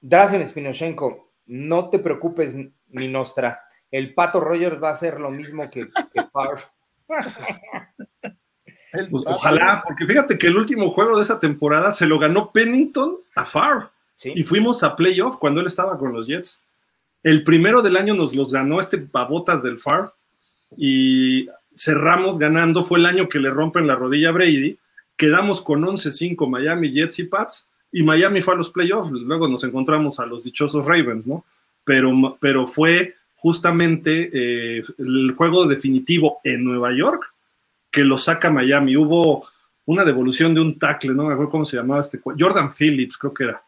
Drazen Spinoshenko, no te preocupes, mi nostra. El Pato Rogers va a hacer lo mismo que, que
pues, ojalá, porque fíjate que el último juego de esa temporada se lo ganó Pennington a Y fuimos a playoff cuando él estaba con los Jets. El primero del año nos los ganó este babotas del Far y cerramos ganando. Fue el año que le rompen la rodilla a Brady. Quedamos con 11-5 Miami Jets y Pats y Miami fue a los playoffs. Luego nos encontramos a los dichosos Ravens, ¿no? Pero, pero fue justamente eh, el juego definitivo en Nueva York que lo saca Miami. Hubo una devolución de un tackle, no me acuerdo cómo se llamaba este Jordan Phillips, creo que era,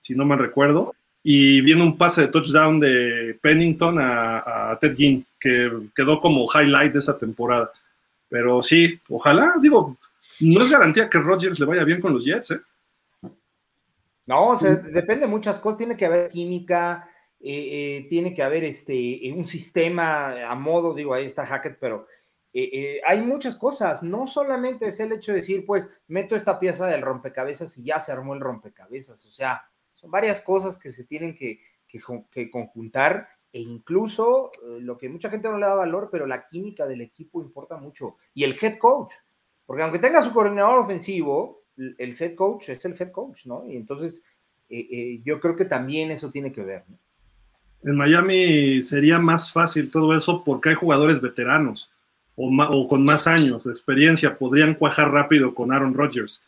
si no mal recuerdo. Y viene un pase de touchdown de Pennington a, Ted Ginn, que quedó como highlight de esa temporada. Pero sí, ojalá, digo, no es garantía que Rodgers le vaya bien con los Jets, ¿eh?
No, o sea, depende de muchas cosas, tiene que haber química, eh, eh, tiene que haber este, un sistema a modo, digo, ahí está Hackett, pero eh, hay muchas cosas, no solamente es el hecho de decir, pues, meto esta pieza del rompecabezas y ya se armó el rompecabezas, o sea, son varias cosas que se tienen que, conjuntar e incluso eh, lo que mucha gente no le da valor, pero la química del equipo importa mucho. Y el head coach, porque aunque tenga su coordinador ofensivo, el head coach es el head coach, ¿no? Y entonces eh, eh, yo creo que también eso tiene que ver. ¿no?
En Miami sería más fácil todo eso porque hay jugadores veteranos o, con más años de experiencia, podrían cuajar rápido con Aaron Rodgers.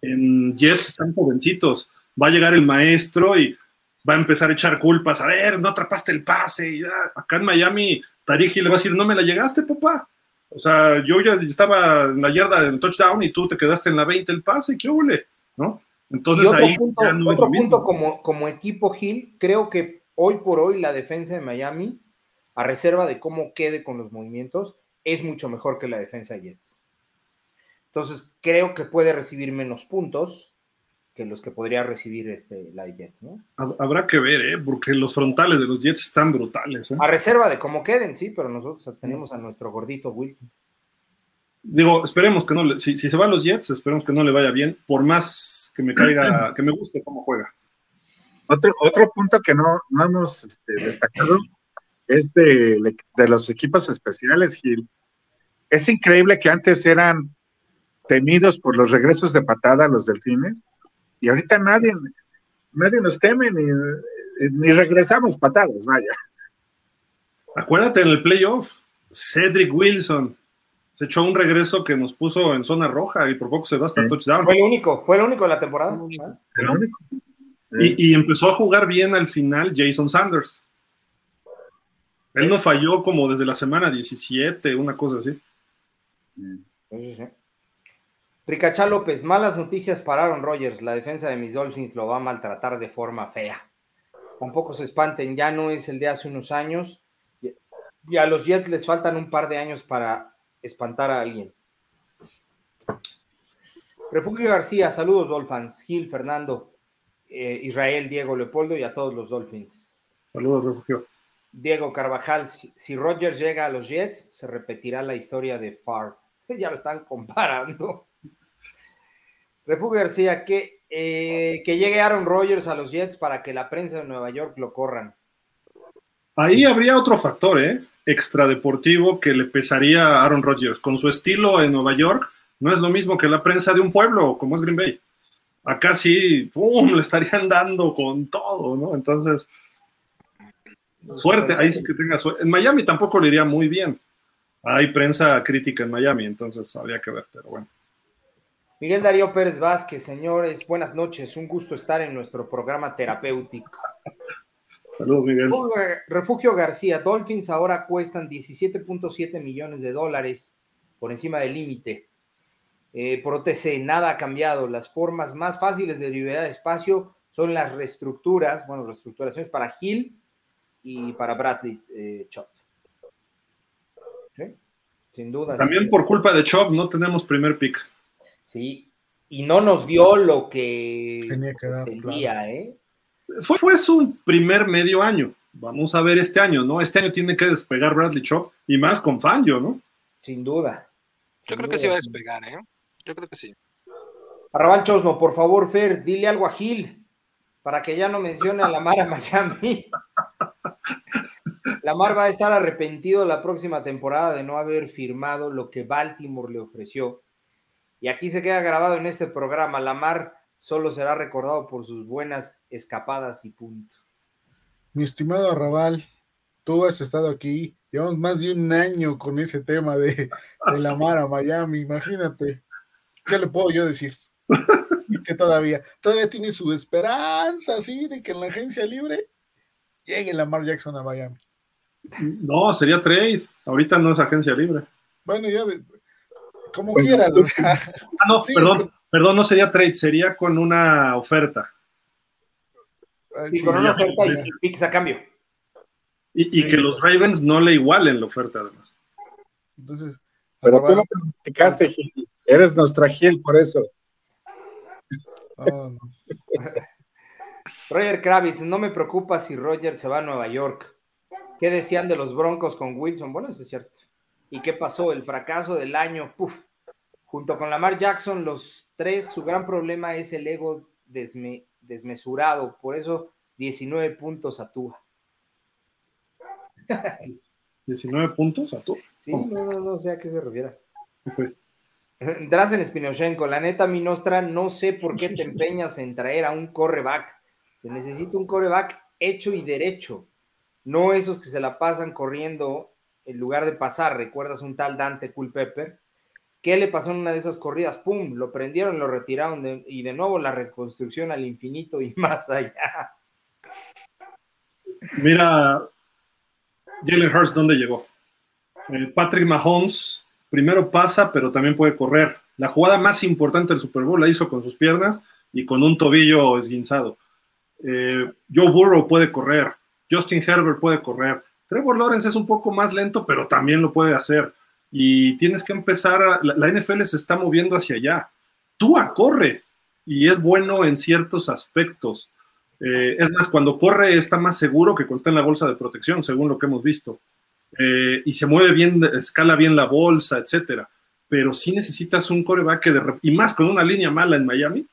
En Jets están jovencitos, va a llegar el maestro y va a empezar a echar culpas, a ver, no atrapaste el pase, y acá en Miami, Tariji le va a decir, no me la llegaste, papá. O sea, yo ya estaba en la yarda del touchdown y tú te quedaste en la 20 el pase, ¿qué huele? ¿No?
Entonces otro ahí punto, no otro punto como, como equipo Gil, creo que hoy por hoy la defensa de Miami, a reserva de cómo quede con los movimientos, es mucho mejor que la defensa de Jets. Entonces, creo que puede recibir menos puntos, que los que podría recibir este, la de Jets, ¿no?
Habrá que ver, ¿eh? Porque los frontales de los Jets están brutales. ¿eh?
A reserva de cómo queden, sí, pero nosotros tenemos a nuestro gordito Wilkins.
Digo, esperemos que no, le, si, si, se van los Jets, esperemos que no le vaya bien, por más que me caiga, que me guste cómo juega.
Otro, otro punto que no, no hemos este, destacado es de, de los equipos especiales, Gil. Es increíble que antes eran temidos por los regresos de patada a los delfines y ahorita nadie, nadie nos teme ni, regresamos patadas, vaya.
Acuérdate en el playoff, Cedric Wilson se echó un regreso que nos puso en zona roja y por poco se va hasta touchdown.
Fue el único, fue el único de la temporada.
El único. Y, y, empezó a jugar bien al final Jason Sanders. Él no falló como desde la semana 17, una cosa así.
Sí, sí. Ricachá López, malas noticias para Aaron Rodgers. La defensa de mis Dolphins lo va a maltratar de forma fea. Tampoco se espanten, ya no es el de hace unos años. Y a los Jets les faltan un par de años para espantar a alguien. Refugio García, saludos Dolphins. Gil, Fernando, eh, Israel, Diego, Leopoldo y a todos los Dolphins.
Saludos, Refugio.
Diego Carvajal, si, si Rodgers llega a los Jets, se repetirá la historia de Favre. Ya lo están comparando. Refugio García, que, eh, que llegue Aaron Rodgers a los Jets para que la prensa de Nueva York lo corran.
Ahí habría otro factor, ¿eh? Extradeportivo que le pesaría a Aaron Rodgers. Con su estilo en Nueva York, no es lo mismo que la prensa de un pueblo como es Green Bay. Acá sí, ¡pum! le estarían dando con todo, ¿no? Entonces, suerte, ahí sí que tenga suerte. En Miami tampoco le iría muy bien. Hay prensa crítica en Miami, entonces habría que ver, pero bueno.
Miguel Darío Pérez Vázquez, señores, buenas noches. Un gusto estar en nuestro programa terapéutico.
Saludos, Miguel.
Refugio García, Dolphins ahora cuestan 17.7 millones de dólares por encima del límite. Eh, por OTC, nada ha cambiado. Las formas más fáciles de liberar espacio son las reestructuras, bueno, reestructuraciones para Hill y para Bradley eh, Chop. Sin duda.
También por culpa de Chop no tenemos primer pick.
¿Sí? Y no nos dio lo que
tenía que dar.
¿eh?
Fue, fue su primer medio año. Vamos a ver este año, ¿no? Este año tiene que despegar Bradley Chop y más con Fangio, ¿no?
Sin duda.
Yo creo que sí va a despegar, ¿eh? Yo creo que sí.
Arrabal Chosno, por favor, Fer, dile algo a Gil para que ya no mencione a Lamar a Miami. Lamar va a estar arrepentido la próxima temporada de no haber firmado lo que Baltimore le ofreció y aquí se queda grabado en este programa. Lamar solo será recordado por sus buenas escapadas y punto.
Mi estimado Arrabal, tú has estado aquí, llevamos más de un año con ese tema de, de Lamar a Miami, imagínate. ¿Qué le puedo yo decir? es que todavía, todavía tiene su esperanza, así, de que en la agencia libre llegue Lamar Jackson a Miami.
No, sería trade. Ahorita no es agencia libre.
Bueno, ya de, como quieras.
Ah, no, perdón, perdón, no sería trade, sería con una oferta.
Sí, con una oferta y, picks a cambio.
Y, que los Ravens no le igualen la oferta, además.
Entonces,
pero tú lo pronosticaste, Gil. Eres nuestra Gil, por eso.
Oh, Roger Kravitz, no me preocupa si Roger se va a Nueva York. ¿Qué decían de los Broncos con Wilson? Bueno, eso es cierto. ¿Y qué pasó? El fracaso del año, puf. Junto con Lamar Jackson, los tres, su gran problema es el ego desmesurado. Por eso, 19 puntos a Tua.
19 puntos a tú.
Sí, no, no, no sé a qué se refiere. Drazen Spinoshenko, la neta, mi Nostra, no sé por qué te empeñas en traer a un coreback. Se necesita un coreback hecho y derecho, no esos que se la pasan corriendo en lugar de pasar. ¿Recuerdas un tal Dante Culpepper? ¿Qué le pasó en una de esas corridas? ¡Pum! Lo prendieron, lo retiraron y de nuevo la reconstrucción al infinito y más allá.
Mira, Jalen Hurts, ¿dónde llegó? Eh, Patrick Mahomes primero pasa, pero también puede correr. La jugada más importante del Super Bowl la hizo con sus piernas y con un tobillo esguinzado. Eh, Joe Burrow puede correr, Justin Herbert puede correr. Trevor Lawrence es un poco más lento, pero también lo puede hacer. Y tienes que empezar, la, NFL se está moviendo hacia allá. Tua corre y es bueno en ciertos aspectos. Eh, es más, cuando corre está más seguro que cuando está en la bolsa de protección, según lo que hemos visto. Eh, y se mueve bien, escala bien la bolsa, etcétera. Pero si necesitas un coreback y más con una línea mala en Miami,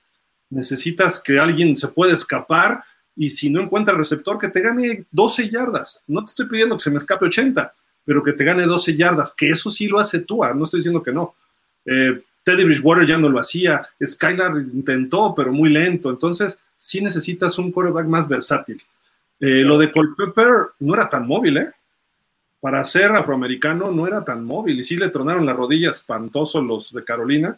necesitas que alguien se pueda escapar y si no encuentra receptor, que te gane 12 yardas. No te estoy pidiendo que se me escape 80, pero que te gane 12 yardas, que eso sí lo hace tú, no estoy diciendo que no. Eh, Teddy Bridgewater ya no lo hacía, Skylar intentó, pero muy lento, entonces sí necesitas un quarterback más versátil. Eh, lo de Culpepper no era tan móvil, ¿eh? para ser afroamericano no era tan móvil y sí le tronaron las rodillas espantoso los de Carolina.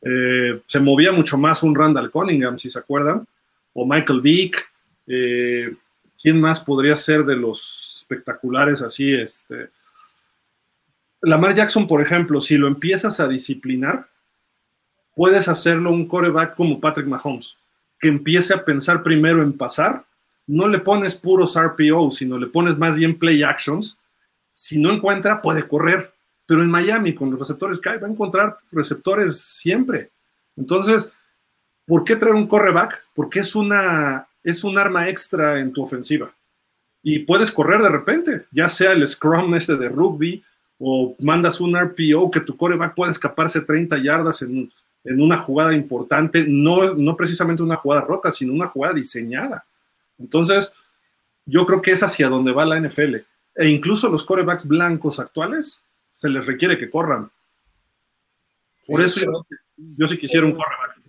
Eh, se movía mucho más un Randall Cunningham, si se acuerdan, o Michael Vick. Eh, ¿Quién más podría ser de los espectaculares así? Este? Lamar Jackson, por ejemplo, si lo empiezas a disciplinar, puedes hacerlo un coreback como Patrick Mahomes, que empiece a pensar primero en pasar. No le pones puros RPO, sino le pones más bien play actions si no encuentra, puede correr. Pero en Miami, con los receptores que hay, va a encontrar receptores siempre. Entonces, ¿por qué traer un correback? Porque es, una, es un arma extra en tu ofensiva. Y puedes correr de repente, ya sea el scrum ese de rugby o mandas un RPO que tu coreback puede escaparse 30 yardas en, en una jugada importante, no, no precisamente una jugada rota, sino una jugada diseñada. Entonces, yo creo que es hacia donde va la NFL e incluso los corebacks blancos actuales se les requiere que corran. Por eso yo, sí quisiera un coreback.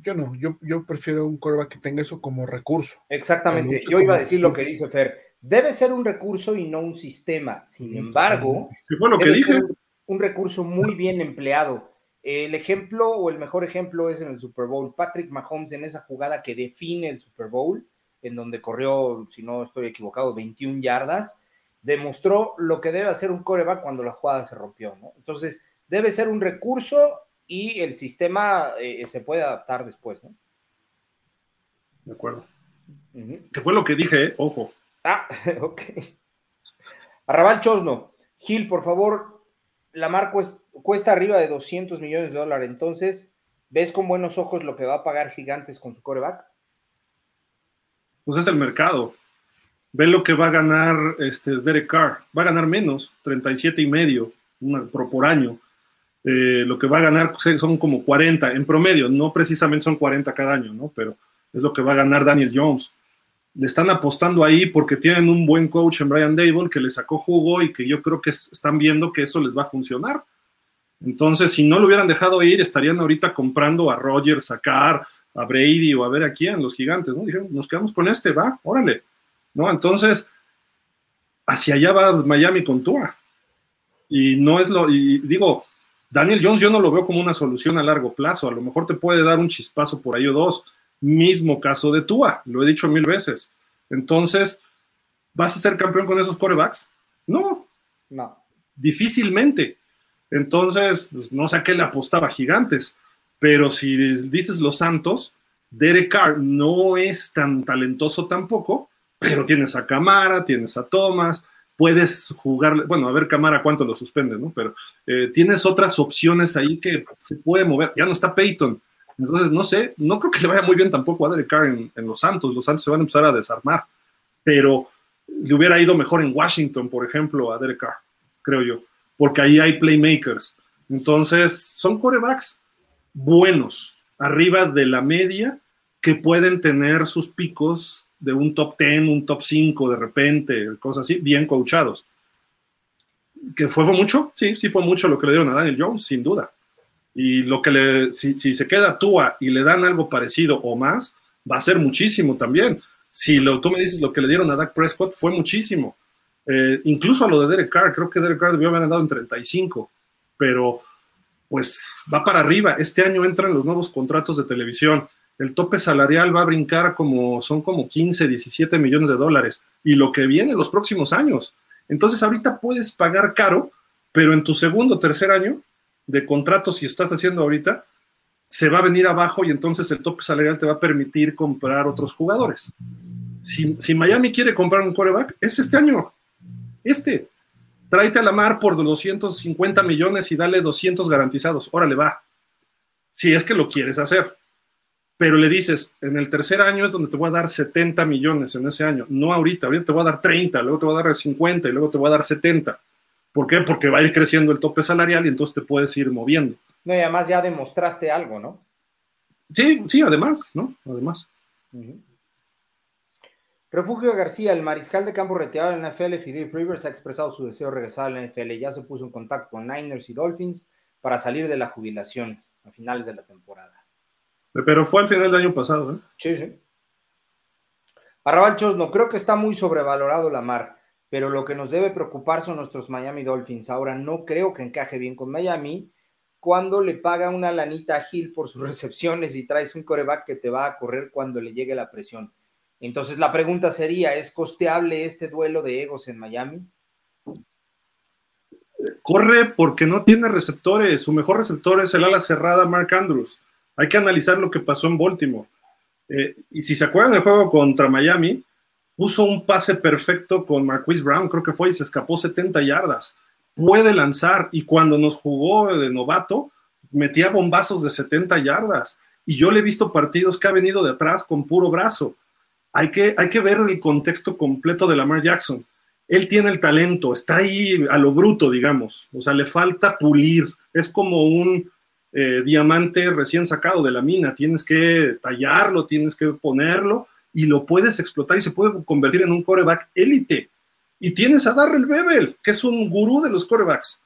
Yo no, yo, yo prefiero un coreback que tenga eso como recurso.
Exactamente, yo iba a decir lo que dice Fer. Debe ser un recurso y no un sistema. Sin embargo,
¿qué fue lo que dije?
Un, recurso muy bien empleado. El ejemplo o el mejor ejemplo es en el Super Bowl. Patrick Mahomes en esa jugada que define el Super Bowl en donde corrió, si no estoy equivocado, 21 yardas, demostró lo que debe hacer un coreback cuando la jugada se rompió, ¿no? Entonces, debe ser un recurso y el sistema eh, se puede adaptar después, ¿no?
De acuerdo. Que fue lo que dije, ¿eh? ojo.
Ah, ok. Arrabal Chosno, Gil, por favor, la marca cuesta arriba de 200 millones de dólares, entonces, ¿ves con buenos ojos lo que va a pagar Gigantes con su coreback?
pues es el mercado. Ve lo que va a ganar este Derek Carr. Va a ganar menos, 37 y medio por, año. Eh, lo que va a ganar son como 40 en promedio, no precisamente son 40 cada año, ¿no? Pero es lo que va a ganar Daniel Jones. Le están apostando ahí porque tienen un buen coach en Brian Dable que le sacó jugo y que yo creo que están viendo que eso les va a funcionar. Entonces, si no lo hubieran dejado ir, estarían ahorita comprando a Rogers, a Carr, a Brady o a ver a quién, los gigantes, ¿no? Dijeron, nos quedamos con este, va, órale, ¿no? Entonces, hacia allá va Miami con Tua. Y no es lo, y digo, Daniel Jones yo no lo veo como una solución a largo plazo, a lo mejor te puede dar un chispazo por ahí o dos, mismo caso de Tua, lo he dicho mil veces. Entonces, ¿vas a ser campeón con esos corebacks? No.
No.
Difícilmente. Entonces, pues, no sé a qué le apostaba Gigantes pero si dices los Santos, Derek Carr no es tan talentoso tampoco, pero tienes a Camara, tienes a Thomas, puedes jugar, bueno, a ver Camara cuánto lo suspende, ¿no? Pero eh, tienes otras opciones ahí que se puede mover. Ya no está Peyton. Entonces, no sé, no creo que le vaya muy bien tampoco a Derek Carr en, en los Santos. Los Santos se van a empezar a desarmar, pero le hubiera ido mejor en Washington, por ejemplo, a Derek Carr, creo yo, porque ahí hay playmakers. Entonces, son corebacks buenos, arriba de la media, que pueden tener sus picos de un top 10, un top 5 de repente, cosas así, bien coachados. ¿Que fue, mucho? Sí, sí fue mucho lo que le dieron a Daniel Jones, sin duda. Y lo que le, si, se queda Tua y le dan algo parecido o más, va a ser muchísimo también. Si lo, tú me dices lo que le dieron a Dak Prescott, fue muchísimo. Eh, incluso a lo de Derek Carr, creo que Derek Carr debió haber andado en 35, pero pues va para arriba. Este año entran los nuevos contratos de televisión. El tope salarial va a brincar como, son como 15, 17 millones de dólares. Y lo que viene en los próximos años. Entonces ahorita puedes pagar caro, pero en tu segundo o tercer año de contrato, si estás haciendo ahorita, se va a venir abajo y entonces el tope salarial te va a permitir comprar otros jugadores. Si, si Miami quiere comprar un quarterback, es este año. Este. Tráete a la mar por 250 millones y dale 200 garantizados. Órale, va. Si es que lo quieres hacer. Pero le dices, en el tercer año es donde te voy a dar 70 millones en ese año. No ahorita, ahorita te voy a dar 30, luego te voy a dar 50 y luego te voy a dar 70. ¿Por qué? Porque va a ir creciendo el tope salarial y entonces te puedes ir moviendo.
No, y además ya demostraste algo, ¿no?
Sí, sí, además, ¿no? Además.
Refugio García, el mariscal de campo retirado en la NFL, Philip Rivers, ha expresado su deseo de regresar a la NFL. Ya se puso en contacto con Niners y Dolphins para salir de la jubilación a finales de la temporada.
Pero fue al final del año pasado, ¿eh?
Sí, sí. Arrabal no creo que está muy sobrevalorado la mar, pero lo que nos debe preocupar son nuestros Miami Dolphins. Ahora no creo que encaje bien con Miami cuando le paga una lanita a Gil por sus recepciones y traes un coreback que te va a correr cuando le llegue la presión. Entonces la pregunta sería, ¿es costeable este duelo de egos en Miami?
Corre porque no tiene receptores. Su mejor receptor es el ala cerrada Mark Andrews. Hay que analizar lo que pasó en Baltimore. Eh, y si se acuerdan del juego contra Miami, puso un pase perfecto con Marquise Brown, creo que fue, y se escapó 70 yardas. Puede lanzar, y cuando nos jugó de novato, metía bombazos de 70 yardas. Y yo le he visto partidos que ha venido de atrás con puro brazo hay que, hay que ver el contexto completo de Lamar Jackson. Él tiene el talento, está ahí a lo bruto, digamos. O sea, le falta pulir. Es como un eh, diamante recién sacado de la mina. Tienes que tallarlo, tienes que ponerlo y lo puedes explotar y se puede convertir en un coreback élite. Y tienes a Darrell Bebel, que es un gurú de los corebacks.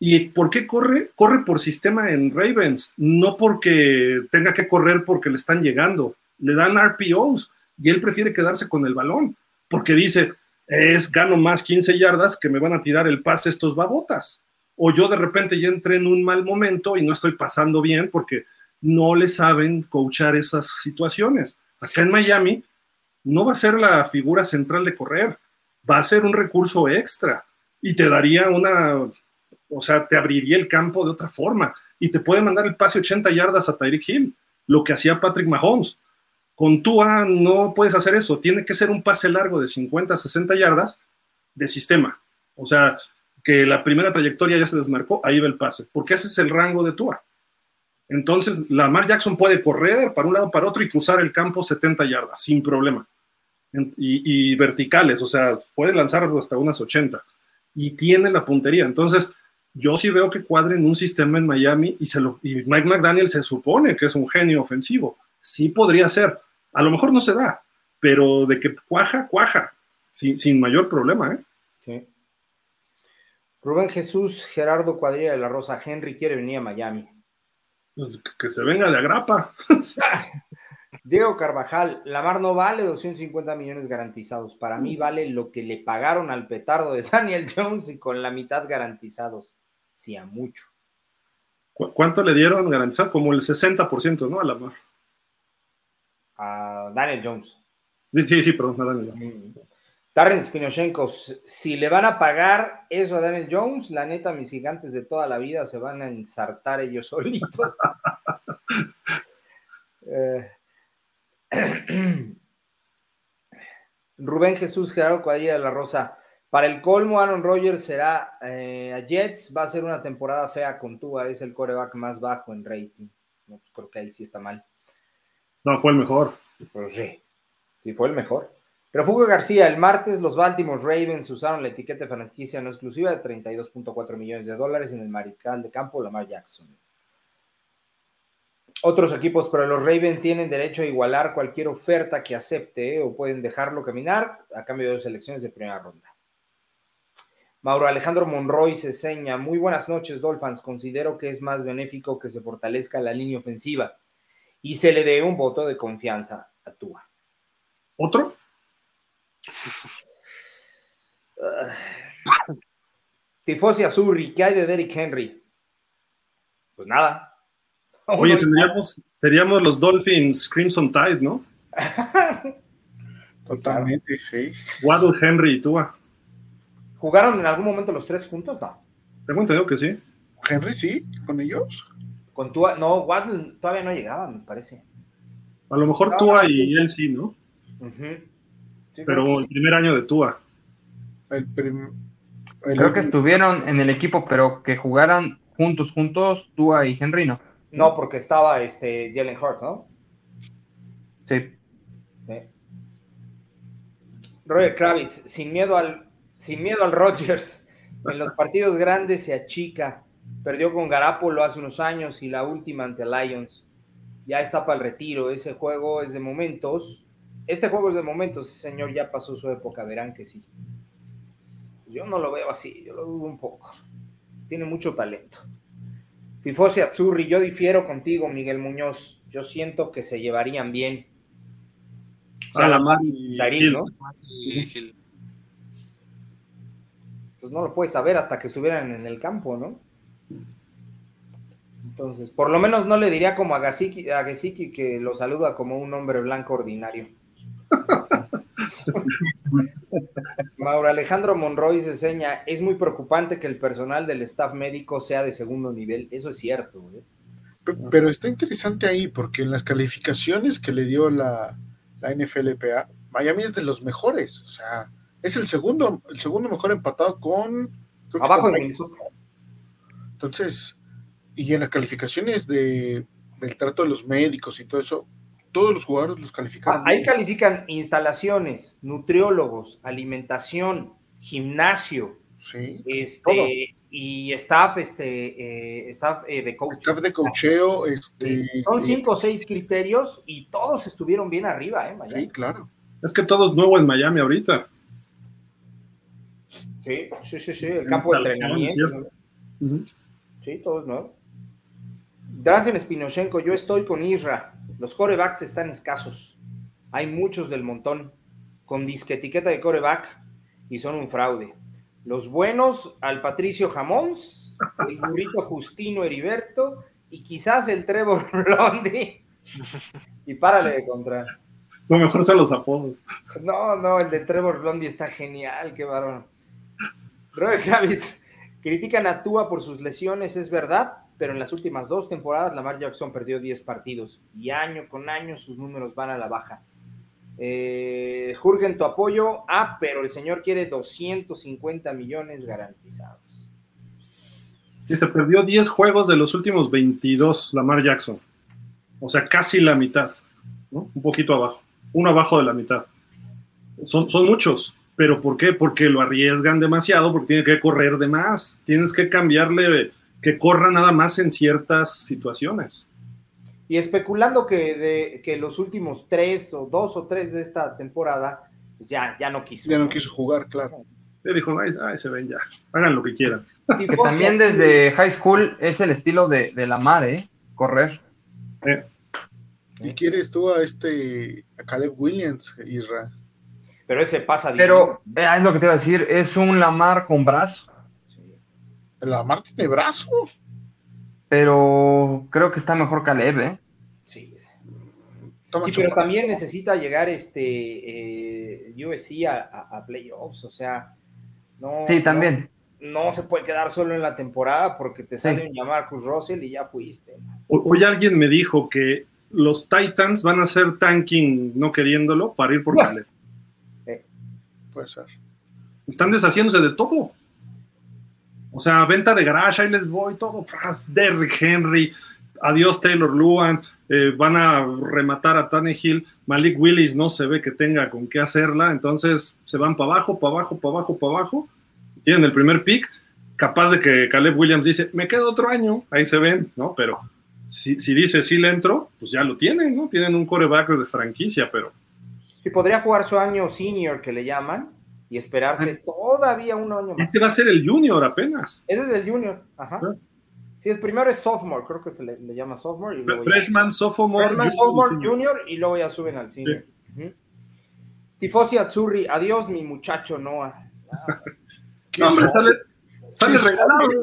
¿Y por qué corre? Corre por sistema en Ravens, no porque tenga que correr porque le están llegando. Le dan RPOs y él prefiere quedarse con el balón, porque dice, es gano más 15 yardas que me van a tirar el pase estos babotas. O yo de repente ya entré en un mal momento y no estoy pasando bien porque no le saben coachar esas situaciones. Acá en Miami no va a ser la figura central de correr, va a ser un recurso extra y te daría una, o sea, te abriría el campo de otra forma y te puede mandar el pase 80 yardas a Tyreek Hill, lo que hacía Patrick Mahomes. Con Tua no puedes hacer eso, tiene que ser un pase largo de 50, 60 yardas de sistema. O sea, que la primera trayectoria ya se desmarcó, ahí va el pase, porque ese es el rango de Tua. Entonces, Lamar Jackson puede correr para un lado, para otro y cruzar el campo 70 yardas, sin problema. Y, verticales, o sea, puede lanzar hasta unas 80. Y tiene la puntería. Entonces, yo sí veo que cuadre en un sistema en Miami y, se lo, y Mike McDaniel se supone que es un genio ofensivo. Sí podría ser. A lo mejor no se da, pero de que cuaja, cuaja, sin, mayor problema. ¿eh? Sí.
Rubén Jesús, Gerardo Cuadrilla de la Rosa, Henry quiere venir a Miami.
Pues, que se venga de agrapa.
Diego Carvajal, Lamar no vale 250 millones garantizados. Para mí vale lo que le pagaron al petardo de Daniel Jones y con la mitad garantizados. Sí, a mucho.
¿Cuánto le dieron garantizado? Como el 60%, ¿no? A Lamar
a Daniel Jones.
Sí, sí, perdón, a Daniel Jones.
Darren Spinoshenko, si le van a pagar eso a Daniel Jones, la neta, mis gigantes de toda la vida se van a ensartar ellos solitos. Eh, Rubén Jesús Gerardo Cuadrilla de la Rosa. Para el colmo, Aaron Rodgers será eh, a Jets. Va a ser una temporada fea con Tua. Es el coreback más bajo en rating. No, pues creo que ahí sí está mal.
No, fue el mejor.
Pues sí, sí fue el mejor. Refugio García, el martes los Baltimore Ravens usaron la etiqueta de franquicia no exclusiva de 32.4 millones de dólares en el mariscal de campo Lamar Jackson. otros equipos, pero los Ravens tienen derecho a igualar cualquier oferta que acepte o pueden dejarlo caminar a cambio de dos selecciones de primera ronda. Mauro Alejandro Monroy se seña. Muy buenas noches, Dolphins. Considero que es más benéfico que se fortalezca la línea ofensiva y se le dé un voto de confianza a Tua.
¿Otro?
Tifosi Azurri, ¿qué hay de Derrick Henry? Pues nada.
Oye, tendríamos, seríamos los Dolphins Crimson Tide, ¿no?
Totalmente, sí.
Waddle, Henry y Tua.
¿Jugaron en algún momento los tres juntos? No.
Tengo entendido que sí.
Henry sí, con ellos.
Con Tua, no, Waddle todavía no llegaba, me parece.
A lo mejor Tua y él sí, ¿no? Sí, pero el primer año de Tua.
El prim...
el Creo que estuvieron en el equipo, pero que jugaran juntos, juntos, Tua y Henry, ¿no?
No, porque estaba este Jalen Hurts, ¿no?
Sí.
sí. Roger Kravitz, sin miedo al sin miedo al Rodgers. En los partidos grandes se achica. Perdió con Garapolo hace unos años y la última ante Lions. Ya está para el retiro. Ese juego es de momentos. Este juego es de momentos. Ese señor ya pasó su época. Verán que sí. Yo no lo veo así. Yo lo dudo un poco. Tiene mucho talento. Tifosi Azzurri, yo difiero contigo, Miguel Muñoz. Yo siento que se llevarían bien.
O sea, la y ¿no?
pues no lo puedes saber hasta que estuvieran en el campo, ¿no? Entonces, por lo menos no le diría como a Gesicki, a que lo saluda como un hombre blanco ordinario. Mauro Alejandro Monroy se seña, es muy preocupante que el personal del staff médico sea de segundo nivel, eso es cierto. ¿eh?
Pero está interesante ahí, porque en las calificaciones que le dio la, la NFLPA, Miami es de los mejores, o sea, es el segundo, el segundo mejor empatado con.
Abajo de Minnesota.
Entonces, y en las calificaciones de, del trato de los médicos y todo eso, todos los jugadores los califican.
Ah, ahí califican instalaciones, nutriólogos, alimentación, gimnasio,
sí,
este, y staff, este, eh, staff eh, de coaching.
Staff de coacheo, este.
Son cinco o seis criterios y todos estuvieron bien arriba, ¿eh?
Sí, claro.
Es que todo es nuevo en Miami ahorita.
Sí, sí, sí, sí, el campo de entrenamiento. Sí, todo es nuevo. Drazen Spinochenko, yo estoy con Isra. Los corebacks están escasos. Hay muchos del montón con disque etiqueta de coreback y son un fraude. Los buenos al Patricio Jamons, el burrito Justino Heriberto y quizás el Trevor Blondie. Y párale de contar.
Lo mejor son los apodos.
No, no, el de Trevor Blondie está genial, qué bárbaro. Robert Kravitz, critican a Tua por sus lesiones, es verdad, pero en las últimas dos temporadas Lamar Jackson perdió 10 partidos y año con año sus números van a la baja. Eh, Jurgen, tu apoyo. Ah, pero el señor quiere 250 millones garantizados.
Sí, se perdió 10 juegos de los últimos 22, Lamar Jackson. O sea, casi la mitad. Un poquito abajo, uno abajo de la mitad. Son, son muchos. ¿Pero por qué? Porque lo arriesgan demasiado, porque tiene que correr de más. Tienes que cambiarle que corra nada más en ciertas situaciones.
Y especulando que, de, que los últimos tres o dos o tres de esta temporada, pues ya, ya no quiso.
Ya no quiso jugar, claro.
Le dijo, ay, se ven ya, hagan lo que quieran.
Que también desde high school es el estilo de, de la mar, ¿eh? Correr.
Eh.
¿Y quieres tú a este, a Caleb Williams, Israel?
pero ese pasa.
Pero eh, es lo que te iba a decir, es un Lamar con brazo.
Lamar tiene brazo.
Pero creo que está mejor Caleb, ¿eh?
Sí. sí pero también necesita llegar este eh, USC a, playoffs, o sea, no.
Sí, también.
No, se puede quedar solo en la temporada porque te sale un Marcus Russell y ya fuiste.
Hoy alguien me dijo que los Titans van a hacer tanking no queriéndolo para ir por Caleb. Están deshaciéndose de todo. O sea, venta de garage, ahí les voy, todo. Derrick Henry, adiós Taylor Luan, eh, van a rematar a Tannehill. Malik Willis no se ve que tenga con qué hacerla, entonces se van para abajo, para abajo, para abajo, para abajo. Tienen el primer pick, capaz de que Caleb Williams dice, me quedo otro año, ahí se ven, ¿no? Pero si, si dice sí le entro, pues ya lo tienen, ¿no? Tienen un coreback de franquicia, pero
Sí, podría jugar su año senior, que le llaman, y esperarse todavía un año más.
este va a ser el junior apenas.
Ese es el junior, ajá.
Ah.
Sí, es primero es sophomore, creo que se le, le llama sophomore. Y luego ya-
Freshman, sophomore,
Freshman,
junior,
sophomore,
junior.
junior, y luego ya suben al senior. Ujú. Tifosi Azzurri, adiós mi muchacho Noah.
¿Qué
No, hombre, sale, sale
¿Qué
regalado.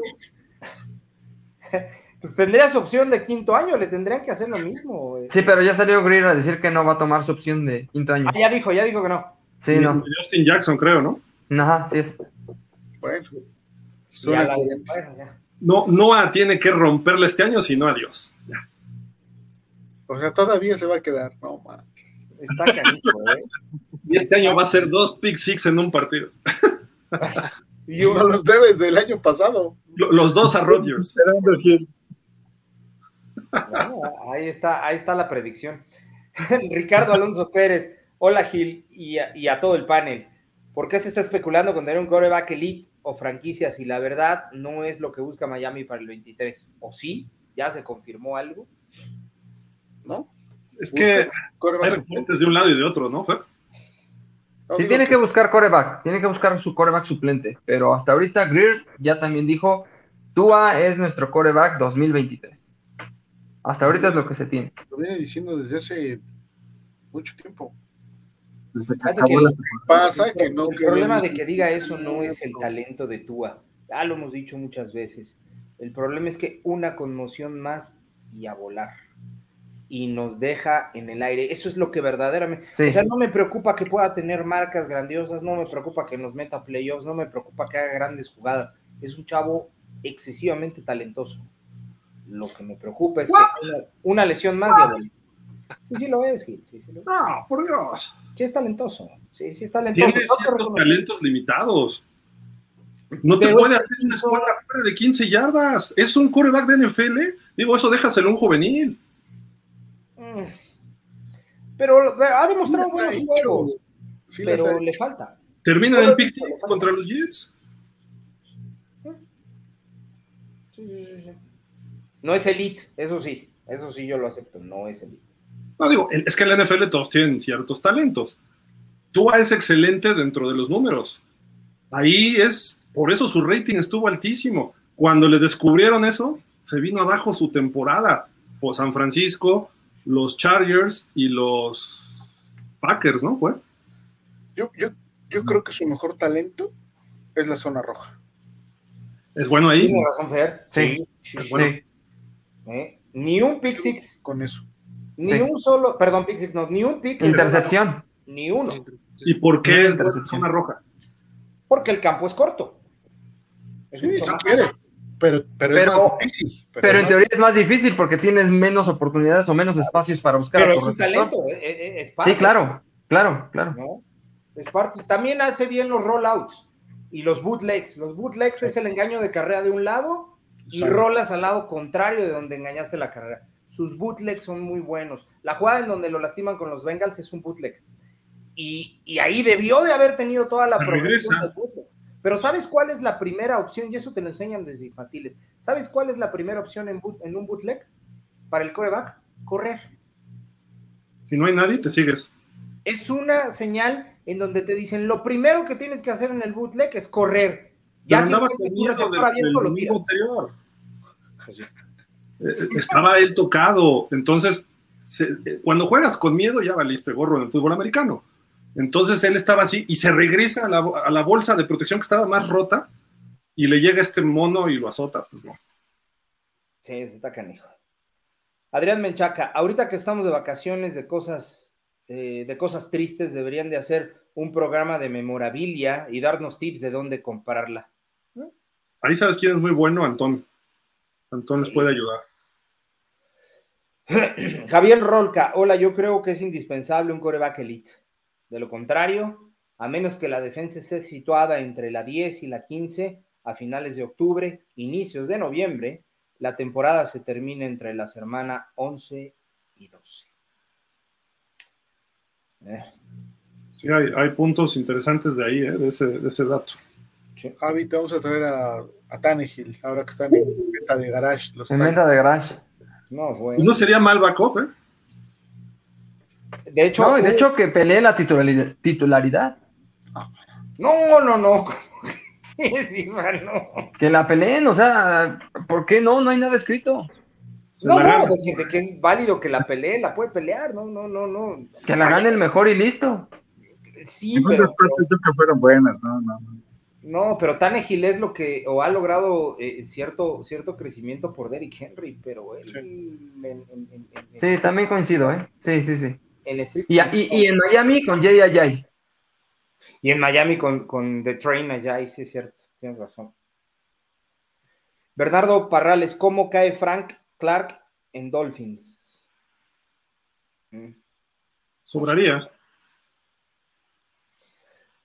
Pues tendrías opción de quinto año, le tendrían que hacer lo mismo. güey.
Sí, pero ya salió Greer a decir que no va a tomar su opción de quinto año.
Ah, ya dijo, ya dijo que no.
Sí, no.
Justin Jackson, creo, ¿no?
Ajá, sí es.
Bueno,
Ya
suena
la- ya.
No, Noah tiene que romperle este año, sino adiós. Ya.
O sea, todavía se va a quedar. No manches.
Está canijo, ¿eh?
Y este año va a ser dos pick six en un partido.
Y un-
No los debes del año pasado.
Lo- Los dos a Rodgers.
Bueno, ahí está, ahí está la predicción. Ricardo Alonso Pérez, hola Gil y a, y a todo el panel. ¿Por qué se está especulando con tener un coreback elite o franquicia si la verdad no es lo que busca Miami para el 23? ¿O sí? ¿Ya se confirmó algo?
¿No?
Es que hay reportes de un lado y de otro, ¿no, Fer?
No,
Sí, tiene que buscar coreback, tiene que buscar su coreback suplente, pero hasta ahorita Greer ya también dijo, Tua es nuestro coreback 2023. Hasta ahorita es lo que se tiene.
Lo viene diciendo desde hace mucho tiempo.
Desde que acabó
que-
la
Pasa que no
el problema de que diga eso no es el talento de Tua. Ya lo hemos dicho muchas veces. El problema es que una conmoción más y a volar. Y nos deja en el aire. Eso es lo que verdaderamente.
Sí.
O sea, no me preocupa que pueda tener marcas grandiosas, no me preocupa que nos meta playoffs, no me preocupa que haga grandes jugadas. Es un chavo excesivamente talentoso. Lo que me preocupa es
What?
que una lesión más de a volar. Sí, sí lo es, Gil. Sí, sí, lo es.
No, por Dios.
Sí es talentoso. Sí, sí es talentoso.
Tiene
No
talentos limitados. No te
Pero
puede hacer una escuadra fuera de 15 yardas. Es un coreback de NFL. Digo, eso déjaselo a un juvenil.
Mm. Pero, ha demostrado
ha
buenos juegos,
Sí
pero le falta.
Termina en pick contra los Jets.
No es elite, eso sí, eso sí yo lo acepto, no es elite.
No, digo, es que en la NFL todos tienen ciertos talentos. Tua es excelente dentro de los números. Ahí es, por eso su rating estuvo altísimo. Cuando le descubrieron eso, se vino abajo su temporada. Fue San Francisco, los Chargers y los Packers, ¿no? Fue.
Yo, yo, yo creo que su mejor talento es la zona roja.
Es bueno ahí.
Tiene razón, Fer.
Sí.
sí,
Es bueno.
Sí.
¿eh? Ni un pick six,
Con eso.
Ni
Sí.
un solo, perdón, pick six, no, ni un pick.
Intercepción.
Ni uno,
¿Y por qué es buena
Intercepción.
zona roja?
porque el campo es corto. Es
Sí, quiere. Pero, pero, es
Pero-
más difícil.
Pero en
no-
teoría es más difícil porque tienes menos oportunidades o menos espacios para buscar
Pero
a
es
tu
un
receptor.
talento, es, es- es parte.
Sí, claro, claro, claro.
¿no? Es parte. También hace bien los rollouts y los bootlegs. Los bootlegs es el engaño de carrera de un lado y
Exacto.
rolas al lado contrario de donde engañaste la carrera. Sus bootlegs son muy buenos. La jugada en donde lo lastiman con los Bengals es un bootleg. Y, y ahí debió de haber tenido toda la progresión del bootleg. Pero ¿sabes cuál es la primera opción? Y eso te lo enseñan desde infantiles. ¿Sabes cuál es la primera opción en, boot- en un bootleg? Para el coreback, correr.
Si no hay nadie, te sigues.
es una señal en donde te dicen lo primero que tienes que hacer en el bootleg es correr.
Ya
si receptor
del,
abierto,
del
lo
anterior.
Sí.
Eh, estaba él tocado. Entonces, se- eh, cuando juegas con miedo, ya valiste gorro en el fútbol americano. Entonces él estaba así y se regresa a la, a la bolsa de protección que estaba más rota y le llega este mono y lo azota. Pues no.
Sí, se está canijo. Adrián Menchaca, ahorita que estamos de vacaciones de cosas, eh, de cosas tristes, deberían de hacer un programa de memorabilia y darnos tips de dónde comprarla.
Ahí sabes quién es muy bueno, Antón. Antón les puede ayudar.
Javier Rolca, hola, yo creo que es indispensable un coreback elite. De lo contrario, a menos que la defensa esté situada entre la 10 y la 15 a finales de octubre, inicios de noviembre, la temporada se termina entre la semana 11 y 12. Eh,
Sí, hay, hay puntos interesantes de ahí, eh, de, ese, de ese dato.
Javi, te vamos a traer a, a Tannehill, ahora que están en venta de garage. Los
En venta de garage.
No,
bueno. No sería mal backup, ¿eh?
De hecho, no, de hecho que pelee la titularidad.
No, no, no.
Que la peleen, o sea, ¿por qué no? No hay nada escrito.
No, no, de que, es válido que la pelee, la puede pelear, no, no, no, no.
Que la gane el mejor y listo.
Sí, pero. partes que fueron buenas, no, no, no.
No, pero Tanegil es lo que, o ha logrado eh, cierto, cierto crecimiento por Derrick Henry, pero él.
Sí, también coincido, ¿eh? Sí, sí, sí. y, y, en Miami con Jay Ajay.
Y en Miami con, con The Train Ajay, sí es cierto, tienes razón. Bernardo Parrales, ¿cómo cae Frank Clark en Dolphins?
Mm. Sobraría.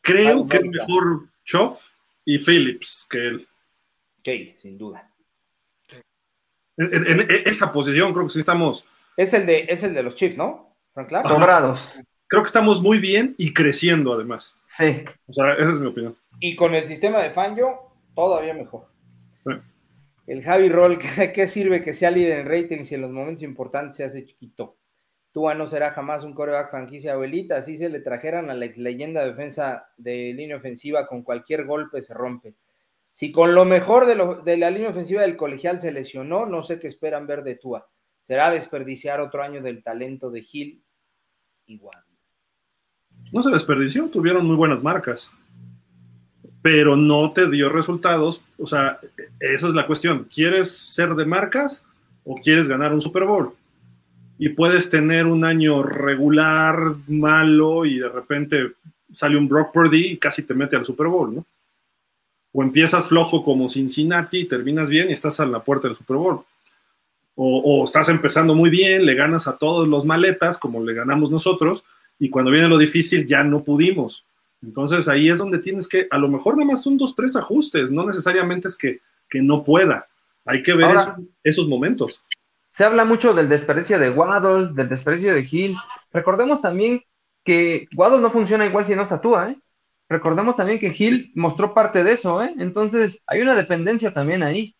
Creo que es mejor Choff y Phillips que él.
Sí, sin duda.
En, esa posición creo que sí estamos.
Es el de, es el de los Chiefs, ¿no?
Frank Clark. Sobrados.
Creo que estamos muy bien y creciendo además.
Sí.
O sea, esa es mi opinión.
Y con el sistema de Fangio, todavía mejor. El Javi Roll, ¿qué sirve que sea líder en ratings y en los momentos importantes se hace chiquito? Tua no será jamás un coreback franquicia abuelita, así se le trajeran a la ex leyenda defensa de línea ofensiva, con cualquier golpe se rompe. Si con lo mejor de, la línea ofensiva del colegial se lesionó, no sé qué esperan ver de Tua. Será desperdiciar otro año del talento de Gil igual.
No se desperdició, tuvieron muy buenas marcas, pero no te dio resultados. O sea, esa es la cuestión. ¿Quieres ser de marcas o quieres ganar un Super Bowl? Y puedes tener un año regular, malo, y de repente sale un Brock Purdy y casi te mete al Super Bowl, ¿no? O empiezas flojo como Cincinnati y terminas bien y estás a la puerta del Super Bowl. O, estás empezando muy bien, le ganas a todos los maletas, como le ganamos nosotros, y cuando viene lo difícil ya no pudimos. Entonces ahí es donde tienes que, a lo mejor nada más son dos, tres ajustes, no necesariamente es que, no pueda. Hay que ver esos momentos.
Se habla mucho del desperdicio de Waddle, del desperdicio de Hill. Recordemos también que Waddle no funciona igual si no estatúa, ¿eh? Recordemos también que Hill mostró parte de eso, ¿eh? Entonces hay una dependencia también ahí.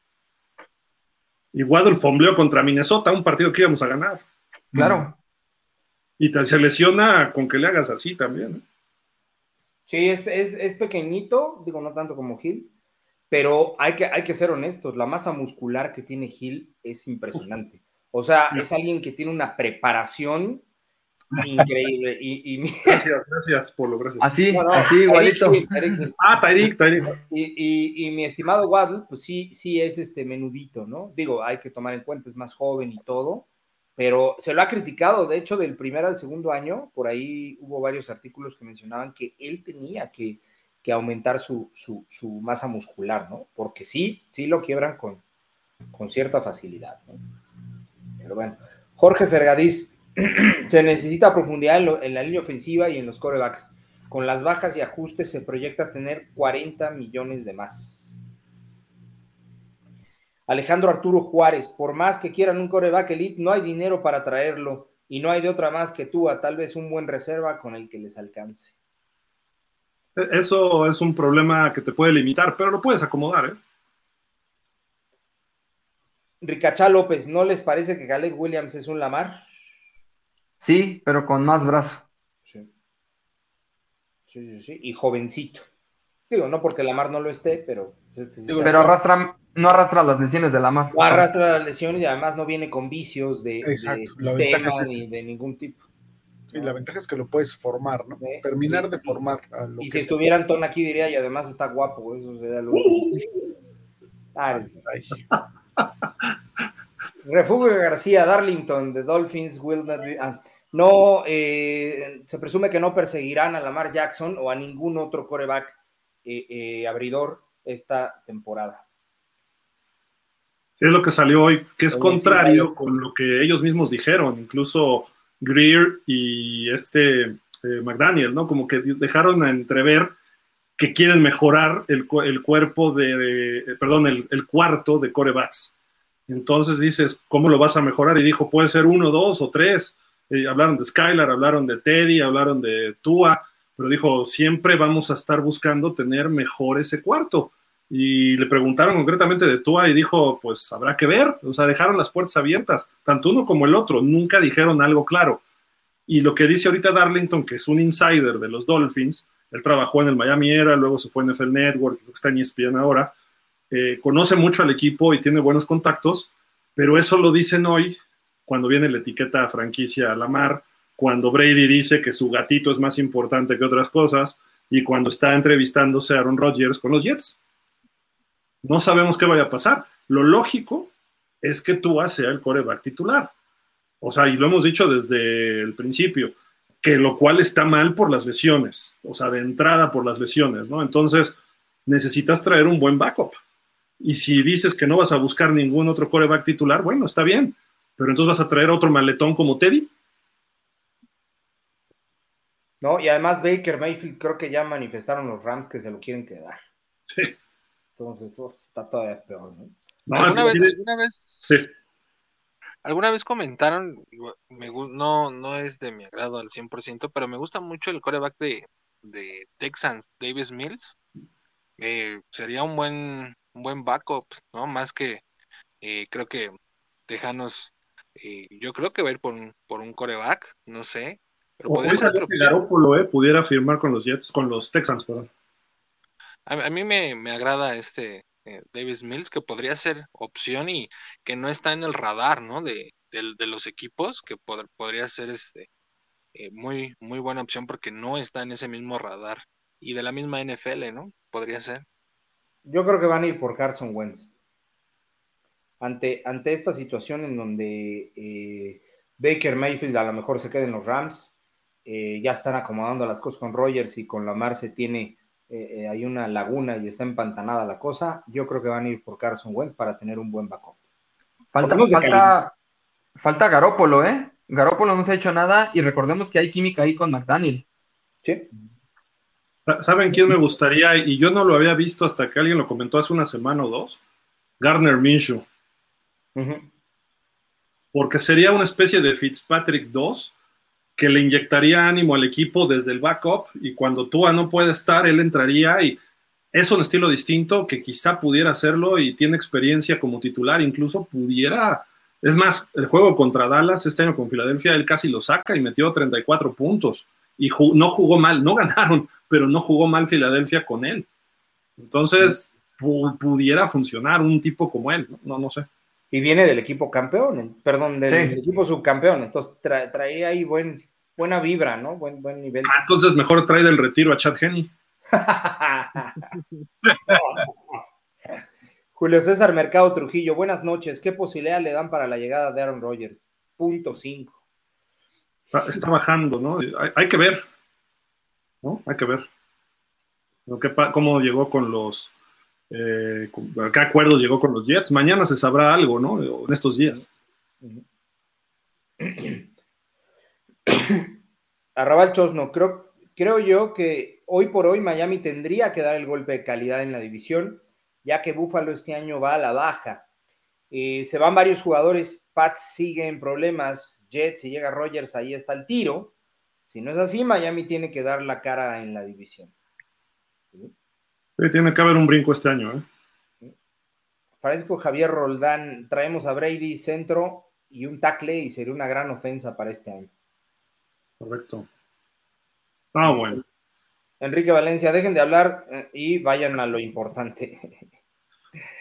Y Waddle fombleó contra Minnesota, un partido que íbamos a ganar.
Claro.
Y se lesiona con que le hagas así también. ¿eh?
Sí, es, es, pequeñito, digo, no tanto como Hill, pero hay que, hay que ser honestos, la masa muscular que tiene Gil es impresionante. O sea, es alguien que tiene una preparación increíble. Y,
Gracias, gracias, Polo, gracias.
Así, así, igualito.
ah, Tairik, Tairik.
Y, y, mi estimado Waddle, pues sí, sí es este menudito, ¿no? Digo, hay que tomar en cuenta, es más joven y todo, pero se lo ha criticado, de hecho, del primer al segundo año, por ahí hubo varios artículos que mencionaban que él tenía que que aumentar su, masa muscular, ¿no? Porque sí, sí lo quiebran con, con cierta facilidad, ¿no? Pero bueno, Jorge Fergadís, se necesita profundidad en, la línea ofensiva y en los corebacks. Con las bajas y ajustes se proyecta tener 40 millones de más. Alejandro Arturo Juárez, por más que quieran un coreback elite, no hay dinero para traerlo y no hay de otra más que tú, a tal vez un buen reserva con el que les alcance.
Eso es un problema que te puede limitar, pero lo puedes acomodar, ¿eh?
Ricachá López, ¿no les parece que Caleb Williams es un Lamar?
Sí, pero con más brazo.
Sí. Sí, sí, sí. Y jovencito. Digo, no porque Lamar no lo esté, pero.
Este pero arrastra, no arrastra las lesiones de Lamar.
No arrastra las lesiones y además no viene con vicios de, de sistema ni de ningún tipo.
Sí, la ventaja es que lo puedes formar, ¿no? Terminar de formar.
y si estuviera Antón aquí diría, y además está guapo, eso sería lo... Refugio García, Darlington, de Dolphins will not be... Ah, no, eh, se presume que no perseguirán a Lamar Jackson o a ningún otro coreback eh, eh, abridor esta temporada.
Sí, es lo que salió hoy, que es contrario con lo que ellos mismos dijeron. Incluso Greer y este McDaniel, ¿no? Como que dejaron a entrever que quieren mejorar el, cuerpo de, perdón, el, cuarto de corebacks. Entonces dices, ¿cómo lo vas a mejorar? Y dijo, puede ser uno, dos o tres. hablaron de Skylar, hablaron de Teddy, hablaron de Tua, pero dijo, siempre vamos a estar buscando tener mejor ese cuarto. y le preguntaron concretamente de Tua y dijo, pues habrá que ver, o sea, dejaron las puertas abiertas, tanto uno como el otro, nunca dijeron algo claro. Y lo que dice ahorita Darlington, que es un insider de los Dolphins, él trabajó en el Miami Era, luego se fue en NFL Network, está en ESPN ahora, eh, conoce mucho al equipo y tiene buenos contactos, pero eso lo dicen hoy cuando viene la etiqueta franquicia a la mar, cuando Brady dice que su gatito es más importante que otras cosas y cuando está entrevistándose a Aaron Rodgers con los Jets. No sabemos qué vaya a pasar. Lo lógico es que Tua sea el coreback titular. O sea, y lo hemos dicho desde el principio, que lo cual está mal por las lesiones, o sea, de entrada por las lesiones, ¿no? Entonces, necesitas traer un buen backup. Y si dices que no vas a buscar ningún otro coreback titular, bueno, está bien, pero entonces vas a traer otro maletón como Teddy.
No, y además Baker Mayfield creo que ya manifestaron los Rams que se lo quieren quedar.
Sí.
Entonces está todavía peor, ¿no?
¿Alguna, vez, alguna, vez, alguna vez comentaron, me, no, no es de mi agrado al 100%, pero me gusta mucho el coreback de, de Texans, Davis Mills. Eh, sería un buen, un buen backup, ¿no? Más que eh, creo que Tejanos, eh, yo creo que va a ir por un, por un coreback, no sé.
Pero podría ser que Garoppolo, eh, pudiera firmar con los Jets, con los Texans, perdón.
A, mí me, agrada este eh, Davis Mills, que podría ser opción y que no está en el radar, ¿no? De, los equipos, que podría ser este eh, muy, muy buena opción porque no está en ese mismo radar. Y de la misma NFL, ¿no? Podría ser.
Yo creo que van a ir por Carson Wentz. Ante, esta situación en donde eh, Baker Mayfield a lo mejor se queda en los Rams, ya están acomodando las cosas con Rogers y con Lamar se tiene eh, eh, hay una laguna y está empantanada la cosa, yo creo que van a ir por Carson Wentz para tener un buen backup.
Falta, falta, falta Garópolo, ¿eh? Garópolo no se ha hecho nada y recordemos que hay química ahí con McDaniel.
Sí.
¿Saben quién me gustaría? Y yo no lo había visto hasta que alguien lo comentó hace una semana o dos. Garner Minshew. Porque sería una especie de Fitzpatrick 2 que le inyectaría ánimo al equipo desde el backup y cuando Tua no puede estar, él entraría y es un estilo distinto que quizá pudiera hacerlo y tiene experiencia como titular, incluso pudiera, es más, el juego contra Dallas este año con Filadelfia, él casi lo saca y metió 34 puntos y no jugó mal, no ganaron, pero no jugó mal Filadelfia con él. Entonces, pudiera funcionar un tipo como él, no, no, sé.
Y viene del equipo campeón, perdón, del, equipo subcampeón, entonces traía ahí buen, buena vibra, ¿no? Buen, buen nivel.
Ah, entonces mejor trae del retiro a Chad Henney.
Julio César Mercado Trujillo, buenas noches. ¿Qué posibilidad le dan para la llegada de Aaron Rodgers? Punto cinco.
Está, bajando, ¿no? Hay, que ver, ¿no? Hay que ver. ¿Cómo llegó con los... Eh, ¿Qué acuerdos llegó con los Jets? Mañana se sabrá algo, ¿no? En estos días.
Arrabal Chosno, creo, creo yo que hoy por hoy Miami tendría que dar el golpe de calidad en la división, ya que Buffalo este año va a la baja. Eh, se van varios jugadores, Pats sigue en problemas, Jets, si llega Rogers, ahí está el tiro. Si no es así, Miami tiene que dar la cara en la división.
¿Sí? tiene que haber un brinco este año. ¿eh?
Francisco Javier Roldán, traemos a Brady centro y un tackle y sería una gran ofensa para este año.
Correcto. Ah, bueno.
Enrique Valencia, dejen de hablar eh, y vayan a lo importante.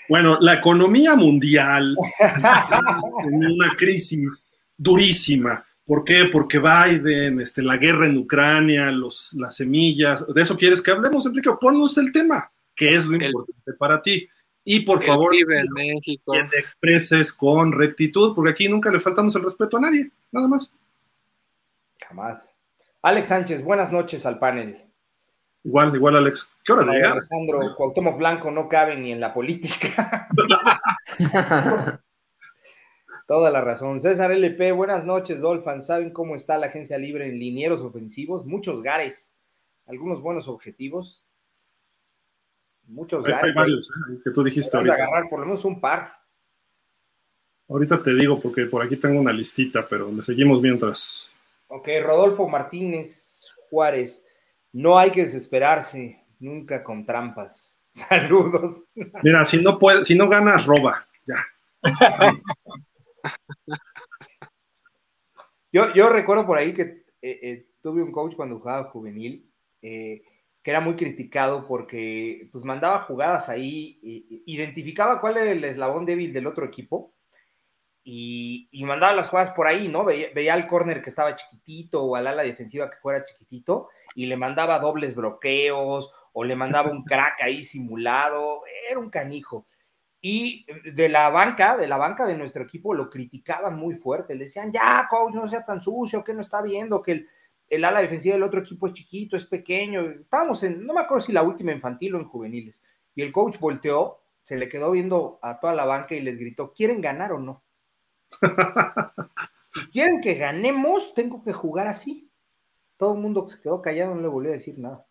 Bueno, la economía mundial en una crisis durísima. ¿Por qué? Porque Biden, este, la guerra en Ucrania, los, las semillas, ¿de eso quieres que hablemos, Enrique? Ponnos el tema, que es lo importante para ti. Y por favor,
que
te expreses con rectitud, porque aquí nunca le faltamos el respeto a nadie, nada más.
Jamás. Alex Sánchez, buenas noches al panel.
Igual, igual, Alex. ¿Qué horas llega?
Alejandro, Cuauhtémoc Blanco no cabe ni en la política. Toda la razón. César LP, buenas noches, Dolphin. ¿Saben cómo está la agencia libre en linieros ofensivos? Muchos gares, algunos buenos objetivos. Muchos gares.
Hay varios, ¿eh? que tú dijiste
ahorita. agarrar por lo menos un par.
Ahorita te digo, porque por aquí tengo una listita, pero le seguimos mientras.
Ok, Rodolfo Martínez Juárez. No hay que desesperarse, nunca con trampas. Saludos.
Mira, si no puede, si no ganas, roba. Ya.
yo, yo recuerdo por ahí que eh, eh, tuve un coach cuando jugaba juvenil eh, que era muy criticado porque pues mandaba jugadas ahí, identificaba cuál era el eslabón débil del otro equipo y, mandaba las jugadas por ahí, ¿no? Veía, veía al córner que estaba chiquitito o al ala defensiva que fuera chiquitito y le mandaba dobles bloqueos o le mandaba un crack ahí simulado, era un canijo. Y de la banca, de la banca de nuestro equipo lo criticaban muy fuerte, le decían, ya, coach, no sea tan sucio, que no está viendo que el, el ala defensiva del otro equipo es chiquito, es pequeño. Estábamos en, no me acuerdo si la última infantil o en juveniles. Y el coach volteó, se le quedó viendo a toda la banca y les gritó, ¿quieren ganar o no? Si quieren que ganemos, tengo que jugar así. Todo el mundo se quedó callado, no le volvió a decir nada.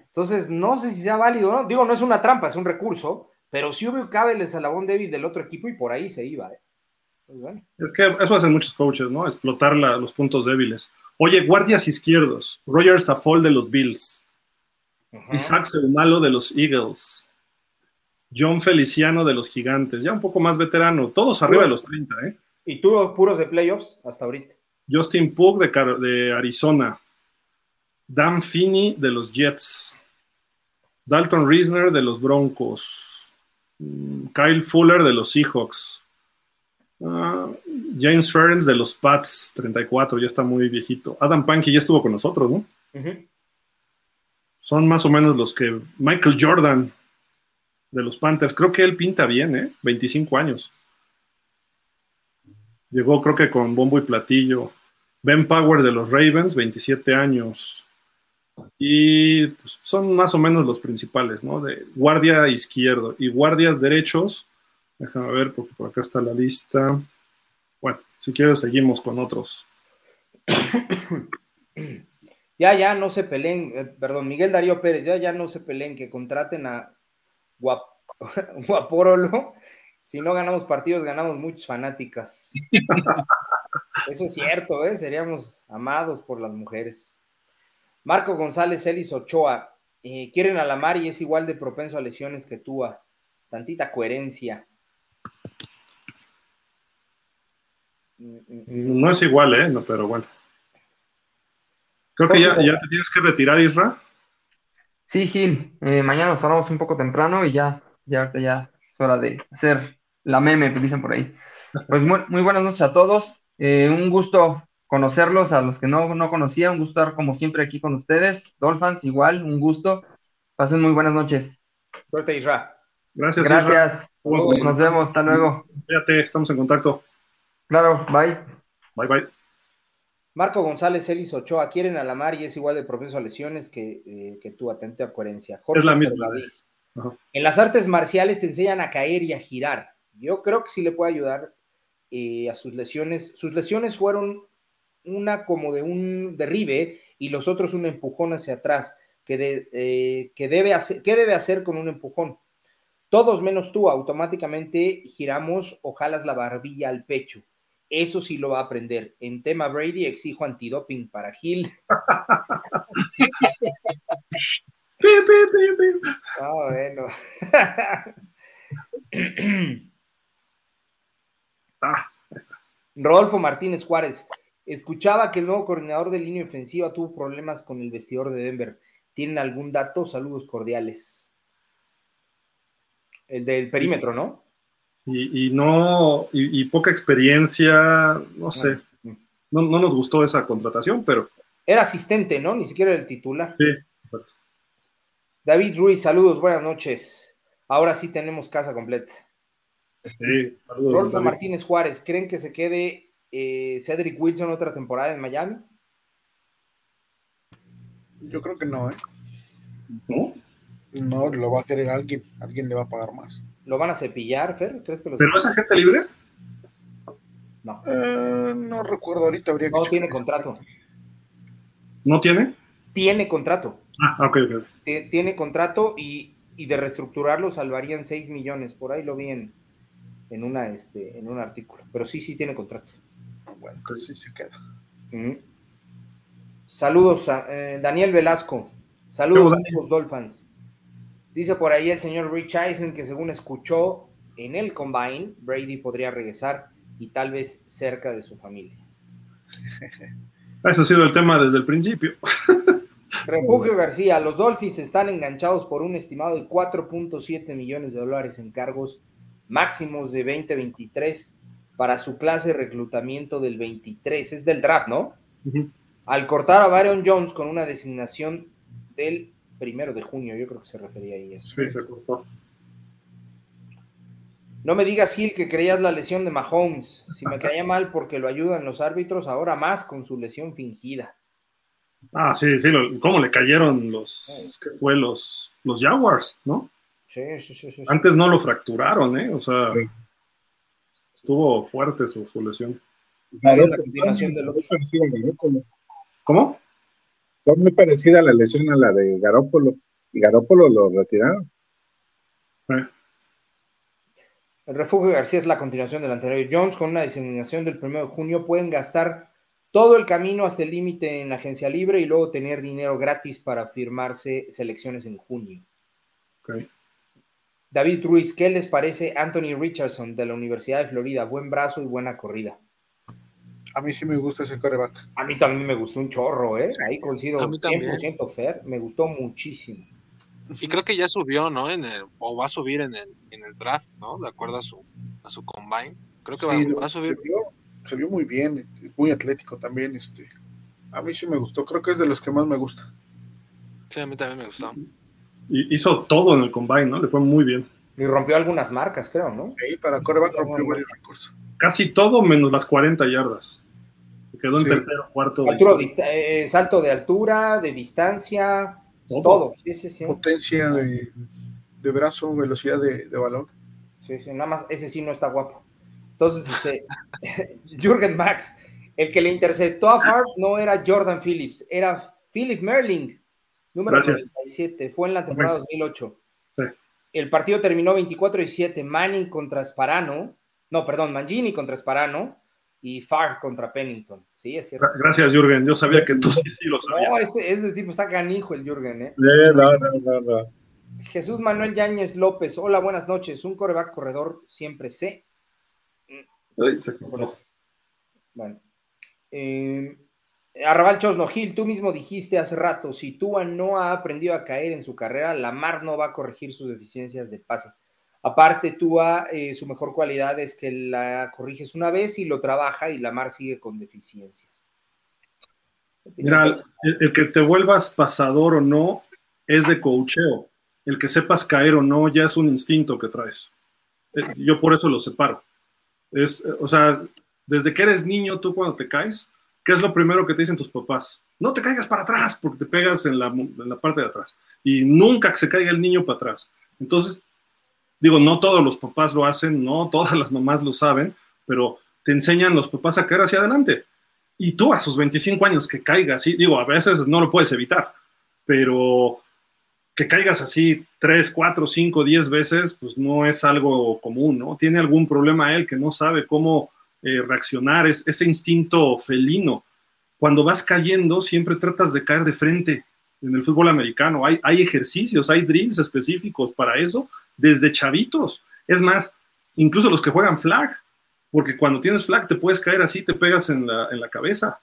Entonces, no sé si sea válido o no. Digo, no es una trampa, es un recurso, pero sí hubo cabe el eslabón débil del otro equipo y por ahí se iba. ¿eh?
Pues es que eso hacen muchos coaches, ¿no? Explotar los puntos débiles. Oye, guardias izquierdos. Roger Safol de los Bills. Isaac Seumalo de los Eagles. John Feliciano de los Gigantes. Ya un poco más veterano. Todos arriba de los 30, ¿eh?
Y tuvo puros de playoffs hasta ahorita.
Justin Pug de, de Arizona. Dan Finney de los Jets. Dalton Reisner de los Broncos. Mm, Kyle Fuller de los Seahawks. Ah, James Ferens de los Pats, 34, ya está muy viejito. Adam Pankey ya estuvo con nosotros, ¿no? Son más o menos los que. Michael Jordan de los Panthers, creo que él pinta bien, ¿eh? 25 años. Llegó, creo que con bombo y platillo. Ben Power de los Ravens, 27 años. Y pues, son más o menos los principales, ¿no? De guardia izquierdo y guardias derechos. Déjame ver, porque por acá está la lista. Bueno, si quieres, seguimos con otros.
Ya, ya, no se peleen, eh, perdón, Miguel Darío Pérez, ya, ya no se peleen, que contraten a Guap Guaporolo. Si no ganamos partidos, ganamos muchas fanáticas. Eso es cierto, ¿eh? Seríamos amados por las mujeres. Marco González Ellis Ochoa. Eh, quieren a la mar y es igual de propenso a lesiones que tú. Tantita coherencia.
No es igual, ¿eh? No, pero bueno. Creo que ya, ya te tienes que retirar, Isra.
Sí, Gil. Eh, mañana nos paramos un poco temprano y ya, ya ya hora de hacer la meme que dicen por ahí. Pues muy, buenas noches a todos. Eh, un gusto conocerlos, a los que no, no conocía, un gusto estar como siempre aquí con ustedes. Dolphins, igual, un gusto. Pasen muy buenas noches.
Suerte, Isra.
Gracias.
Gracias. Nos vemos, hasta luego.
Fíjate, estamos en contacto.
Claro, bye.
Bye, bye.
Marco González Elis Ochoa, quieren a la mar y es igual de propenso a lesiones que, eh, que tú, atente a coherencia.
es la misma.
En las artes marciales te enseñan a caer y a girar. Yo creo que sí le puede ayudar eh, a sus lesiones. Sus lesiones fueron una como de un derribe y los otros un empujón hacia atrás. Que, eh, que debe hacer, ¿Qué debe hacer con un empujón? Todos menos tú, automáticamente giramos o jalas la barbilla al pecho eso sí lo va a aprender. En tema Brady exijo antidoping para Gil. ah, bueno. ah, Rodolfo Martínez Juárez. Escuchaba que el nuevo coordinador de línea ofensiva tuvo problemas con el vestidor de Denver. ¿Tienen algún dato? Saludos cordiales. El del perímetro, ¿no?
y, no, y, poca experiencia, no sé, no, nos gustó esa contratación, pero...
Era asistente, ¿no? Ni siquiera el titular.
Sí,
David Ruiz, saludos, buenas noches. Ahora sí tenemos casa completa.
Sí, saludos.
Rolfo Martínez Juárez, ¿creen que se quede eh, Cedric Wilson otra temporada en Miami?
Yo creo que no, ¿eh?
¿No?
No, lo va a querer alguien, alguien le va a pagar más.
¿Lo van a cepillar, Fer? ¿Crees que
¿Pero es agente libre?
No.
Eh, no recuerdo ahorita, habría que
No tiene contrato.
¿No tiene?
Tiene contrato.
Ah, ok, ok.
Tiene contrato y, de reestructurarlo salvarían 6 millones. Por ahí lo vi en, una, este, en un artículo. Pero sí, sí tiene contrato.
Bueno, entonces sí se queda.
Saludos a eh, Daniel Velasco. Saludos, amigos Dolphins. Dice por ahí el señor Rich Eisen que según escuchó en el combine, Brady podría regresar y tal vez cerca de su familia.
Eso ha sido el tema desde el principio.
Refugio García, los Dolphins están enganchados por un estimado de 4.7 millones de dólares en cargos máximos de 2023 para su clase de reclutamiento del 23. Es del draft, ¿no? Al cortar a Byron Jones con una designación del primero de junio, yo creo que se refería ahí a eso.
Sí, se cortó.
No me digas, Gil, que creías la lesión de Mahomes. Si me caía mal porque lo ayudan los árbitros, ahora más con su lesión fingida.
Ah, sí, sí, lo, cómo le cayeron los, que fue los, los Jaguars, ¿no?
Sí, sí, sí, sí.
Antes no lo fracturaron, ¿eh? O sea, estuvo fuerte su, su lesión.
La continuación.
¿Cómo?
Fue muy parecida a la lesión a la de Garópolo. Y Garópolo lo retiraron.
Eh,
El refugio de García es la continuación del anterior. Jones, con una designación del 1 de junio, pueden gastar todo el camino hasta el límite en la agencia libre y luego tener dinero gratis para firmarse selecciones en junio. David Ruiz, ¿qué les parece Anthony Richardson de la Universidad de Florida? Buen brazo y buena corrida.
A mí sí me gusta ese coreback.
A mí también me gustó un chorro, ¿eh? Ahí coincido
A mí también.
100% Fer, me gustó muchísimo.
Y creo que ya subió, ¿no? En el, o va a subir en el, en el draft, ¿no? De acuerdo a su, a su combine. Creo que va-
Sí,
va, a subir.
Se vio, se vio muy bien, muy atlético también. Este. A mí sí me gustó, creo que es de los que más me gusta.
Sí, a mí también me gustó.
Y hizo todo en el combine, ¿no? Le fue muy bien.
Y rompió algunas marcas, creo, ¿no?
Ahí para coreback rompió varios récords.
Casi todo menos las 40 yardas. Quedó en
Sí.
tercero, cuarto.
Altura, dista- eh, salto de altura, de distancia,
Todo.
todo. Sí, sí, sí.
Potencia de, de brazo, velocidad de, de balón.
Sí, sí, nada más ese sí no está guapo. Entonces, este, Jürgen Max, el que le interceptó a Favre no era Jordan Phillips, era Philip Merling, número
Gracias.
97, fue en la temporada 2008.
Sí.
El partido terminó 24-17, Manning contra Sparano, no, perdón, Mangini contra Sparano y Favre contra Pennington. Sí, es cierto.
Gra- Gracias, Jürgen. Yo sabía que tú sí, sí lo
No,
sabías.
este, este tipo está canijo el Jürgen, ¿eh?
no, no, no, no.
Jesús Manuel Yáñez López, hola, buenas noches. Un coreback corredor siempre sé.
Se.
Bueno. Eh, Arrabal Chosno Gil, tú mismo dijiste hace rato, si Tua no ha aprendido a caer en su carrera, Lamar no va a corregir sus deficiencias de pase. Aparte, Tua, eh, su mejor cualidad es que la corriges una vez y lo trabaja y Lamar sigue con deficiencias.
Mira, el, que te vuelvas pasador o no es de coacheo. El que sepas caer o no ya es un instinto que traes. Eh, Yo por eso lo separo. Es, o sea, desde que eres niño, tú cuando te caes, ¿qué es lo primero que te dicen tus papás? No te caigas para atrás porque te pegas en la, en la parte de atrás. Y nunca que se caiga el niño para atrás. Entonces, digo, no todos los papás lo hacen, no todas las mamás lo saben, pero te enseñan los papás a caer hacia adelante. Y tú a sus 25 años que caigas, sí, digo, a veces no lo puedes evitar, pero que caigas así 3, 4, 5, 10 veces, pues no es algo común, ¿no? Tiene algún problema él que no sabe cómo eh, reaccionar, es ese instinto felino. Cuando vas cayendo, siempre tratas de caer de frente en el fútbol americano. Hay, hay ejercicios, hay drills específicos para eso, desde chavitos. Es más, incluso los que juegan flag, porque cuando tienes flag te puedes caer así, te pegas en la, en la cabeza,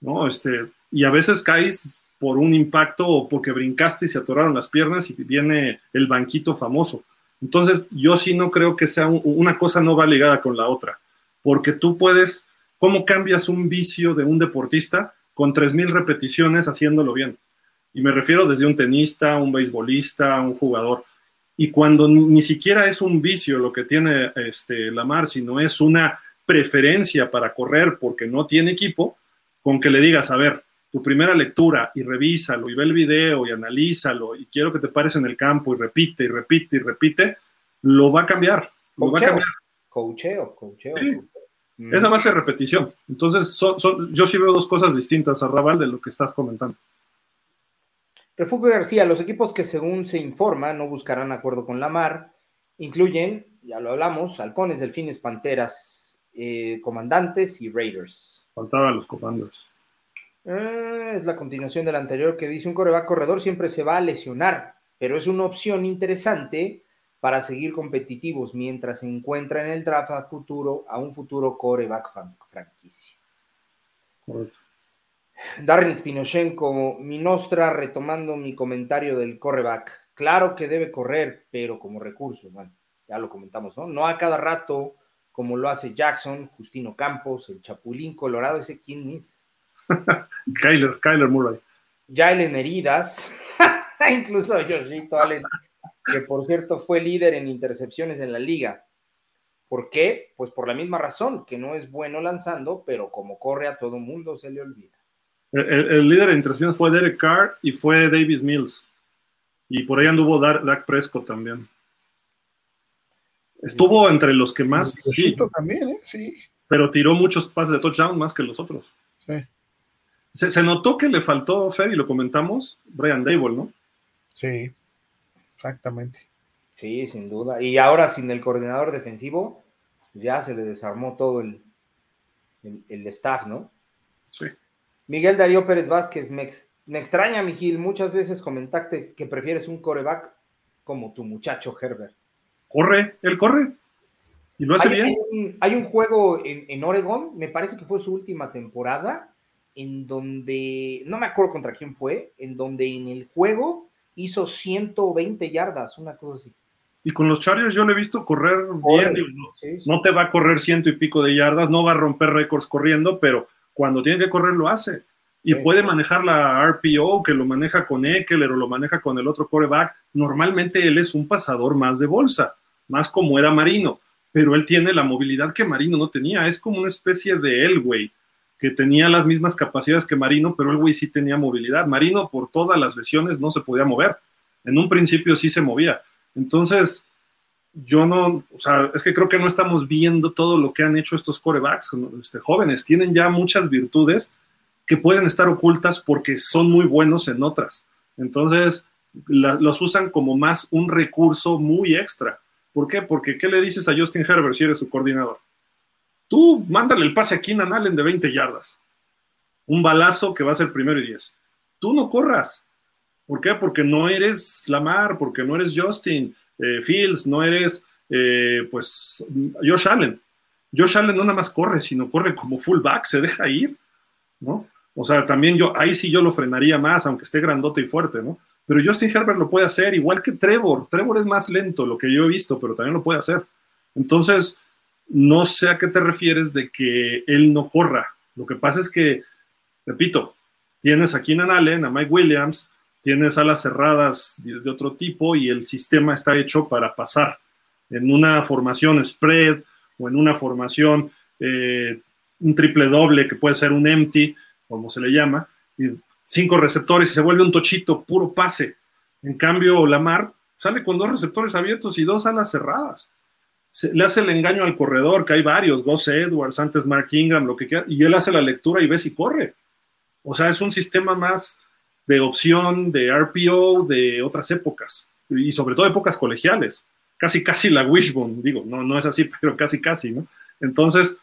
¿no? Este, y a veces caes por un impacto o porque brincaste y se atoraron las piernas y viene el banquito famoso. Entonces, yo sí no creo que sea un, una cosa no va ligada con la otra, porque tú puedes, ¿cómo cambias un vicio de un deportista con 3.000 repeticiones haciéndolo bien? Y me refiero desde un tenista, un beisbolista, un jugador. Y cuando ni, ni, siquiera es un vicio lo que tiene este, Lamar, sino es una preferencia para correr porque no tiene equipo, con que le digas, a ver, tu primera lectura y revísalo y ve el video y analízalo y quiero que te pares en el campo y repite y repite y repite, lo va a cambiar. Lo va a cambiar.
Coacheo, coacheo.
Sí. Mm. Esa va a ser repetición. Entonces, son, son, yo sí veo dos cosas distintas a Raval de lo que estás comentando.
Refugio García, los equipos que según se informa no buscarán acuerdo con Lamar incluyen, ya lo hablamos, halcones, delfines, panteras, eh, comandantes y raiders.
Faltaban los comandos.
Eh, es la continuación del anterior que dice un coreback corredor siempre se va a lesionar. pero es una opción interesante para seguir competitivos mientras se encuentra en el draft a futuro, a un futuro coreback franquicia. Darren Spinoshenko, mi nostra, retomando mi comentario del coreback. Claro que debe correr, pero como recurso, bueno, ya lo comentamos, ¿no? No a cada rato, como lo hace Jackson, Justino Campos, el Chapulín Colorado, ese quién es.
Kyler, Kyler Murray.
Jalen Heridas, incluso Yoshito Allen, que por cierto fue líder en intercepciones en la liga. ¿Por qué? Pues por la misma razón, que no es bueno lanzando, pero como corre a todo mundo se le olvida.
El, líder de intercepciones fue Derek Carr y fue Davis Mills. Y por ahí anduvo Dak Prescott también. Estuvo entre los que más.
Sí, también, ¿eh? sí.
Pero tiró muchos pases de touchdown más que los otros.
Sí.
Se, notó que le faltó, Fer, y lo comentamos, Brian Dable, ¿no?
Sí, exactamente.
Sí, sin duda. Y ahora sin el coordinador defensivo, ya se le desarmó todo el, el, staff, ¿no?
Sí.
Miguel Darío Pérez Vázquez, me, me extraña, Miguel, muchas veces comentaste que prefieres un coreback como tu muchacho Herbert.
Corre, él corre. Y lo hace bien.
Hay un, juego en, en Oregon, me parece que fue su última temporada, en donde, no me acuerdo contra quién fue, en donde en el juego hizo 120 yardas, una cosa así.
Y con los Chargers yo le he visto correr bien. no, te va a correr ciento y pico de yardas, no va a romper récords corriendo, pero cuando tiene que correr lo hace. Y puede manejar la RPO, que lo maneja con Eckler o lo maneja con el otro coreback. Normalmente él es un pasador más de bolsa, más como era Marino, pero él tiene la movilidad que Marino no tenía. Es como una especie de Elway que tenía las mismas capacidades que Marino, pero el güey sí tenía movilidad. Marino, por todas las lesiones, no se podía mover. En un principio sí se movía. Entonces, yo no, o sea, es que creo que no estamos viendo todo lo que han hecho estos corebacks este, jóvenes. Tienen ya muchas virtudes que pueden estar ocultas porque son muy buenos en otras. Entonces, los usan como más un recurso muy extra. ¿Por qué? Porque ¿qué le dices a Justin Herbert si eres su coordinador? Tú mándale el pase a Keenan Allen de 20 yardas. Un balazo que va a ser primero y 10. Tú no corras. ¿Por qué? Porque no eres Lamar, porque no eres Justin eh, Fields, no eres, eh, pues, Josh Allen. Josh Allen no nada más corre, sino corre como fullback, se deja ir, ¿no? O sea, también yo, ahí sí yo lo frenaría más, aunque esté grandote y fuerte, ¿no? Pero Justin Herbert lo puede hacer, igual que Trevor. Trevor es más lento, lo que yo he visto, pero también lo puede hacer. Entonces, no sé a qué te refieres de que él no corra. Lo que pasa es que, repito, tienes a Keenan Allen, a Mike Williams, tienes alas cerradas de, otro tipo y el sistema está hecho para pasar en una formación spread o en una formación eh, un triple doble que puede ser un empty, como se le llama, y cinco receptores y se vuelve un tochito, puro pase. En cambio, Lamar sale con dos receptores abiertos y dos alas cerradas le hace el engaño al corredor, que hay varios, Gus Edwards, antes Mark Ingram, lo que quiera, y él hace la lectura y ve si corre. O sea, es un sistema más de opción, de RPO, de otras épocas, y sobre todo épocas colegiales. Casi, casi la wishbone, digo, no, no es así, pero casi, casi, ¿no? Entonces,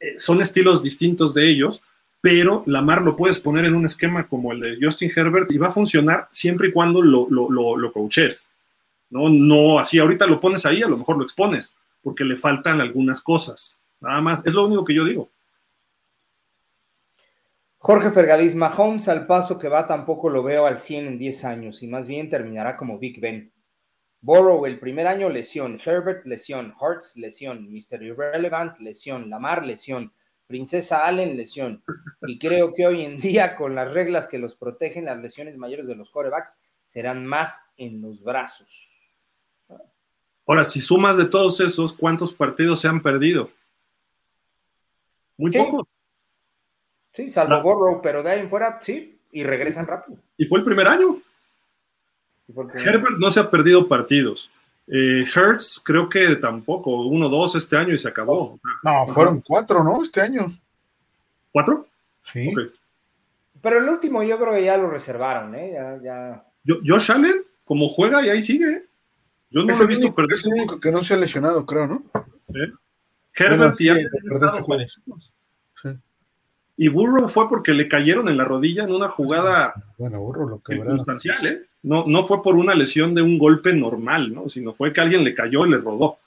eh, son estilos distintos de ellos, pero Lamar lo puedes poner en un esquema como el de Justin Herbert y va a funcionar siempre y cuando lo, lo, lo, lo coaches. ¿no? No así, ahorita lo pones ahí, a lo mejor lo expones, porque le faltan algunas cosas. Nada más, es lo único que yo digo.
Jorge Fergadís, Mahomes al paso que va tampoco lo veo al 100 en 10 años y más bien terminará como Big Ben. Borrow el primer año lesión, Herbert lesión, Hurts lesión, Mr. Irrelevant lesión, Lamar lesión, Princesa Allen lesión. Y creo que hoy en día con las reglas que los protegen, las lesiones mayores de los corebacks serán más en los brazos.
Ahora, si sumas de todos esos, ¿cuántos partidos se han perdido? Muy poco.
Sí, salvo Borrow, pero de ahí en fuera, sí, y regresan rápido.
Y fue el primer año. Herbert no se ha perdido partidos. Eh, Hertz creo que tampoco, uno, dos este año y se acabó.
No, fueron cuatro, ¿no? Este año.
¿Cuatro?
Sí.
Pero el último yo creo que ya lo reservaron, ¿eh? Ya, ya...
Josh Allen, como juega y ahí sigue. Yo no lo he visto perder.
Es el único que no se ha lesionado, creo, ¿no?
¿Eh? Herbert sí, Y Burrow fue porque le cayeron en la rodilla en una jugada
bueno, Burrow lo
circunstancial, ¿eh? No, no fue por una lesión de un golpe normal, ¿no? Sino fue que alguien le cayó y le rodó.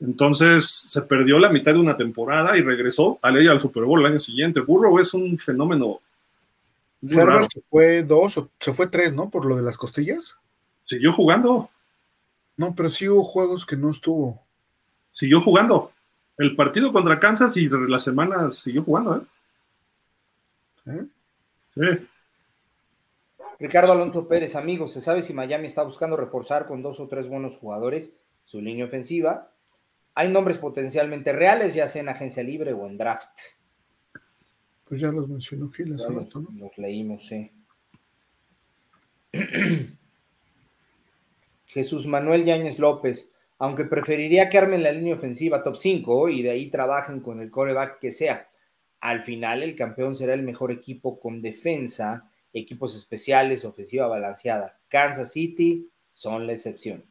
Entonces se perdió la mitad de una temporada y regresó a ley al Super Bowl el año siguiente. Burrow es un fenómeno.
Herbert se fue dos o se fue tres, ¿no? Por lo de las costillas.
Siguió jugando,
No, pero sí hubo juegos que no estuvo.
siguió jugando. El partido contra Kansas y la semana siguió jugando, ¿eh?
¿Eh?
Sí.
Ricardo Alonso Pérez, amigos, ¿se sabe si Miami está buscando reforzar con dos o tres buenos jugadores su línea ofensiva? Hay nombres potencialmente reales, ya sea en agencia libre o en draft.
Pues ya los mencionó Gil hace
Ya los,
rato, ¿no?
los leímos, sí. Jesús Manuel Yáñez López, aunque preferiría que armen la línea ofensiva top 5 y de ahí trabajen con el coreback que sea. Al final, el campeón será el mejor equipo con defensa, equipos especiales, ofensiva balanceada. Kansas City son la excepción.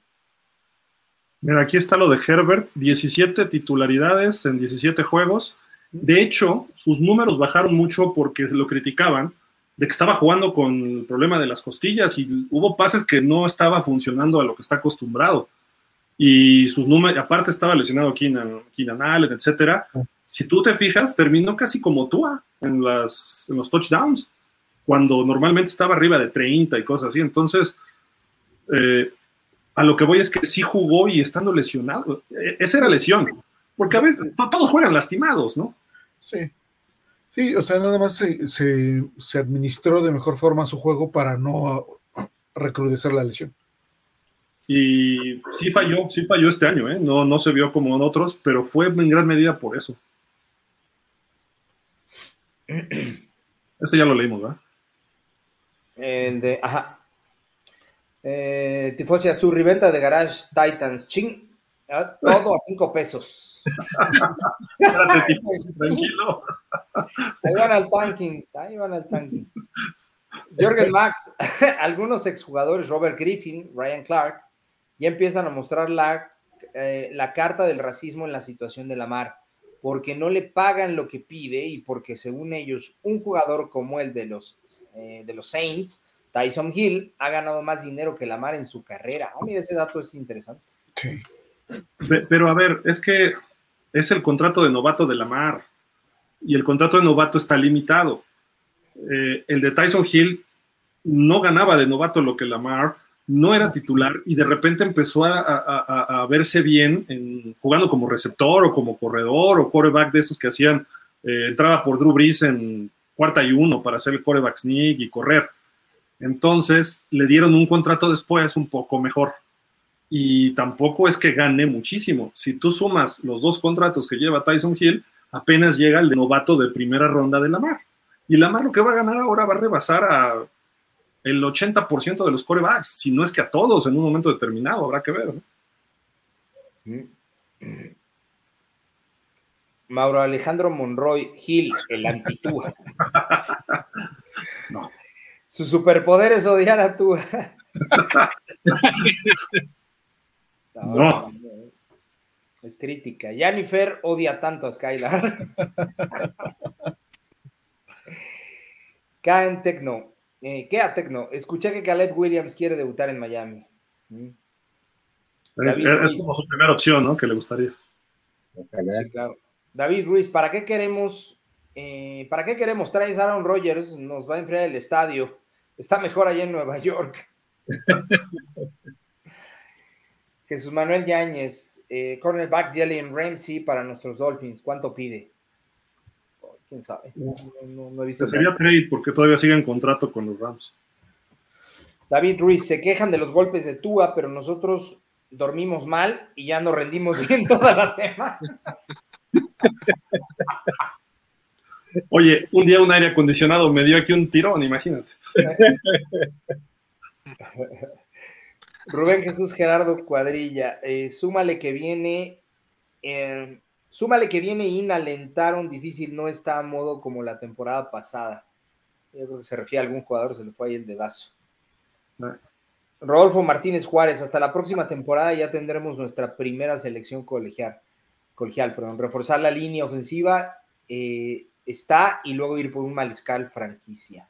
Mira, aquí está lo de Herbert, 17 titularidades en 17 juegos. De hecho, sus números bajaron mucho porque se lo criticaban de que estaba jugando con el problema de las costillas y hubo pases que no estaba funcionando a lo que está acostumbrado. Y sus números, aparte estaba lesionado Keenan, Keenan Allen, etcétera. Si tú te fijas, terminó casi como Tua en, las, en los touchdowns, cuando normalmente estaba arriba de 30 y cosas así. Entonces, eh, a lo que voy es que sí jugó y estando lesionado. E- Esa era lesión. Porque a veces to- todos juegan lastimados, ¿no?
Sí. Sí, o sea, nada más se, se- se administró de mejor forma su juego para no recrudecer la lesión.
Y sí falló, sí falló este año, ¿eh? No, no se vio como en otros, pero fue en gran medida por eso. Este ya lo leímos, ¿verdad?
El de, ajá. Eh, Tifosi Azurri, venta de Garage Titans. Ching. Ah, Todo a cinco pesos.
Espérate, tranquilo.
Ahí van al tanking. Ahí van al tanking. Jorgen Max, algunos exjugadores, Robert Griffin, Ryan Clark, ya empiezan a mostrar la, eh, la carta del racismo en la situación de Lamar, porque no le pagan lo que pide y porque según ellos, un jugador como el de los, eh, de los Saints, Tyson Hill, ha ganado más dinero que Lamar en su carrera. Oh, mira, ese dato es interesante.
Pero a ver, es que es el contrato de novato de Lamar y el contrato de novato está limitado. Eh, el de Tyson Hill no ganaba de novato lo que Lamar, no era titular y de repente empezó a, verse bien en- jugando como receptor o como corredor o quarterback de esos que hacían, eh, entraba por Drew Brees en cuarta y uno para hacer el quarterback sneak y correr. Entonces le dieron un contrato después un poco mejor y tampoco es que gane muchísimo. Si tú sumas los dos contratos que lleva Tyson Hill, apenas llega el de novato de primera ronda de Lamar. Y Lamar lo que va a ganar ahora va a rebasar a el 80% de los corebacks, si no es que a todos en un momento determinado, habrá que ver. ¿no?
Mauro Alejandro Monroy Hill, el antitúa.
No.
Su superpoder es odiar a Tua.
No.
Es crítica. Jennifer odia tanto a Skylar. Caen Tecno. Eh, ¿Qué a Tecno? Escuché que Caleb Williams quiere debutar en Miami. Mm, David
Eh, Es
Ruiz.
como su primera opción, ¿no? Que le gustaría.
Ojalá.
sí, claro. David Ruiz, ¿para qué queremos? eh, ¿Para qué queremos? Traes a Aaron Rodgers, nos va a enfriar el estadio. Está mejor allá en Nueva York. Jesús Manuel Yáñez, eh, cornerback Jalen Ramsey para nuestros Dolphins. ¿Cuánto pide? ¿Quién sabe? No, no- no he visto.
Que sería trade porque todavía sigue en contrato con los Rams.
David Ruiz, se quejan de los golpes de Tua, pero nosotros dormimos mal y ya nos rendimos bien toda la semana.
Oye, un día un aire acondicionado me dio aquí un tirón, imagínate.
Rubén Jesús Gerardo Cuadrilla, eh, súmale que viene, eh, súmale que viene inalentaron, difícil, no está a modo como la temporada pasada. Yo creo que se refiere a algún jugador, se le fue ahí el dedazo.
Ah.
Rodolfo Martínez Juárez, hasta la próxima temporada ya tendremos nuestra primera selección colegial, colegial, perdón, reforzar la línea ofensiva eh, está y luego ir por un mariscal franquicia.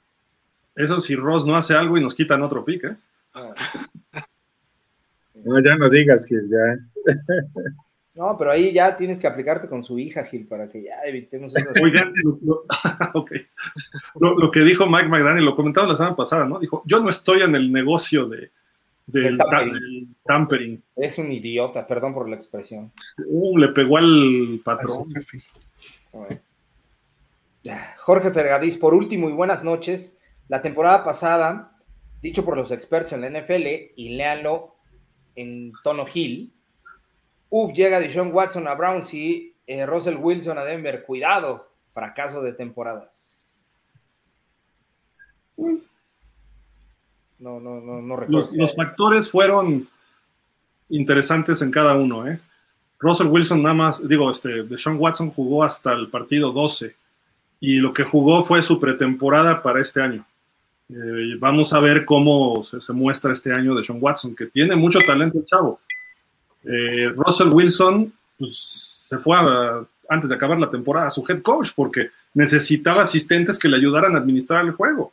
Eso si Ross no hace algo y nos quitan otro pick, ¿eh?
No, ya no digas, Gil, ya.
No, pero ahí ya tienes que aplicarte con su hija, Gil, para que ya evitemos eso.
Oigan, lo, lo- ok. Lo- lo que dijo Mike McDaniel, lo comentaba la semana pasada, ¿no? Dijo, yo no estoy en el negocio de, del,
Del
ta-
tampering.
del tampering.
Es un idiota, perdón por la expresión.
Uh, le pegó al patrón.
Jorge Fergadís, por último y buenas noches. La temporada pasada, dicho por los expertos en la NFL, y léanlo en tono Hill, Uf, llega Deshaun Watson a Browns y eh, Russell Wilson a Denver. Cuidado, fracaso de temporadas. No, no, no, no recuerdo.
Los, los factores fueron interesantes en cada uno, ¿eh? Russell Wilson nada más, digo, este, Deshaun Watson jugó hasta el partido 12 y lo que jugó fue su pretemporada para este año. Eh, vamos a ver cómo se, se muestra este año Deshaun Watson, que tiene mucho talento el chavo. Eh, Russell Wilson pues, se fue a- antes de acabar la temporada a su head coach porque necesitaba asistentes que le ayudaran a administrar el juego.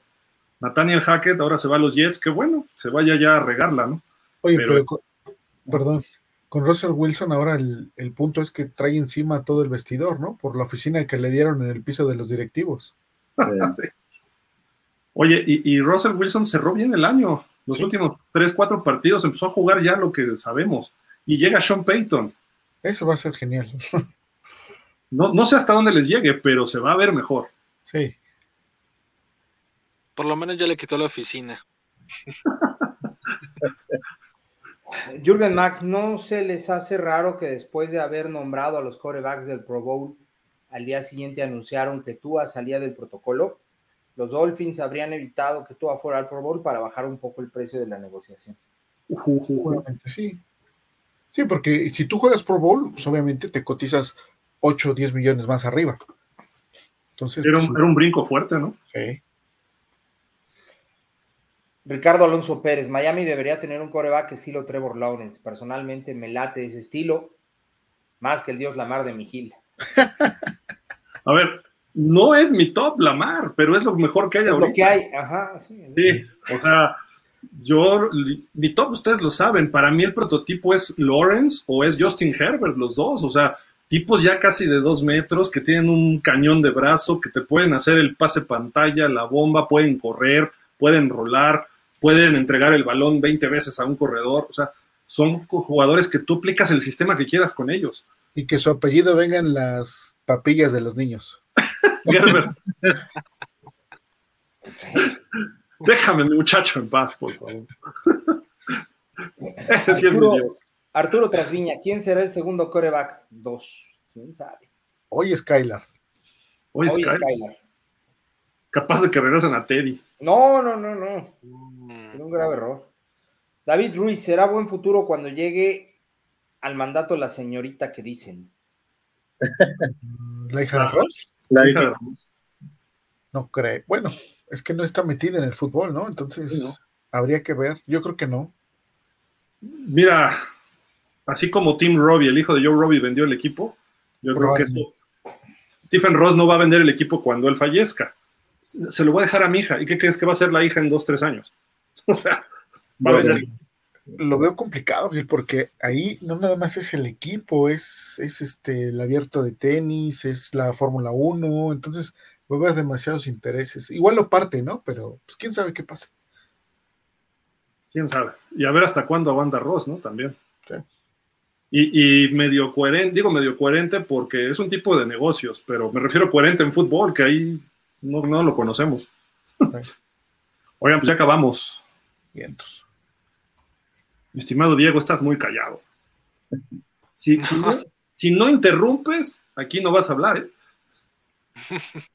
Nathaniel Hackett ahora se va a los Jets, que bueno, se vaya ya a regarla, ¿no?
Oye,
Pero-
pero, con- perdón, con Russell Wilson ahora el, el punto es que trae encima todo el vestidor, ¿no? Por la oficina que le dieron en el piso de los directivos.
Sí. Oye, y, y Russell Wilson cerró bien el año. Los
Sí.
últimos tres, cuatro partidos empezó a jugar ya lo que sabemos. Y llega Sean Payton.
Eso va a ser genial.
No, no sé hasta dónde les llegue, pero se va a ver mejor.
Sí.
Por lo menos ya le quitó la oficina.
Jürgen Max, ¿no se les hace raro que después de haber nombrado a los corebacks del Pro Bowl, al día siguiente anunciaron que Tua salía del protocolo? Los Dolphins habrían evitado que Tua fuera al Pro Bowl para bajar un poco el precio de la negociación.
Seguramente sí. Sí, porque si tú juegas Pro Bowl, pues obviamente te cotizas 8 o 10 millones más arriba. Entonces,
Era un,
pues,
era un brinco fuerte, ¿no?
sí.
Ricardo Alonso Pérez, Miami debería tener un coreback estilo Trevor Lawrence. Personalmente me late ese estilo, más que el Dios Lamar de Mijil.
A ver, no es mi top Lamar, pero es lo mejor que hay
Es
ahorita.
lo que hay, ajá, sí.
Sí, o sea, yo, mi top, ustedes lo saben, para mí el prototipo es Lawrence o es Justin Herbert, los dos, o sea, tipos ya casi de dos metros que tienen un cañón de brazo, que te pueden hacer el pase pantalla, la bomba, pueden correr, pueden rolar, pueden entregar el balón 20 veces a un corredor, o sea, son jugadores que tú aplicas el sistema que quieras con ellos.
Y que su apellido venga en las papillas de los niños.
Herbert, déjame mi muchacho en paz, por favor. Ese sí es mi
Arturo,
Dios.
Arturo Trasviña, ¿quién será el segundo coreback? Dos. ¿Quién sabe?
Oye, Skylar.
Oye,
Oye,
Sky,
Skylar.
capaz de que regresen a Teddy.
No, no, no, no.
Mm,
un grave error. David Ruiz, ¿será buen futuro cuando llegue al mandato la señorita que dicen?
¿La hija de Ross?
La
Hija de-
No creo. Bueno, es que no está metida en el fútbol, ¿no? Entonces,
Sí, ¿no?
habría que ver. Yo creo que no.
Mira, así como Tim Robbie, el hijo de Joe Robbie, vendió el equipo, yo creo que esto- Stephen Ross no va a vender el equipo cuando él fallezca. Se lo voy a dejar a mi hija. ¿Y qué crees que va a ser la hija en dos, tres años? O sea, va a
Bueno,
vender-
Lo veo complicado, Gil, porque ahí no nada más es el equipo, es, es este el abierto de tenis, es la Fórmula 1, entonces va a haber demasiados intereses. Igual lo parte, ¿no? Pero pues quién sabe qué pasa.
quién sabe. Y a ver hasta cuándo aguanta Ross, ¿no? También.
Sí.
Y, y medio coherente, digo medio coherente porque es un tipo de negocios, pero me refiero coherente en fútbol, que ahí no, no lo conocemos. Oigan, pues ya acabamos.
Vientos.
Mi estimado Diego, estás muy callado. Si, si no, si no interrumpes, aquí no vas a hablar, ¿eh?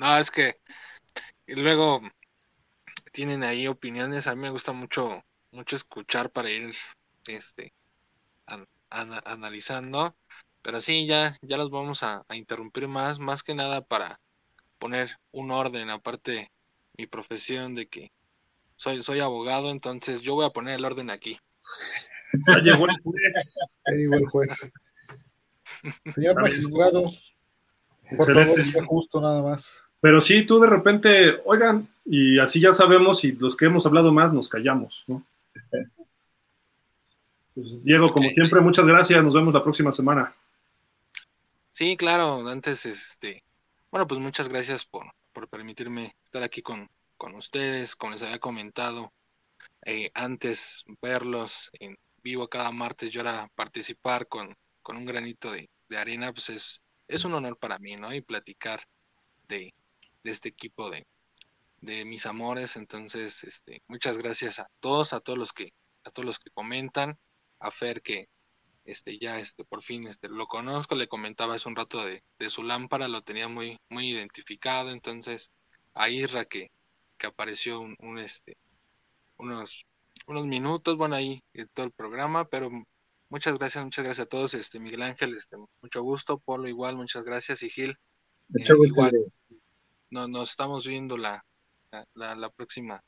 No, es que luego tienen ahí opiniones. A mí me gusta mucho, mucho escuchar para ir este an- ana- analizando. Pero sí, ya, ya los vamos a, a interrumpir más, más que nada para poner un orden, aparte mi profesión de que soy, soy abogado, entonces yo voy a poner el orden aquí.
Ya llegó el juez.
El. Señor magistrado, por
Excelente.
favor, sea justo nada más.
Pero sí, tú de repente, oigan, y así ya sabemos y los que hemos hablado más nos callamos, ¿no? Pues, Diego, como siempre, muchas gracias. Nos vemos la próxima semana.
Sí, claro. Antes, este, bueno, pues muchas gracias por, por permitirme estar aquí con, con ustedes. Como les había comentado, eh, antes verlos en vivo cada martes, yo era participar con, con un granito de, de, arena, pues es, es un honor para mí, ¿no? Y platicar de, de este equipo de, de mis amores. Entonces, este, muchas gracias a todos, a todos los que, a todos los que comentan a Fer que este ya este por fin este lo conozco, le comentaba hace un rato de, de su lámpara, lo tenía muy muy identificado, entonces a Irra que, que apareció un, este unos unos minutos, bueno ahí en todo el programa, pero muchas gracias, muchas gracias a todos, este Miguel Ángel, este mucho gusto, Polo igual, muchas gracias y Gil.
Mucho gusto.
No, nos estamos viendo la, la, la próxima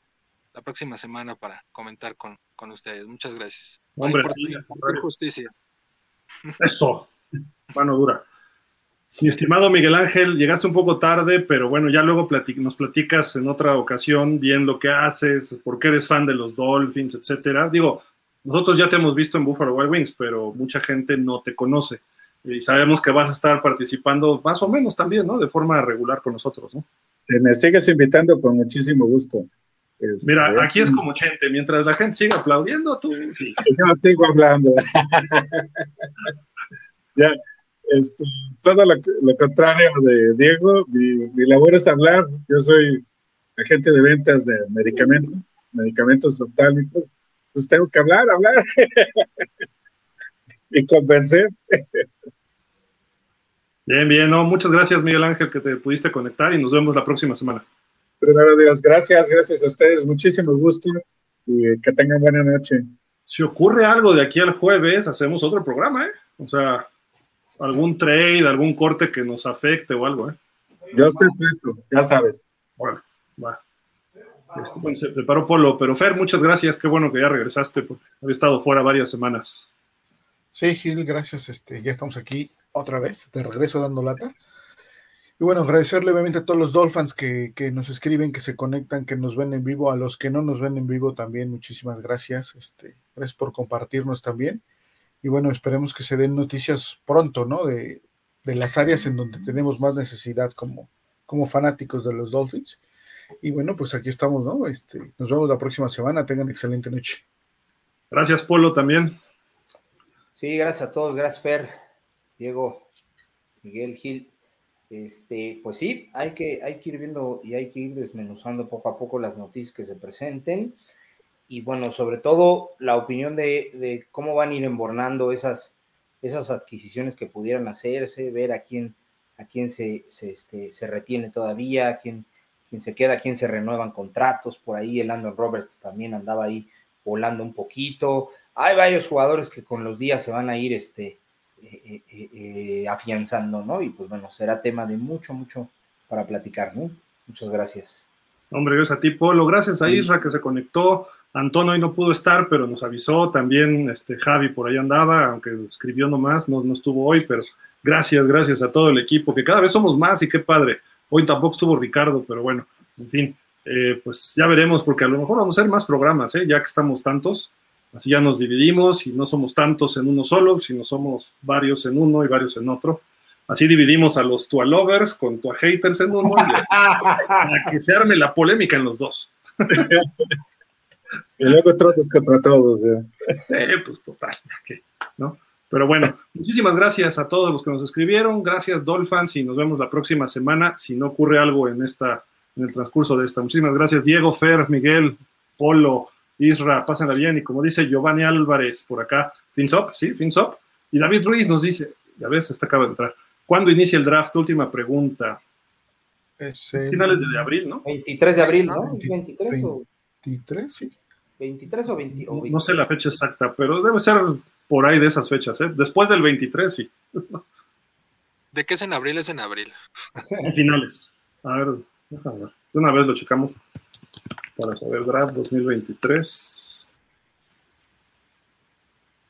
la próxima semana para comentar con, con ustedes. Muchas gracias.
Hombre,
por,
sí,
por justicia.
Eso, mano dura. Mi estimado Miguel Ángel, llegaste un poco tarde, pero bueno, ya luego platic nos platicas en otra ocasión bien lo que haces, por qué eres fan de los Dolphins, etcétera. Digo, nosotros ya te hemos visto en Buffalo Wild Wings, pero mucha gente no te conoce y sabemos que vas a estar participando más o menos también, ¿no? De forma regular con nosotros, ¿no?
Me sigues invitando con muchísimo gusto.
Este, Mira, aquí es como Chente, mientras la gente siga aplaudiendo, tú sí.
Yo sigo hablando. ya, este, todo lo, lo, contrario de Diego, mi, mi, labor es hablar. Yo soy agente de ventas de medicamentos, medicamentos oftálmicos. Entonces tengo que hablar, hablar y convencer.
Bien, bien, no, muchas gracias Miguel Ángel que te pudiste conectar y nos vemos la próxima semana.
Primero Dios, gracias, gracias a ustedes, muchísimo gusto y que tengan buena noche.
Si ocurre algo de aquí al jueves, hacemos otro programa, ¿eh? O sea, algún trade, algún corte que nos afecte o algo, ¿eh?
Yo estoy puesto, ya sabes.
Bueno, va. Este, bueno, se preparó Polo, pero Fer, muchas gracias, qué bueno que ya regresaste, porque había estado fuera varias semanas.
Sí, Gil, gracias, este, ya estamos aquí otra vez, de regreso dando lata. Y bueno, agradecerle obviamente a todos los Dolphins que, que, nos escriben, que se conectan, que nos ven en vivo, a los que no nos ven en vivo también, muchísimas gracias. Este, gracias por compartirnos también. Y bueno, esperemos que se den noticias pronto, ¿no? De, de las áreas en donde tenemos más necesidad como, como fanáticos de los Dolphins. Y bueno, pues aquí estamos, ¿no? Este, nos vemos la próxima semana. Tengan excelente noche.
Gracias, Polo, también.
Sí, gracias a todos. Gracias, Fer, Diego, Miguel, Gil. Este, pues sí, hay que, hay que ir viendo y hay que ir desmenuzando poco a poco las noticias que se presenten. Y bueno, sobre todo la opinión de, de cómo van a ir embornando esas, esas adquisiciones que pudieran hacerse, ver a quién, a quién se, se, este, se retiene todavía, a quién, quién se queda, a quién se renuevan contratos. Por ahí el Andon Roberts también andaba ahí volando un poquito. Hay varios jugadores que con los días se van a ir este, eh, eh, eh, afianzando, ¿no? Y pues bueno, será tema de mucho, mucho para platicar, ¿no? Muchas gracias.
Hombre, gracias a ti, Polo. Gracias a Isra que se conectó. Antonio hoy no pudo estar, pero nos avisó. También este, Javi por ahí andaba, aunque escribió nomás, no, no estuvo hoy, pero gracias, gracias a todo el equipo, que cada vez somos más y qué padre. Hoy tampoco estuvo Ricardo, pero bueno, en fin, eh, pues ya veremos, porque a lo mejor vamos a hacer más programas, ¿eh? ya que estamos tantos. Así ya nos dividimos y no somos tantos en uno solo, sino somos varios en uno y varios en otro. Así dividimos a los tua lovers con tua haters en uno para que se arme la polémica en los dos.
y luego todos contra todos.
Eh, pues total, ¿no? Pero bueno, muchísimas gracias a todos los que nos escribieron. Gracias, Dolphins, y nos vemos la próxima semana si no ocurre algo en esta en el transcurso de esta. Muchísimas gracias, Diego, Fer, Miguel, Polo, Isra, pásenla bien. Y como dice Giovanni Álvarez por acá, Finsop, sí, Finsop. Y David Ruiz nos dice, ya ves, esta acaba de entrar. ¿Cuándo inicia el draft? Última pregunta.
Es,
es finales de, de, abril, ¿no?
23 de abril, ¿no? 23
20,
o
23, sí.
23 o 20, o 20.
No sé la fecha exacta, pero debe ser por ahí de esas fechas, ¿eh? Después del 23, sí.
¿De qué es en abril? Es en abril.
En finales. A ver, déjame ver. De una vez lo checamos para saber draft 2023.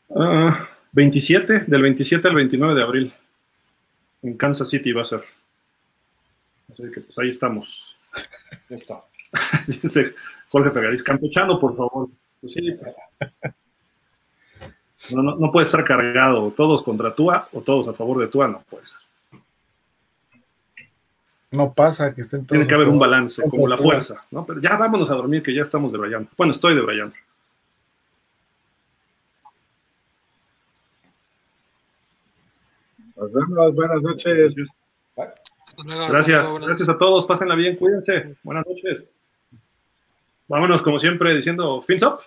Uh, 27, del 27 al 29 de abril. En Kansas City va a ser. Así que pues ahí estamos.
Listo.
Dice Jorge Fergadís, campechano, por favor. Pues sí, pues. No, no, no, puede estar cargado todos contra Tua o todos a favor de Tua, no puede ser.
No pasa que estén todos.
Tiene que haber un balance, como la fuerza, ¿no? Pero ya vámonos a dormir, que ya estamos debrayando. Bueno, estoy debrayando.
Nos vemos, buenas noches.
Gracias, gracias a todos, pásenla bien, cuídense. Buenas noches. Vámonos, como siempre, diciendo, fins up.